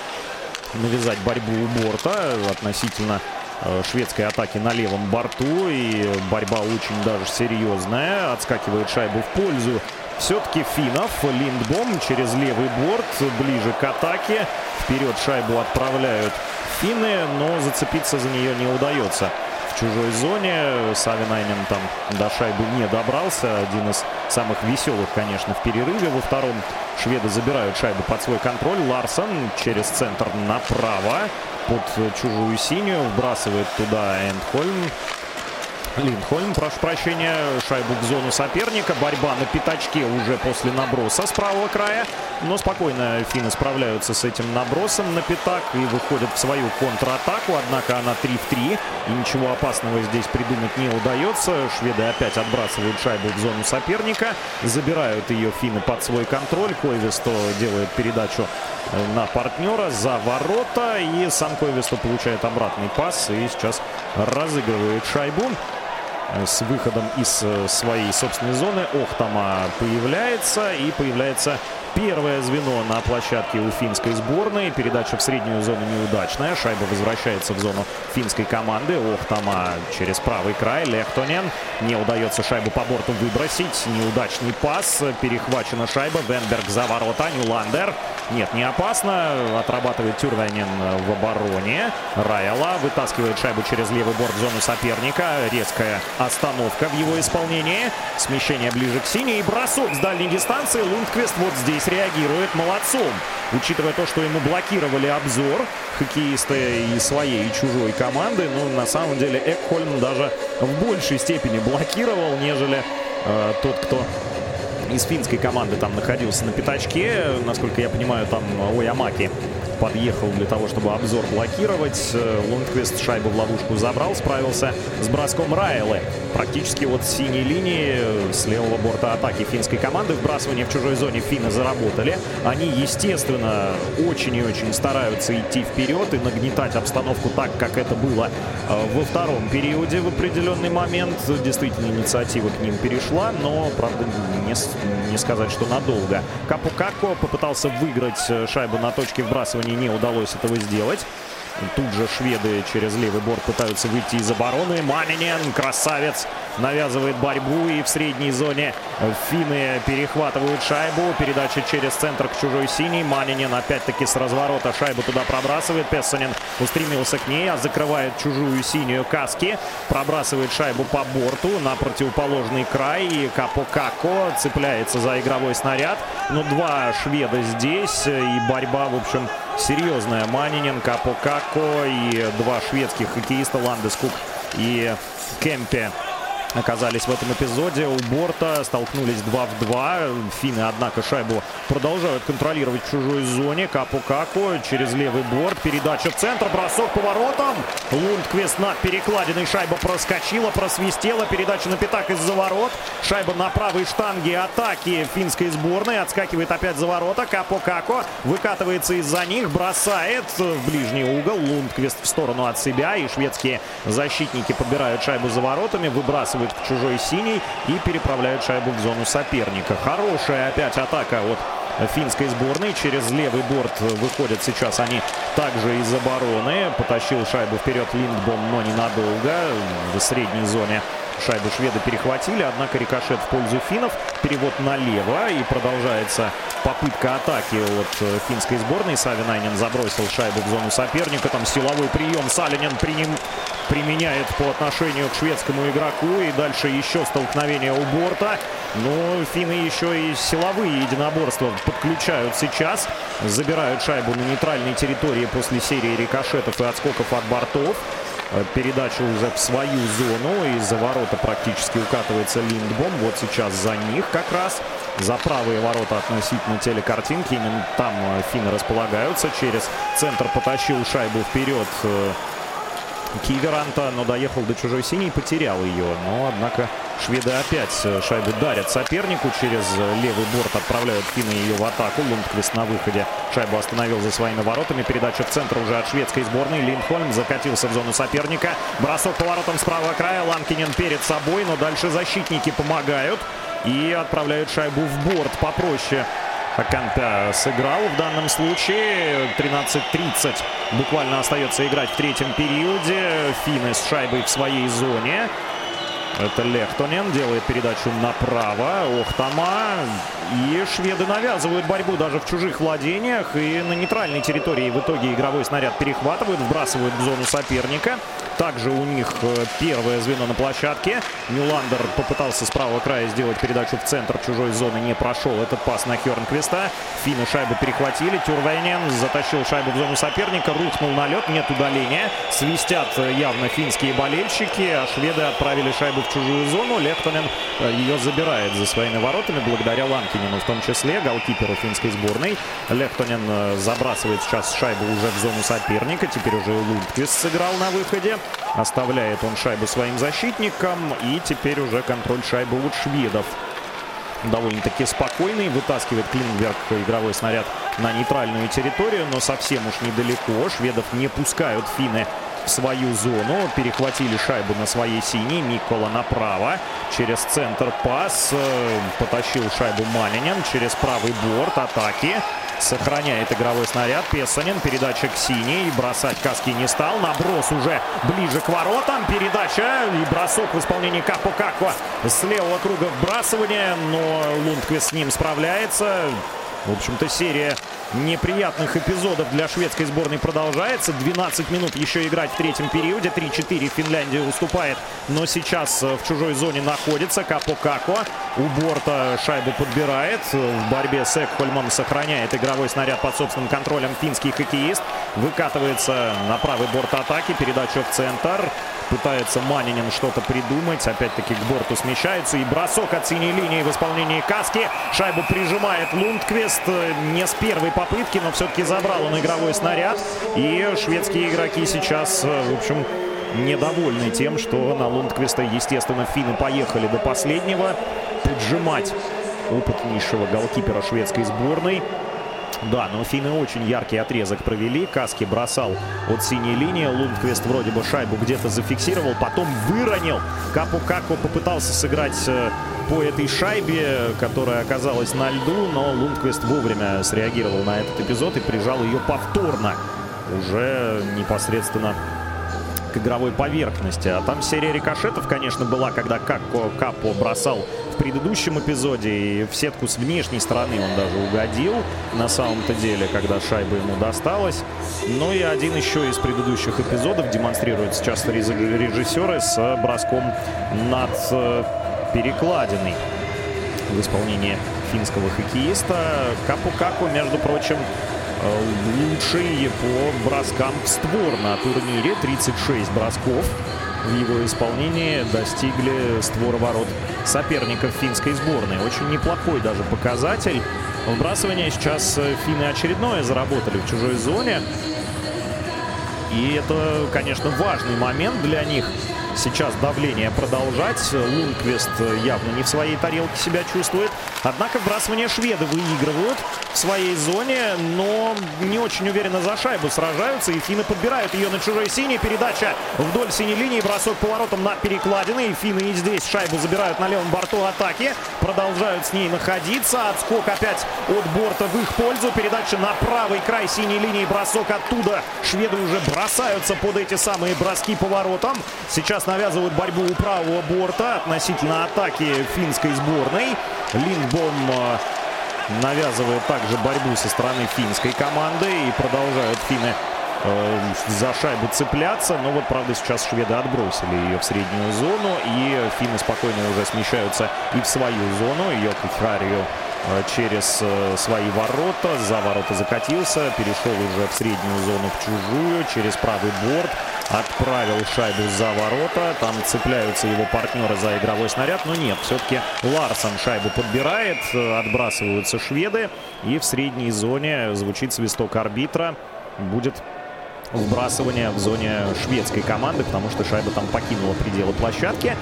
навязать борьбу у борта относительно э, шведской атаки на левом борту. И борьба очень даже серьезная. Отскакивает шайбу в пользу все-таки финнов. Линдбом через левый борт, ближе к атаке. Вперед шайбу отправляют финны, но зацепиться за нее не удается в чужой зоне. Савинайнен там до шайбы не добрался. Один из самых веселых, конечно, в перерыве. Во втором шведы забирают шайбу под свой контроль. Ларсон через центр направо под чужую синюю. Вбрасывает туда Эндхольм. Линдхольм, прошу прощения, шайбу в зону соперника. Борьба на пятачке уже после наброса с правого края. Но спокойно финны справляются с этим набросом на пятак и выходят в свою контратаку. Однако она 3 в 3. И ничего опасного здесь придумать не удается. Шведы опять отбрасывают шайбу в зону соперника. Забирают ее финны под свой контроль. Койвесто делает передачу э, на партнера за ворота. И сам Койвесто получает обратный пас. И сейчас разыгрывает шайбу с выходом из э, своей собственной зоны. Охтама появляется и появляется Первое звено на площадке у финской сборной. Передача в среднюю зону неудачная. Шайба возвращается в зону финской команды. Охтама через правый край. Лехтонен. Не удается шайбу по борту выбросить. Неудачный пас. Перехвачена шайба. Венберг за ворота. Нюландер. Нет, не опасно. Отрабатывает Тюрвенен в обороне. Райала вытаскивает шайбу через левый борт в зону соперника. Резкая остановка в его исполнении. Смещение ближе к синей. Бросок с дальней дистанции. Лундквист вот здесь реагирует молодцом. Учитывая то, что ему блокировали обзор хоккеисты и своей, и чужой команды, ну, на самом деле, Экхольм даже в большей степени блокировал, нежели э, тот, кто из финской команды там находился на пятачке. Насколько я понимаю, там Оямаки подъехал для того, чтобы обзор блокировать. Э, Лундквист шайбу в ловушку забрал, справился с броском Райлы. Практически вот с синей линии э, с левого борта атаки финской команды. Вбрасывание в чужой зоне финны заработали. Они, естественно, очень и очень стараются идти вперед и нагнетать обстановку так, как это было э, во втором периоде в определенный момент. Действительно, инициатива к ним перешла, но, правда, не, не сказать, что надолго. Капукако попытался выиграть шайбу на точке вбрасывания не удалось этого сделать. Тут же шведы через левый борт пытаются выйти из обороны. Манинен, красавец, навязывает борьбу. И в средней зоне финны перехватывают шайбу. Передача через центр к чужой синей. Манинен опять-таки с разворота шайбу туда пробрасывает. Пессонин устремился к ней, а закрывает чужую синюю каски. Пробрасывает шайбу по борту на противоположный край. И Капо Како цепляется за игровой снаряд. Но два шведа здесь. И борьба, в общем, серьезная. Манинен, Капо Како и два шведских хоккеиста Ландескук и Кемпе оказались в этом эпизоде. У борта столкнулись 2 в 2. Финны, однако, шайбу продолжают контролировать в чужой зоне. Капу Каку через левый борт. Передача в центр. Бросок поворотом. Лундквист над перекладиной. Шайба проскочила, просвистела. Передача на пятак из-за ворот. Шайба на правой штанге атаки финской сборной. Отскакивает опять за ворота. Капо Како выкатывается из-за них. Бросает в ближний угол. Лундквист в сторону от себя. И шведские защитники подбирают шайбу за воротами. Выбрасывают проходит к чужой синий и переправляют шайбу в зону соперника. Хорошая опять атака от финской сборной. Через левый борт выходят сейчас они также из обороны. Потащил шайбу вперед Линдбом, но ненадолго. В средней зоне Шайбу шведы перехватили, однако рикошет в пользу финнов. Перевод налево и продолжается попытка атаки от э, финской сборной. Савинайнен забросил шайбу в зону соперника. Там силовой прием Салинин приним... применяет по отношению к шведскому игроку. И дальше еще столкновение у борта. Но финны еще и силовые единоборства подключают сейчас. Забирают шайбу на нейтральной территории после серии рикошетов и отскоков от бортов. Э, передачу уже в свою зону. Из-за ворота практически укатывается Линдбом. Вот сейчас за них как раз. За правые ворота относительно телекартинки. Именно там э, финны располагаются. Через центр потащил шайбу вперед э, Киверанта, но доехал до чужой синей, потерял ее. Но, однако, шведы опять шайбу дарят сопернику. Через левый борт отправляют финны ее в атаку. Лундквист на выходе шайбу остановил за своими воротами. Передача в центр уже от шведской сборной. Линдхольм закатился в зону соперника. Бросок поворотом с правого края. Ланкинен перед собой, но дальше защитники помогают. И отправляют шайбу в борт попроще. Аканта сыграл в данном случае. 13-30 буквально остается играть в третьем периоде. Финны с шайбой в своей зоне. Это Лехтонен делает передачу направо. Охтама. И шведы навязывают борьбу даже в чужих владениях. И на нейтральной территории в итоге игровой снаряд перехватывают, вбрасывают в зону соперника. Также у них э, первое звено на площадке. Нюландер попытался с правого края сделать передачу в центр чужой зоны. Не прошел этот пас на Хернквиста. Финны шайбу перехватили. Тюрвейнен затащил шайбу в зону соперника. Рухнул на лед. Нет удаления. Свистят э, явно финские болельщики. А шведы отправили шайбу в чужую зону. Лехтонен э, ее забирает за своими воротами благодаря Ланкинину в том числе. Голкиперу финской сборной. Лехтонен забрасывает сейчас шайбу уже в зону соперника. Теперь уже Лундквист сыграл на выходе. Оставляет он шайбу своим защитникам. И теперь уже контроль шайбы у шведов. Довольно-таки спокойный. Вытаскивает Клингберг игровой снаряд на нейтральную территорию. Но совсем уж недалеко. Шведов не пускают финны в свою зону. Перехватили шайбу на своей синей. Микола направо. Через центр пас. Э, потащил шайбу Малинин. Через правый борт атаки. Сохраняет игровой снаряд. Песанин. Передача к синей. Бросать каски не стал. Наброс уже ближе к воротам. Передача и бросок в исполнении Капо Каква. С левого круга вбрасывание. Но Лундквист с ним справляется. В общем-то, серия неприятных эпизодов для шведской сборной продолжается. 12 минут еще играть в третьем периоде. 3-4 Финляндия уступает, но сейчас э, в чужой зоне находится Капо Како. У борта шайбу подбирает. В борьбе с Экхольмом сохраняет игровой снаряд под собственным контролем финский хоккеист. Выкатывается на правый борт атаки. Передача в центр. Пытается Манинин что-то придумать. Опять-таки к борту смещается. И бросок от синей линии в исполнении Каски. Шайбу прижимает Лундквист. Не с первой попытки, но все-таки забрал он игровой снаряд. И шведские игроки сейчас, в общем, недовольны тем, что на Лундквиста, естественно, финны поехали до последнего поджимать опытнейшего голкипера шведской сборной. Да, но финны очень яркий отрезок провели. Каски бросал от синей линии. Лундквест вроде бы шайбу где-то зафиксировал, потом выронил. Капу Како попытался сыграть э, по этой шайбе, которая оказалась на льду, но Лундквест вовремя среагировал на этот эпизод и прижал ее повторно. Уже непосредственно игровой поверхности. А там серия рикошетов, конечно, была, когда Како Капо бросал в предыдущем эпизоде. И в сетку с внешней стороны он даже угодил на самом-то деле, когда шайба ему досталась. Ну и один еще из предыдущих эпизодов демонстрирует сейчас режиссеры с броском над э, перекладиной в исполнении финского хоккеиста. Капу Каку, между прочим, лучший по броскам в створ на турнире. 36 бросков в его исполнении достигли створа ворот соперников финской сборной. Очень неплохой даже показатель. Вбрасывание сейчас финны очередное заработали в чужой зоне. И это, конечно, важный момент для них сейчас давление продолжать. Лунквист явно не в своей тарелке себя чувствует. Однако вбрасывание шведы выигрывают в своей зоне, но не очень уверенно за шайбу сражаются. И финны подбирают ее на чужой синей. Передача вдоль синей линии, бросок поворотом на перекладины. И финны и здесь шайбу забирают на левом борту атаки. Продолжают с ней находиться. Отскок опять от борта в их пользу. Передача на правый край синей линии. Бросок оттуда. Шведы уже бросаются под эти самые броски поворотом. Сейчас навязывают борьбу у правого борта относительно атаки финской сборной. Линдбом э, навязывает также борьбу со стороны финской команды и продолжают финны э, за шайбу цепляться. Но вот, правда, сейчас шведы отбросили ее в среднюю зону. И финны спокойно уже смещаются и в свою зону. Йоки Харью Э, через свои ворота. За ворота закатился, перешел уже в среднюю зону в чужую, через правый борт. Отправил шайбу за ворота. Там цепляются его партнеры за игровой снаряд. Но нет, все-таки Ларсон шайбу подбирает. Э, отбрасываются шведы. И в средней зоне звучит свисток арбитра. Будет вбрасывание в зоне шведской команды, потому что шайба там покинула пределы площадки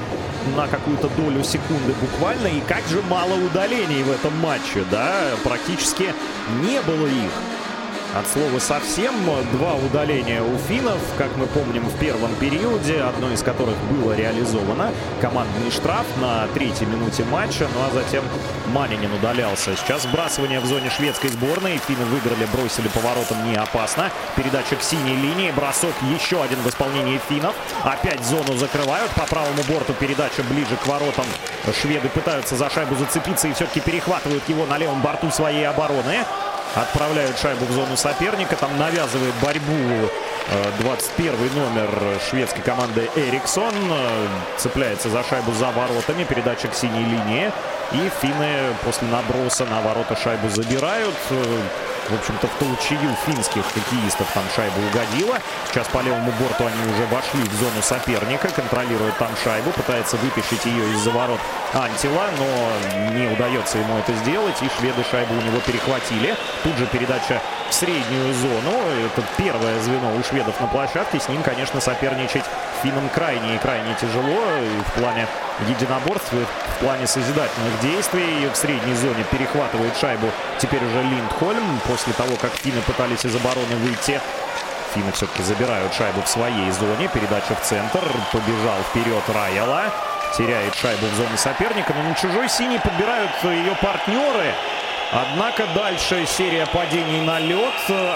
на какую-то долю секунды буквально. И как же мало удалений в этом матче, да? Практически не было их. От слова совсем. Два удаления у финнов, как мы помним, в первом периоде, одно из которых было реализовано. Командный штраф на третьей минуте матча, ну а затем Манинин удалялся. Сейчас сбрасывание в зоне шведской сборной. Финны выиграли, бросили поворотом не опасно. Передача к синей линии, бросок еще один в исполнении финнов. Опять зону закрывают. По правому борту передача ближе к воротам. Шведы пытаются за шайбу зацепиться и все-таки перехватывают его на левом борту своей обороны. Отправляют шайбу в зону соперника. Там навязывает борьбу 21 э, номер шведской команды Эриксон. Э, цепляется за шайбу за воротами. Передача к синей линии. И финны после наброса на ворота шайбу забирают. В общем-то, в толчею финских хоккеистов там шайба угодила. Сейчас по левому борту они уже вошли в зону соперника, контролируют там шайбу, пытается вытащить ее из-за ворот Антила, но не удается ему это сделать, и шведы шайбу у него перехватили. Тут же передача в среднюю зону. Это первое звено у шведов на площадке. С ним, конечно, соперничать финнам крайне и крайне тяжело и в плане единоборств, в плане созидательных действий. В средней зоне перехватывает шайбу теперь уже Линдхольм. После того, как финны пытались из обороны выйти, финны все-таки забирают шайбу в своей зоне. Передача в центр. Побежал вперед Райала. Теряет шайбу в зоне соперника, но на чужой синий подбирают ее партнеры. Однако дальше серия падений на лед.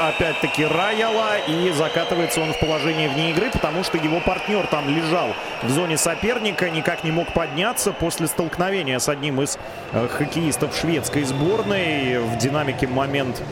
Опять-таки Раяла. И закатывается он в положение вне игры, потому что его партнер там лежал в зоне соперника. Никак не мог подняться после столкновения с одним из э, хоккеистов шведской сборной. В динамике момент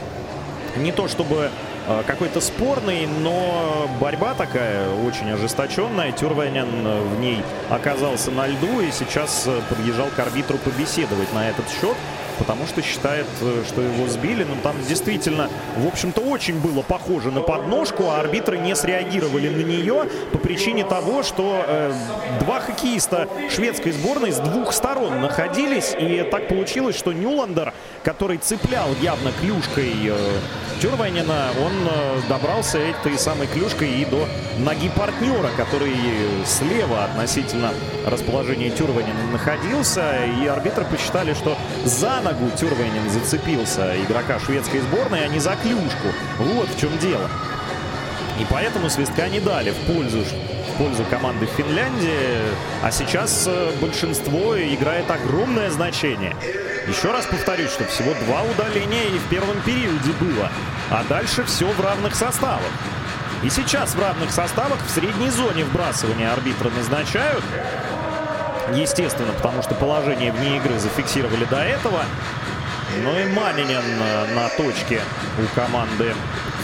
не то чтобы э, какой-то спорный, но борьба такая очень ожесточенная. Тюрванин в ней оказался на льду и сейчас э, подъезжал к арбитру побеседовать на этот счет потому что считает, э, что его сбили. Но там действительно, в общем-то, очень было похоже на подножку, а арбитры не среагировали на нее по причине того, что э, два хоккеиста шведской сборной с двух сторон находились. И так получилось, что Нюландер, который цеплял явно клюшкой э, Тюрвайнина, он э, добрался этой самой клюшкой и до ноги партнера, который слева относительно расположения Тюрванина находился. И арбитры посчитали, что за ногу Тюрвейнин зацепился игрока шведской сборной, а не за клюшку. Вот в чем дело. И поэтому свистка не дали в пользу, в пользу команды Финляндии. А сейчас э, большинство играет огромное значение. Еще раз повторюсь, что всего два удаления и в первом периоде было. А дальше все в равных составах. И сейчас в равных составах в средней зоне вбрасывания арбитра назначают. Естественно, потому что положение вне игры зафиксировали до этого. Ну и Манинин э, на точке у команды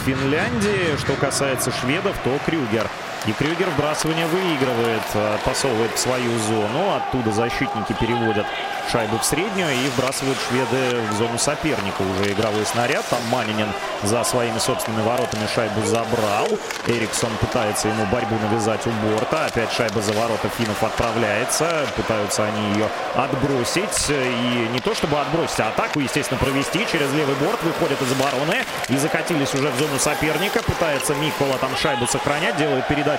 Финляндии. Что касается шведов, то Крюгер. И Крюгер вбрасывание выигрывает, э, посовывает в свою зону. Оттуда защитники переводят шайбу в среднюю и вбрасывают шведы в зону соперника. Уже игровой снаряд. Там Манинин за своими собственными воротами шайбу забрал. Эриксон пытается ему борьбу навязать у борта. Опять шайба за ворота финнов отправляется. Пытаются они ее отбросить. И не то чтобы отбросить, а атаку, естественно, провести. Через левый борт выходят из обороны и закатились уже в зону соперника. Пытается Микола там шайбу сохранять. Делает передачу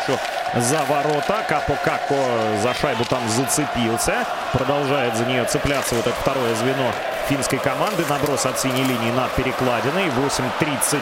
за ворота. Капо Како за шайбу там зацепился. Продолжает за нее цепляться вот это второе звено финской команды. Наброс от синей линии над перекладиной. 8.30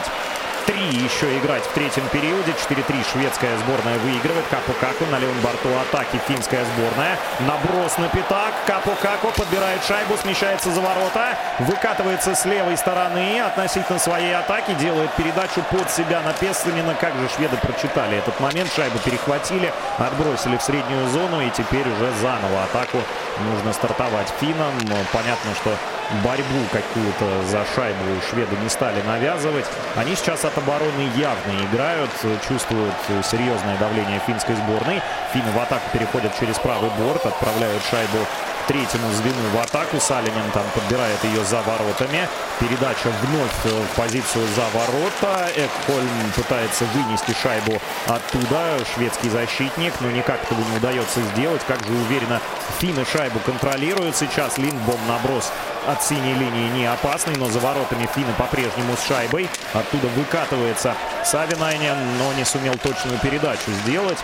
3 еще играть в третьем периоде. 4-3 шведская сборная выигрывает. Капу Каку на левом борту атаки финская сборная. Наброс на пятак. Капу Каку подбирает шайбу, смещается за ворота. Выкатывается с левой стороны относительно своей атаки. Делает передачу под себя на Песленина. Как же шведы прочитали этот момент. Шайбу перехватили, отбросили в среднюю зону. И теперь уже заново атаку нужно стартовать финнам. Понятно, что борьбу какую-то за шайбу шведы не стали навязывать. Они сейчас от обороны явно играют, чувствуют серьезное давление финской сборной. Финны в атаку переходят через правый борт, отправляют шайбу третьему звену в атаку. Салинин там подбирает ее за воротами. Передача вновь в позицию за ворота. Экхольм пытается вынести шайбу оттуда. Шведский защитник, но никак этого не удается сделать. Как же уверенно финны шайбу контролируют. Сейчас Линдбом наброс от синей линии не опасный, но за воротами финны по-прежнему с шайбой. Оттуда выкатывается Савинайнен, но не сумел точную передачу сделать.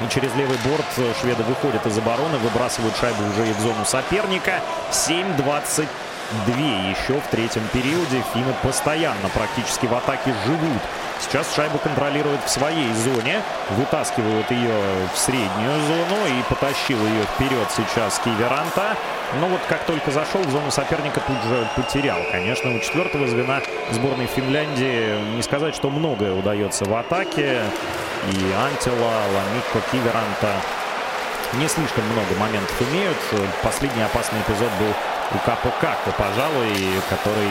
И через левый борт шведы выходят из обороны, выбрасывают шайбу уже и в зону соперника. 7-22 еще в третьем периоде. Финны постоянно практически в атаке живут. Сейчас шайбу контролируют в своей зоне. Вытаскивают ее в среднюю зону и потащил ее вперед сейчас Киверанта. Но вот как только зашел в зону соперника, тут же потерял. Конечно, у четвертого звена сборной Финляндии не сказать, что многое удается в атаке. И Антила, Ламикко, Киверанта не слишком много моментов имеют. Последний опасный эпизод был у Капо Како, пожалуй, который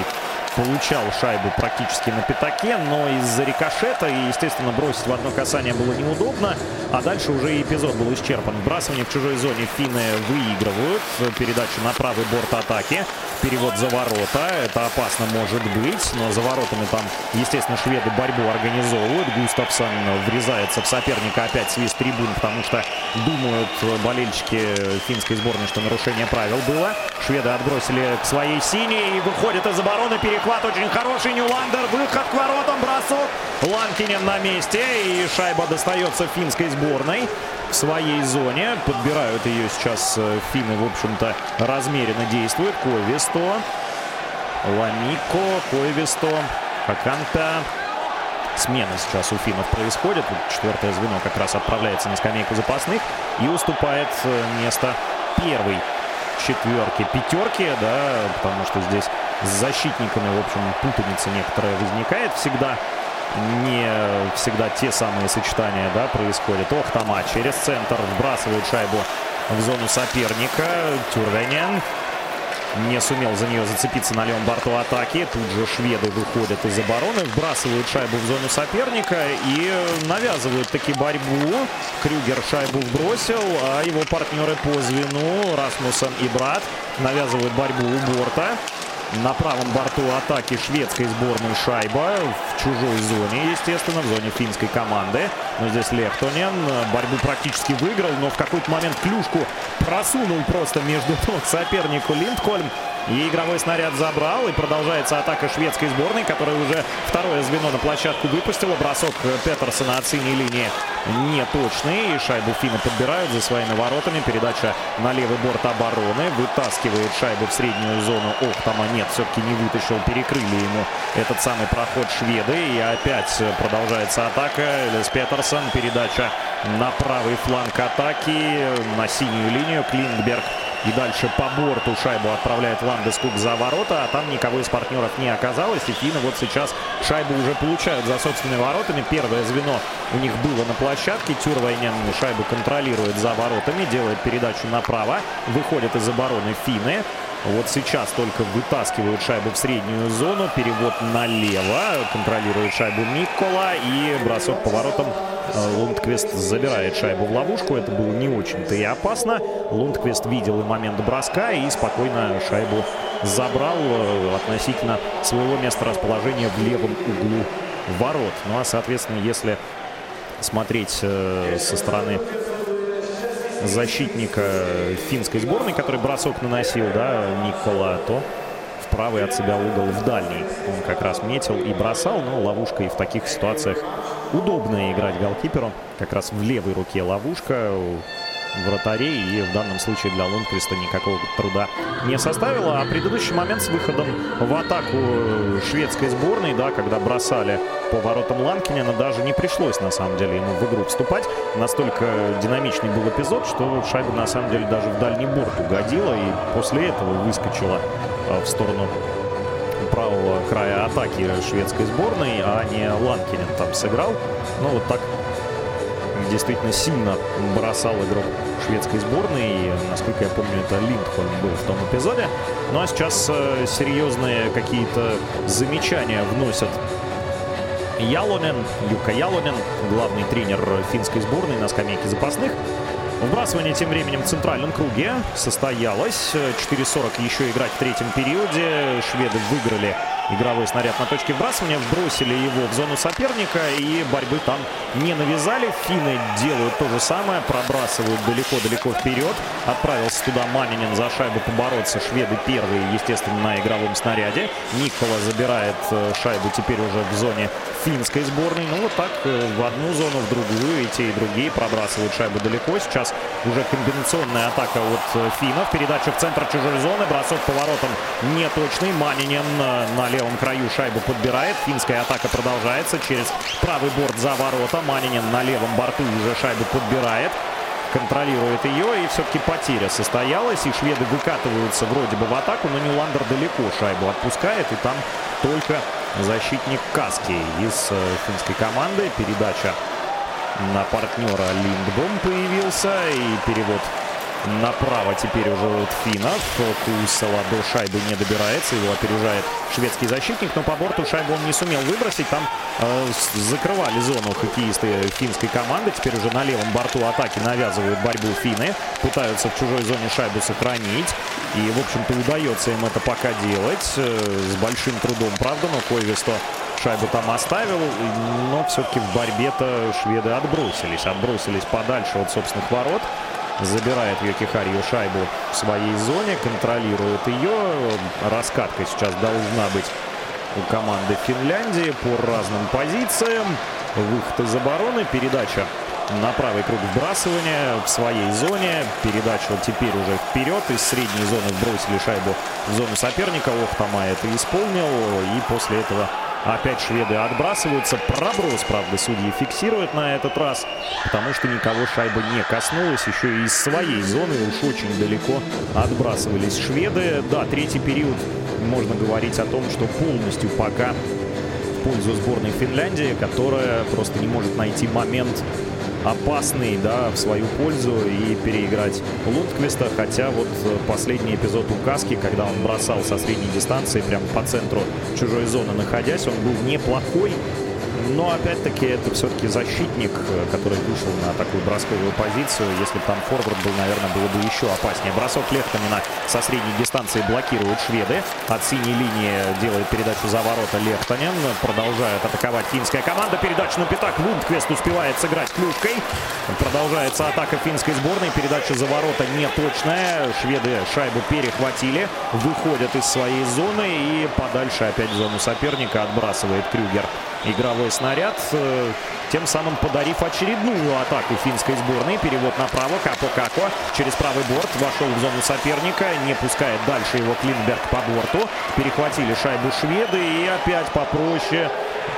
получал шайбу практически на пятаке, но из-за рикошета и, естественно, бросить в одно касание было неудобно. А дальше уже эпизод был исчерпан. Вбрасывание в чужой зоне финны выигрывают. Передача на правый борт атаки. Перевод за ворота. Это опасно может быть, но за воротами там, естественно, шведы борьбу организовывают. Густавсон врезается в соперника. Опять свист трибун, потому что думают болельщики финской сборной, что нарушение правил было. Шведы отбросили к своей синей и выходят из обороны. Перехват очень хороший. Ньюландер. Выход к воротам. Бросок. Ланкинен на месте. И шайба достается финской сборной в своей зоне. Подбирают ее сейчас финны, в общем-то, размеренно действуют. Ковисто. Ламико. Ковисто. Хаканта. Смена сейчас у финнов происходит. Четвертое звено как раз отправляется на скамейку запасных и уступает место первой четверки, пятерки, да, потому что здесь с защитниками, в общем, путаница некоторая возникает всегда. Не всегда те самые сочетания, да, происходят. Охтама через центр вбрасывает шайбу в зону соперника. Тюрвенен не сумел за нее зацепиться на левом борту атаки. Тут же шведы выходят из обороны, вбрасывают шайбу в зону соперника и навязывают таки борьбу. Крюгер шайбу вбросил, а его партнеры по звену Расмуссен и Брат навязывают борьбу у борта. На правом борту атаки шведской сборной шайба в чужой зоне, естественно, в зоне финской команды. Но здесь Лехтонен борьбу практически выиграл, но в какой-то момент клюшку просунул просто между [LAUGHS] ног сопернику. И игровой снаряд забрал. И продолжается атака шведской сборной, которая уже второе звено на площадку выпустила. Бросок Петерсона от синей линии не точный. И шайбу финны подбирают за своими воротами. Передача на левый борт обороны. Вытаскивает шайбу в среднюю зону. Ох, там нет, все-таки не вытащил. Перекрыли ему этот самый проход шведы. И опять продолжается атака. Элис Петерсон. Передача на правый фланг атаки. На синюю линию. Клингберг и дальше по борту шайбу отправляет Ландескук за ворота, а там никого из партнеров не оказалось. И финны вот сейчас шайбу уже получают за собственными воротами. Первое звено у них было на площадке. Тюрвайнен шайбу контролирует за воротами, делает передачу направо. Выходит из обороны финны. Вот сейчас только вытаскивают шайбу в среднюю зону. Перевод налево. Контролирует шайбу Микола. И бросок поворотом э, Лундквист забирает шайбу в ловушку. Это было не очень-то и опасно. Лундквист видел и момент броска и спокойно шайбу забрал э, относительно своего места расположения в левом углу ворот. Ну а, соответственно, если смотреть э, со стороны защитника финской сборной, который бросок наносил, да, Никола, то в правый от себя угол в дальний. Он как раз метил и бросал, но ловушка и в таких ситуациях удобно играть голкиперу. Как раз в левой руке ловушка вратарей. И в данном случае для Лундквиста никакого труда не составило. А предыдущий момент с выходом в атаку шведской сборной, да, когда бросали по воротам Ланкинена, даже не пришлось на самом деле ему в игру вступать. Настолько динамичный был эпизод, что шайба на самом деле даже в дальний борт угодила. И после этого выскочила а, в сторону правого края атаки шведской сборной, а не Ланкинен там сыграл. Ну, вот так действительно сильно бросал игрок шведской сборной. И, насколько я помню, это Линдхольм был в том эпизоде. Ну а сейчас э, серьезные какие-то замечания вносят Ялонен, Юка Ялонен, главный тренер финской сборной на скамейке запасных. Вбрасывание тем временем в центральном круге состоялось. 4.40 еще играть в третьем периоде. Шведы выиграли игровой снаряд на точке вбрасывания, вбросили его в зону соперника и борьбы там не навязали. Финны делают то же самое, пробрасывают далеко-далеко вперед. Отправился туда Манинин за шайбу побороться. Шведы первые, естественно, на игровом снаряде. Никола забирает э, шайбу теперь уже в зоне финской сборной. Ну вот так э, в одну зону, в другую и те, и другие пробрасывают шайбу далеко. Сейчас уже комбинационная атака от э, финнов. Передача в центр чужой зоны. Бросок поворотом неточный. Манинин на левом краю шайбу подбирает. Финская атака продолжается через правый борт за ворота. Манинин на левом борту уже шайбу подбирает. Контролирует ее, и все-таки потеря состоялась. И шведы выкатываются вроде бы в атаку, но Ниландер далеко шайбу отпускает. И там только защитник Каски из э, финской команды. Передача на партнера Линдбом появился. И перевод Направо теперь уже от финнов. Кусала до шайбы не добирается. Его опережает шведский защитник. Но по борту шайбу он не сумел выбросить. Там э, закрывали зону хоккеисты финской команды. Теперь уже на левом борту атаки навязывают борьбу финны. Пытаются в чужой зоне шайбу сохранить. И, в общем-то, удается им это пока делать. Э, с большим трудом, правда. Но Койвесто шайбу там оставил. Но все-таки в борьбе-то шведы отбросились. Отбросились подальше от собственных ворот. Забирает Йокихарью шайбу в своей зоне, контролирует ее. Раскатка сейчас должна быть у команды Финляндии по разным позициям. Выход из обороны, передача на правый круг вбрасывания в своей зоне. Передача теперь уже вперед. Из средней зоны вбросили шайбу в зону соперника. Охтама это исполнил. И после этого Опять шведы отбрасываются. Проброс, правда, судьи фиксируют на этот раз, потому что никого шайба не коснулась. Еще и из своей зоны уж очень далеко отбрасывались шведы. Да, третий период можно говорить о том, что полностью пока в пользу сборной Финляндии, которая просто не может найти момент опасный, да, в свою пользу и переиграть Лундквиста. Хотя вот э, последний эпизод у Каски, когда он бросал со средней дистанции прямо по центру чужой зоны находясь, он был неплохой. Но опять-таки это все-таки защитник, э, который вышел на такую бросковую позицию. Если бы там форвард был, наверное, было бы еще опаснее. Бросок Лехтонина со средней дистанции блокируют шведы. От синей линии делает передачу за ворота Лехтонин. Продолжает атаковать финская команда. Передача на пятак. Лундквест успевает сыграть клюшкой. Продолжается атака финской сборной. Передача за ворота неточная. Шведы шайбу перехватили. Выходят из своей зоны и подальше опять в зону соперника отбрасывает Крюгер игровой снаряд, э, тем самым подарив очередную атаку финской сборной. Перевод направо, Капо Како через правый борт вошел в зону соперника, не пускает дальше его Клинберг по борту. Перехватили шайбу шведы и опять попроще,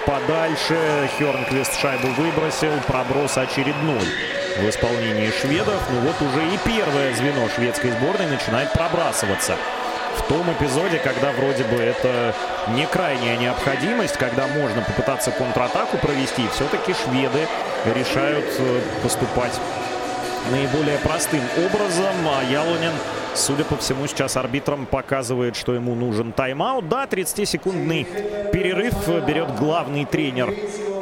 подальше. Хернквист шайбу выбросил, проброс очередной в исполнении шведов. Ну вот уже и первое звено шведской сборной начинает пробрасываться в том эпизоде, когда вроде бы это не крайняя необходимость, когда можно попытаться контратаку провести, все-таки шведы решают э, поступать наиболее простым образом. А Ялунин Судя по всему, сейчас арбитром показывает, что ему нужен тайм-аут. Да, 30-секундный перерыв берет главный тренер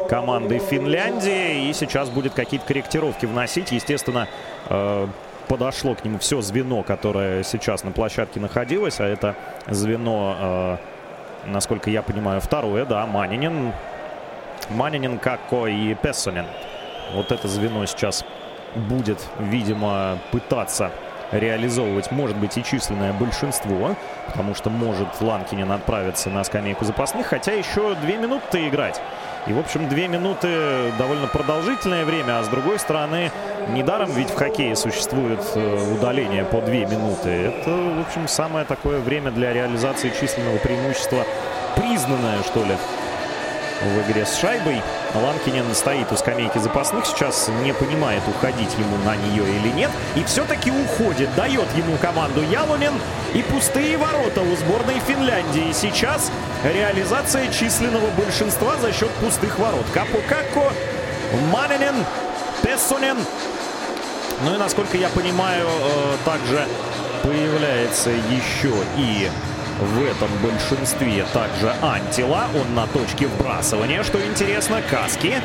команды Финляндии. И сейчас будет какие-то корректировки вносить. Естественно, э, подошло к нему все звено, которое сейчас на площадке находилось. А это звено, э, насколько я понимаю, второе, да, Манинин. Манинин, Како и Пессонин. Вот это звено сейчас будет, видимо, пытаться реализовывать, может быть, и численное большинство, потому что может Ланкинин отправиться на скамейку запасных, хотя еще две минуты играть. И, в общем, две минуты довольно продолжительное время, а с другой стороны, недаром ведь в хоккее существует э, удаление по две минуты. Это, в общем, самое такое время для реализации численного преимущества признанное, что ли, в игре с шайбой. Ланкинин стоит у скамейки запасных, сейчас не понимает, уходить ему на нее или нет. И все-таки уходит, дает ему команду Ялунин. И пустые ворота у сборной Финляндии. Сейчас реализация численного большинства за счет пустых ворот. Капукако, Манинин, Пессонин. Ну и, насколько я понимаю, э, также появляется еще и в этом большинстве также Антила. Он на точке вбрасывания. Что интересно, Каски.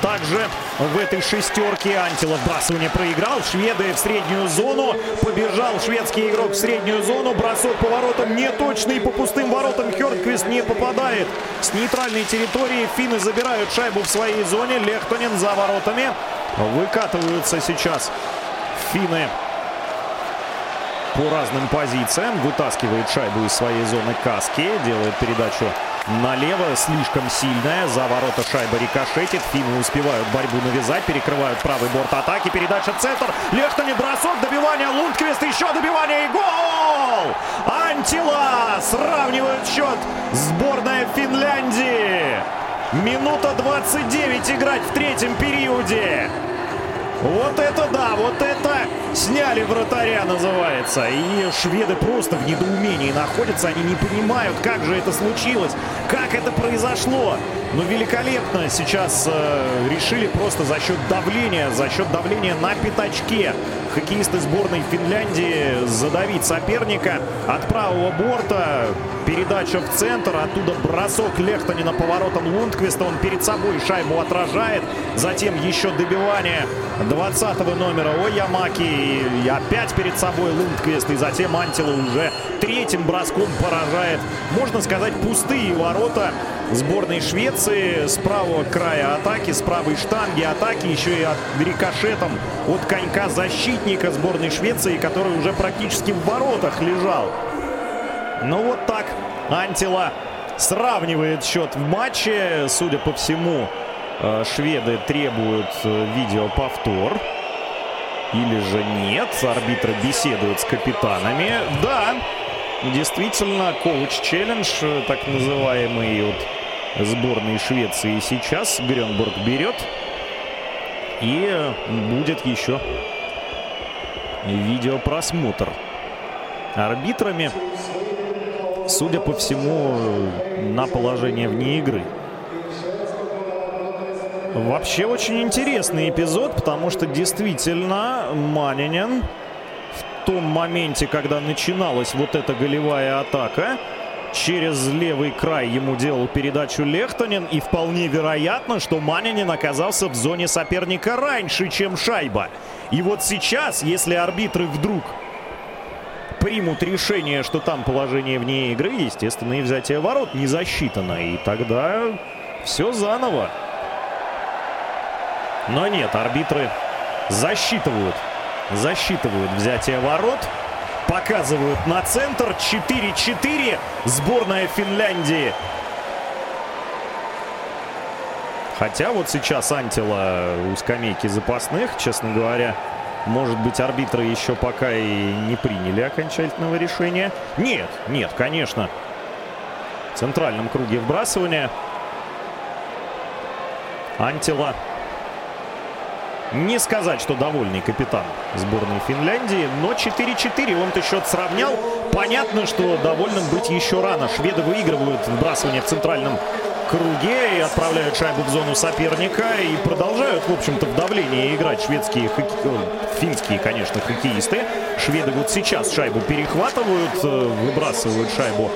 Также в этой шестерке Антила вбрасывание проиграл. Шведы в среднюю зону. Побежал шведский игрок в среднюю зону. Бросок по воротам неточный. По пустым воротам Херквист не попадает. С нейтральной территории финны забирают шайбу в своей зоне. Лехтонин за воротами. Выкатываются сейчас финны по разным позициям. Вытаскивает шайбу из своей зоны Каски. Делает передачу налево. Слишком сильная. За ворота шайба рикошетит. Финны успевают борьбу навязать. Перекрывают правый борт атаки. Передача центр. Лехтони бросок. Добивание. Лундквист. Еще добивание. И гол! Антила сравнивает счет. Сборная Финляндии. Минута 29 играть в третьем периоде. Вот это да, вот это сняли вратаря называется. И шведы просто в недоумении находятся. Они не понимают, как же это случилось, как это произошло. Но великолепно сейчас э, решили просто за счет давления, за счет давления на пятачке хоккеисты сборной Финляндии задавить соперника от правого борта. Передача в центр, оттуда бросок Лехтонина поворотом Лундквиста. Он перед собой шайбу отражает. Затем еще добивание 20 номера Оямаки. И опять перед собой Лундквист. И затем Антила уже третьим броском поражает, можно сказать, пустые ворота сборной Швеции. С правого края атаки, с правой штанги атаки. Еще и от рикошетом от конька защитника сборной Швеции, который уже практически в воротах лежал. Ну вот так Антила сравнивает счет в матче. Судя по всему, шведы требуют э, видеоповтор. Или же нет. Арбитры беседуют с капитанами. Да, действительно, коуч-челлендж, э, так называемый от сборной Швеции сейчас. Гренбург берет. И будет еще видеопросмотр арбитрами судя по всему, на положение вне игры. Вообще очень интересный эпизод, потому что действительно Манинин в том моменте, когда начиналась вот эта голевая атака, через левый край ему делал передачу Лехтонин. И вполне вероятно, что Манинин оказался в зоне соперника раньше, чем шайба. И вот сейчас, если арбитры вдруг примут решение, что там положение вне игры, естественно, и взятие ворот не засчитано. И тогда все заново. Но нет, арбитры засчитывают. Засчитывают взятие ворот. Показывают на центр. 4-4. Сборная Финляндии. Хотя вот сейчас Антила у скамейки запасных, честно говоря, может быть, арбитры еще пока и не приняли окончательного решения. Нет, нет, конечно. В центральном круге вбрасывания. Антила. Не сказать, что довольный капитан сборной Финляндии, но 4-4 он-то счет сравнял. Понятно, что довольным быть еще рано. Шведы выигрывают вбрасывание в центральном круге и отправляют шайбу в зону соперника и продолжают, в общем-то, в давлении играть шведские, хоке... финские, конечно, хоккеисты. Шведы вот сейчас шайбу перехватывают, э, выбрасывают шайбу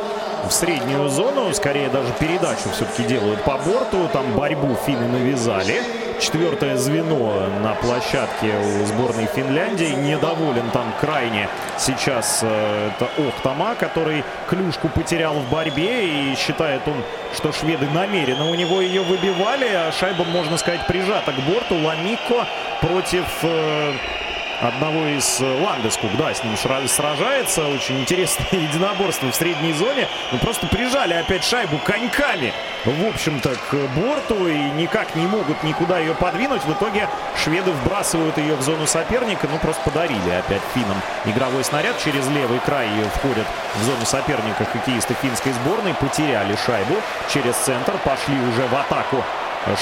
в среднюю зону. Скорее даже передачу все-таки делают по борту. Там борьбу финны навязали четвертое звено на площадке у сборной Финляндии. Недоволен там крайне сейчас э, это Охтама, который клюшку потерял в борьбе и считает он, что шведы намеренно у него ее выбивали, а шайба, можно сказать, прижата к борту. Ламико против э, одного из э, Ландескук, да, с ним сражается. Очень интересное [LAUGHS] единоборство в средней зоне. Ну, просто прижали опять шайбу коньками, в общем-то, к борту и никак не могут никуда ее подвинуть. В итоге шведы вбрасывают ее в зону соперника, ну, просто подарили опять финнам игровой снаряд. Через левый край входят в зону соперника хоккеисты финской сборной. Потеряли шайбу через центр, пошли уже в атаку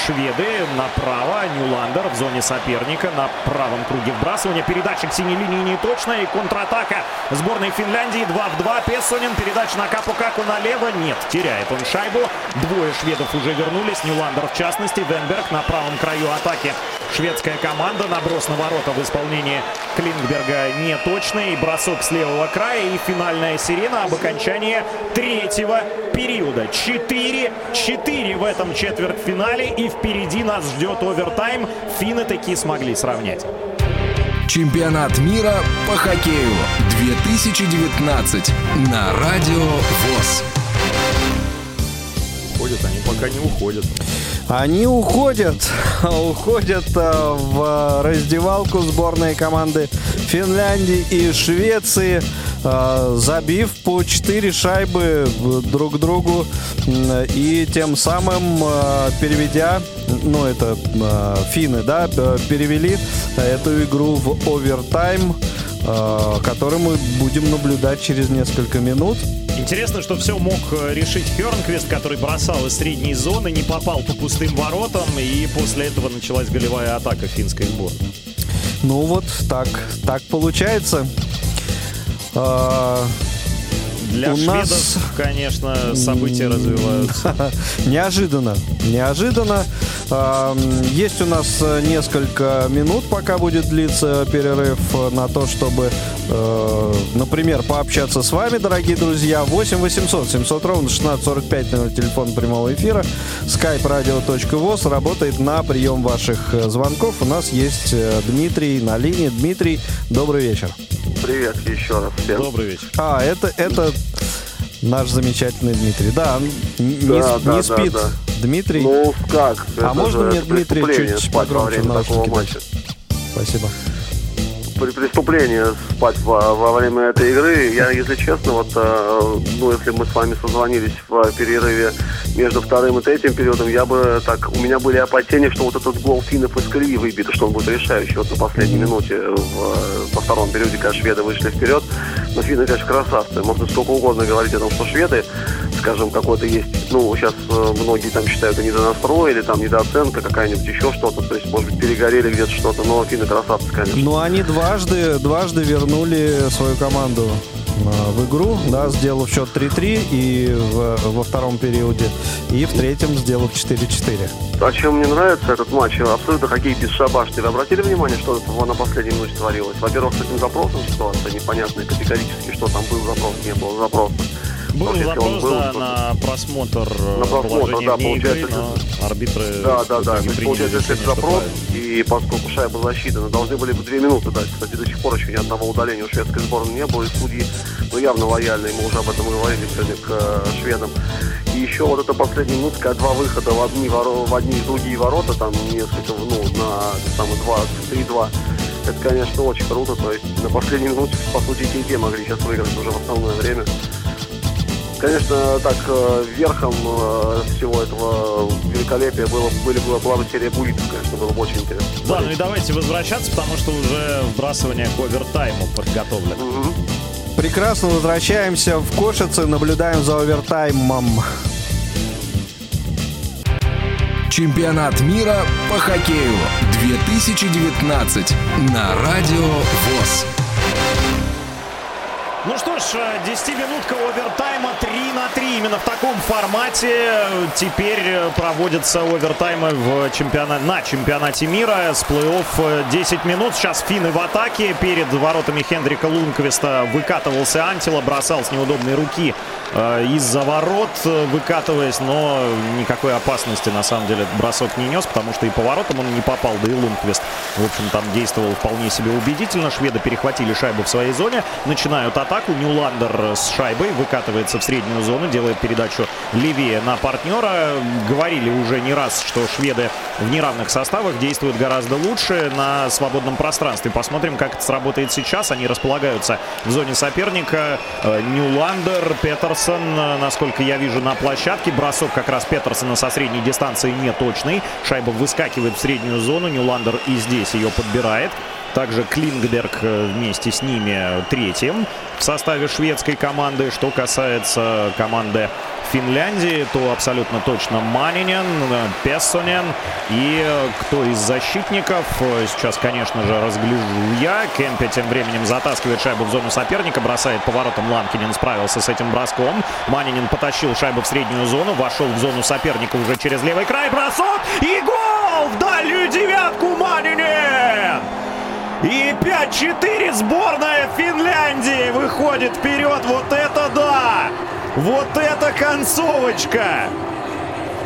шведы. Направо Нюландер в зоне соперника. На правом круге вбрасывания. Передача к синей линии не точная. И контратака сборной Финляндии. 2 в 2. Пессонин. Передача на Капу Каку налево. Нет, теряет он шайбу. Двое шведов уже вернулись. Нюландер в частности. Венберг на правом краю атаки. Шведская команда. Наброс на ворота в исполнении Клингберга неточный. Бросок с левого края. И финальная сирена об окончании третьего периода. 4-4 в этом четвертьфинале. И впереди нас ждет овертайм. Финны такие смогли сравнять. Чемпионат мира по хоккею 2019 на Радио ВОЗ. Уходят, они пока не уходят. Они уходят, [LAUGHS] уходят э, в раздевалку сборной команды Финляндии и Швеции, э, забив по 4 шайбы друг другу и тем самым э, переведя, ну это финны, да, перевели эту игру в овертайм, который мы будем наблюдать через несколько минут. Интересно, что все мог э, решить Хернквист, который бросал из средней зоны, не попал по пустым воротам, и после этого началась голевая атака финской сборной. Ну вот так, так получается. Для У шведов, нас... конечно, события развиваются. [LAUGHS] Неожиданно, неожиданно. Есть у нас несколько минут, пока будет длиться перерыв на то, чтобы, э, например, пообщаться с вами, дорогие друзья. 8 800 700 ровно 1645 номер телефона прямого эфира. skype radio.voz работает на прием ваших э, звонков. У нас есть э, Дмитрий на линии. Дмитрий, добрый вечер. Привет еще раз всем. Добрый вечер. А, это, это наш замечательный Дмитрий. Да, не, да, не да, спит. Да, да. Дмитрий. Ну как? А это можно мне Дмитрий чуть погромче наушники матча. Спасибо преступление спать во, во время этой игры. Я, если честно, вот, э, ну, если мы с вами созвонились в перерыве между вторым и третьим периодом, я бы так, у меня были опасения, что вот этот гол финнов из колеи выбит, что он будет решающий вот на последней минуте в, во втором периоде, когда шведы вышли вперед. Но финны, конечно, красавцы. Можно сколько угодно говорить о том, что шведы, скажем, какой-то есть, ну, сейчас э, многие там считают, это недонастрой или там недооценка какая-нибудь, еще что-то, то есть, может быть, перегорели где-то что-то, но финны красавцы, конечно. Ну, они дважды, дважды вернули свою команду а, в игру, да, сделав счет 3-3 и в, во втором периоде, и в третьем сделав 4-4. А чем мне нравится этот матч? Абсолютно хоккей бесшабашный. Вы обратили внимание, что на последней минуте творилось? Во-первых, с этим запросом ситуация непонятная категорически, что там был запрос, не было запроса. Был запрос, был, да, на просмотр На просмотр, да, получается. Игры, но арбитры да, да, да. Есть, получается, если запрос, и поскольку шайба засчитана, должны были бы две минуты дать. Кстати, до сих пор еще ни одного удаления у шведской сборной не было, и судьи, ну, явно лояльные, мы уже об этом говорили сегодня к э, шведам. И еще вот эта последняя минутка, два выхода в одни, в одни и другие ворота, там несколько, ну, на, там, два, три-два. Это, конечно, очень круто. То есть на последней минуте, по сути, те могли сейчас выиграть уже в основное время. Конечно, так э, верхом э, всего этого великолепия было, были, была, была бы серия буитов, конечно, было бы очень интересно. Да, ну и давайте возвращаться, потому что уже вбрасывание к овертайму подготовлено. Угу. Прекрасно возвращаемся в Кошице, наблюдаем за овертаймом. Чемпионат мира по хоккею 2019 на Радио ВОЗ. Ну что ж, 10-минутка овертайма 3 на 3 именно в таком формате теперь проводятся овертаймы в чемпионат, на чемпионате мира с плей-офф 10 минут. Сейчас финны в атаке. Перед воротами Хендрика Лунквиста выкатывался Антила, бросал с неудобной руки э, из-за ворот, выкатываясь, но никакой опасности на самом деле бросок не нес, потому что и по воротам он не попал, да и Лунквист, в общем, там действовал вполне себе убедительно. Шведы перехватили шайбу в своей зоне, начинают атаку. Нюландер с шайбой выкатывается в среднюю зону, делает передачу левее на партнера. Говорили уже не раз, что шведы в неравных составах действуют гораздо лучше на свободном пространстве. Посмотрим, как это сработает сейчас. Они располагаются в зоне соперника. Э, Нюландер, Петерсон, э, насколько я вижу, на площадке. Бросок как раз Петерсона со средней дистанции не точный. Шайба выскакивает в среднюю зону. Нюландер и здесь ее подбирает. Также Клингберг э, вместе с ними третьим в составе шведской команды. Что касается команды Финляндии, то абсолютно точно Манинен, Пессонен и э, кто из защитников. Сейчас, конечно же, разгляжу я. Кемпе тем временем затаскивает шайбу в зону соперника, бросает поворотом Ланкинин, справился с этим броском. Манинин потащил шайбу в среднюю зону, вошел в зону соперника уже через левый край, бросок и гол в дальнюю девятку Манинин! И 5-4 сборная Финляндии выходит вперед. Вот это да! Вот это концовочка!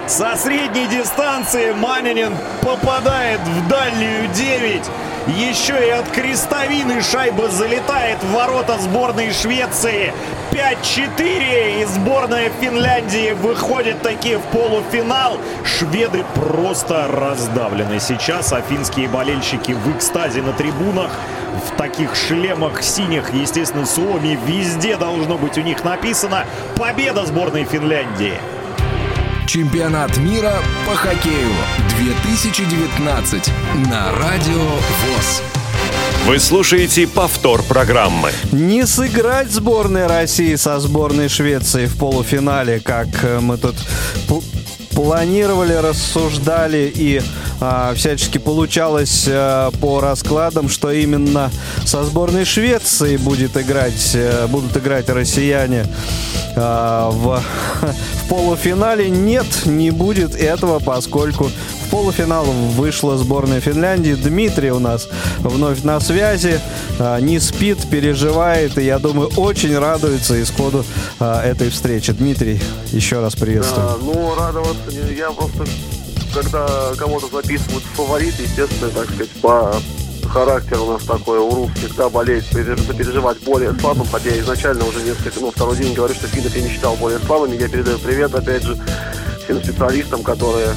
Со средней дистанции Манинин попадает в дальнюю 9. Еще и от крестовины шайба залетает в ворота сборной Швеции. 5-4 и сборная Финляндии выходит таки в полуфинал. Шведы просто раздавлены сейчас, а финские болельщики в экстазе на трибунах. В таких шлемах синих, естественно, Суоми везде должно быть у них написано «Победа сборной Финляндии». Чемпионат мира по хоккею 2019 на Радио ВОЗ. Вы слушаете повтор программы. Не сыграть сборной России со сборной Швеции в полуфинале, как э, мы тут планировали, рассуждали и а, всячески получалось а, по раскладам, что именно со сборной Швеции будет играть, а, будут играть россияне а, в, [LAUGHS] в полуфинале. Нет, не будет этого, поскольку в полуфинал вышла сборная Финляндии. Дмитрий у нас вновь на связи. А, не спит, переживает и, я думаю, очень радуется исходу а, этой встречи. Дмитрий, еще раз приветствую. Да, ну, радоваться я просто, когда кого-то записывают в фаворит, естественно, так сказать, по характер у нас такой, у рус всегда болеть, переживать более слабым, хотя я изначально уже несколько, ну, второй день говорю, что финнов я не считал более слабыми. Я передаю привет, опять же, всем специалистам, которые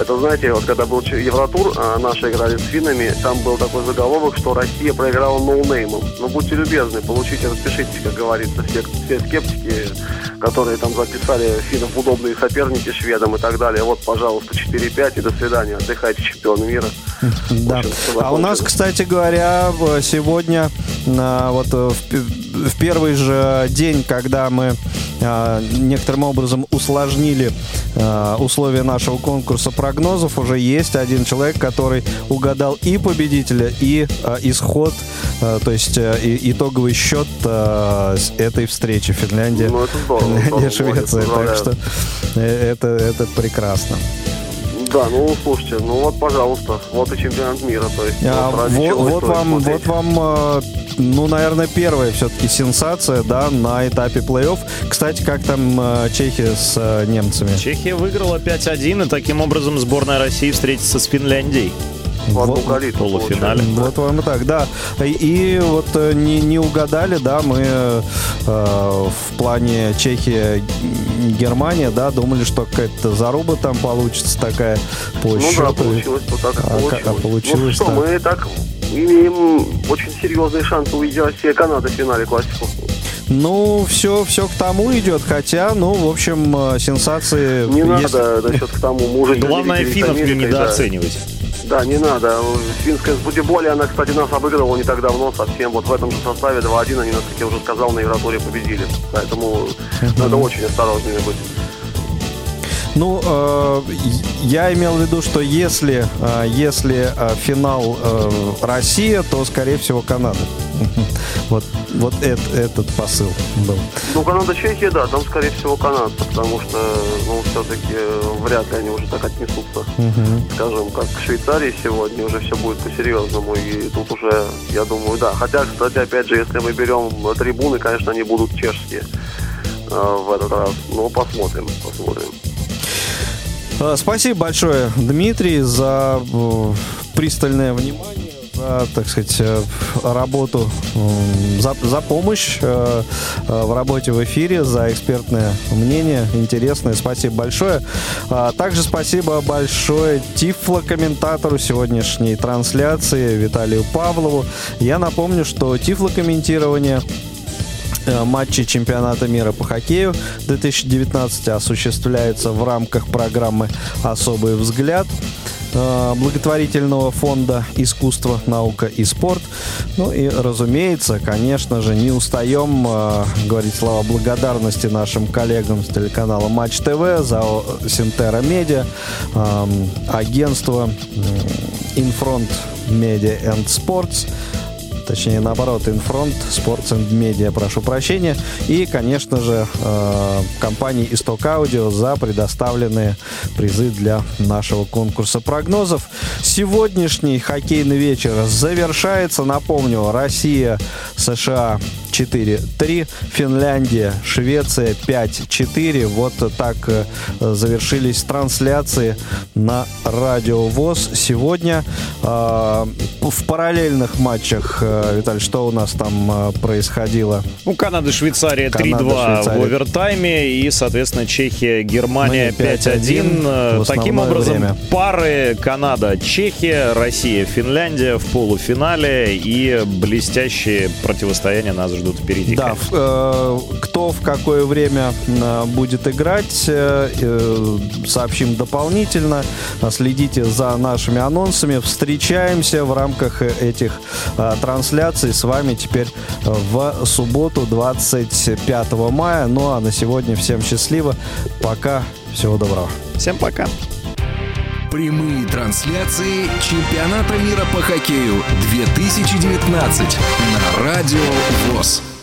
это, знаете, вот когда был Евротур, а наши играли с финнами, там был такой заголовок, что Россия проиграла ноунеймом. Ну, будьте любезны, получите, распишитесь, как говорится, все, все скептики, которые там записали финнов удобные соперники шведам и так далее. Вот, пожалуйста, 4-5 и до свидания. Отдыхайте, чемпионы мира. Да. А у нас, кстати говоря, сегодня вот в первый же день, когда мы а, некоторым образом усложнили а, условия нашего конкурса прогнозов. Уже есть один человек, который угадал и победителя, и а, исход, то есть и, итоговый счет этой встречи Финляндия, ну, здорово, Финляндия Швеция. Так что э, это, это прекрасно. Да, ну слушайте, ну вот, пожалуйста, вот и чемпионат мира, то есть а, вот, вот, вот вам, вот вам ну, наверное, первая все-таки сенсация, да, на этапе плей-офф. Кстати, как там э, Чехия с э, немцами? Чехия выиграла 5-1, и таким образом сборная России встретится с Финляндией. Вот, в полуфинале. Вот вам и так, да. И, и вот э, не, не угадали, да, мы э, в плане Чехия, Германия, да, думали, что какая-то заруба там получится такая по ну, счету. да, получилось, вот так а, получилось. А, получилось ну что, так. мы так имеем очень серьезные шансы увидеть Россия и Канада в финале классику. Ну, все, все к тому идет, хотя, ну, в общем, э, сенсации... Не есть... надо насчет к тому. Мы уже [LAUGHS] Главное, финнов не недооценивать. Да. да, не надо. Финская с более она, кстати, нас обыгрывала не так давно совсем. Вот в этом же составе 2-1 они нас, как я уже сказал, на Евроторе победили. Поэтому надо очень осторожными быть. Ну, э, я имел в виду, что если, э, если э, финал э, Россия, то, скорее всего, Канада. [LAUGHS] Вот, вот это, этот посыл был. Ну, Канада-Чехия, да, там, скорее всего, канадцы, потому что, ну, все-таки вряд ли они уже так отнесутся, Мгм. скажем, как к Швейцарии сегодня, уже все будет по-серьезному, и тут уже, я думаю, да. Хотя, кстати, опять же, если мы берем трибуны, конечно, они будут чешские э, в этот раз, но посмотрим, посмотрим. Э, Спасибо большое, Дмитрий, за э, пристальное внимание, за, так сказать, э, работу, за, за помощь в работе в эфире, за экспертное мнение, интересное. Спасибо большое. А Также спасибо большое тифло-комментатору сегодняшней трансляции Виталию Павлову. Я напомню, что тифло-комментирование матчи чемпионата мира по хоккею 2019 осуществляется в рамках программы «Особый взгляд» э, благотворительного фонда «Искусство, наука и спорт». Ну и, разумеется, конечно же, не устаем э, говорить слова благодарности нашим коллегам с телеканала Матч ТВ, за Синтера Медиа, эм, агентство Infront Media and Sports, точнее наоборот, Infront, Sports and Media, прошу прощения, и, конечно же, э, компании Исток Аудио за предоставленные призы для нашего конкурса прогнозов. Сегодняшний хоккейный вечер завершается, напомню, Россия, США 4-3, Финляндия, Швеция 5-4. Вот так э, завершились трансляции на Радио ВОЗ. Сегодня э, в параллельных матчах, э, Виталий, что у нас там э, происходило? Ну, Канада, Швейцария 3-2 Канада, в овертайме. И, соответственно, Чехия, Германия Мы 5-1. в Э, Таким образом, время. пары Канада, Чехия, Россия, Финляндия в полуфинале. И блестящие противостояния нас ждут впереди. Да, э, кто в какое время э, будет играть, э, э, сообщим дополнительно. Следите за нашими анонсами. Встречаемся в рамках э, этих э, трансляций с вами теперь э, в субботу 25 мая. Ну а на сегодня всем счастливо. Пока. Всего доброго. Всем пока. Прямые трансляции чемпионата мира по хоккею 2019 на Радио ВОЗ.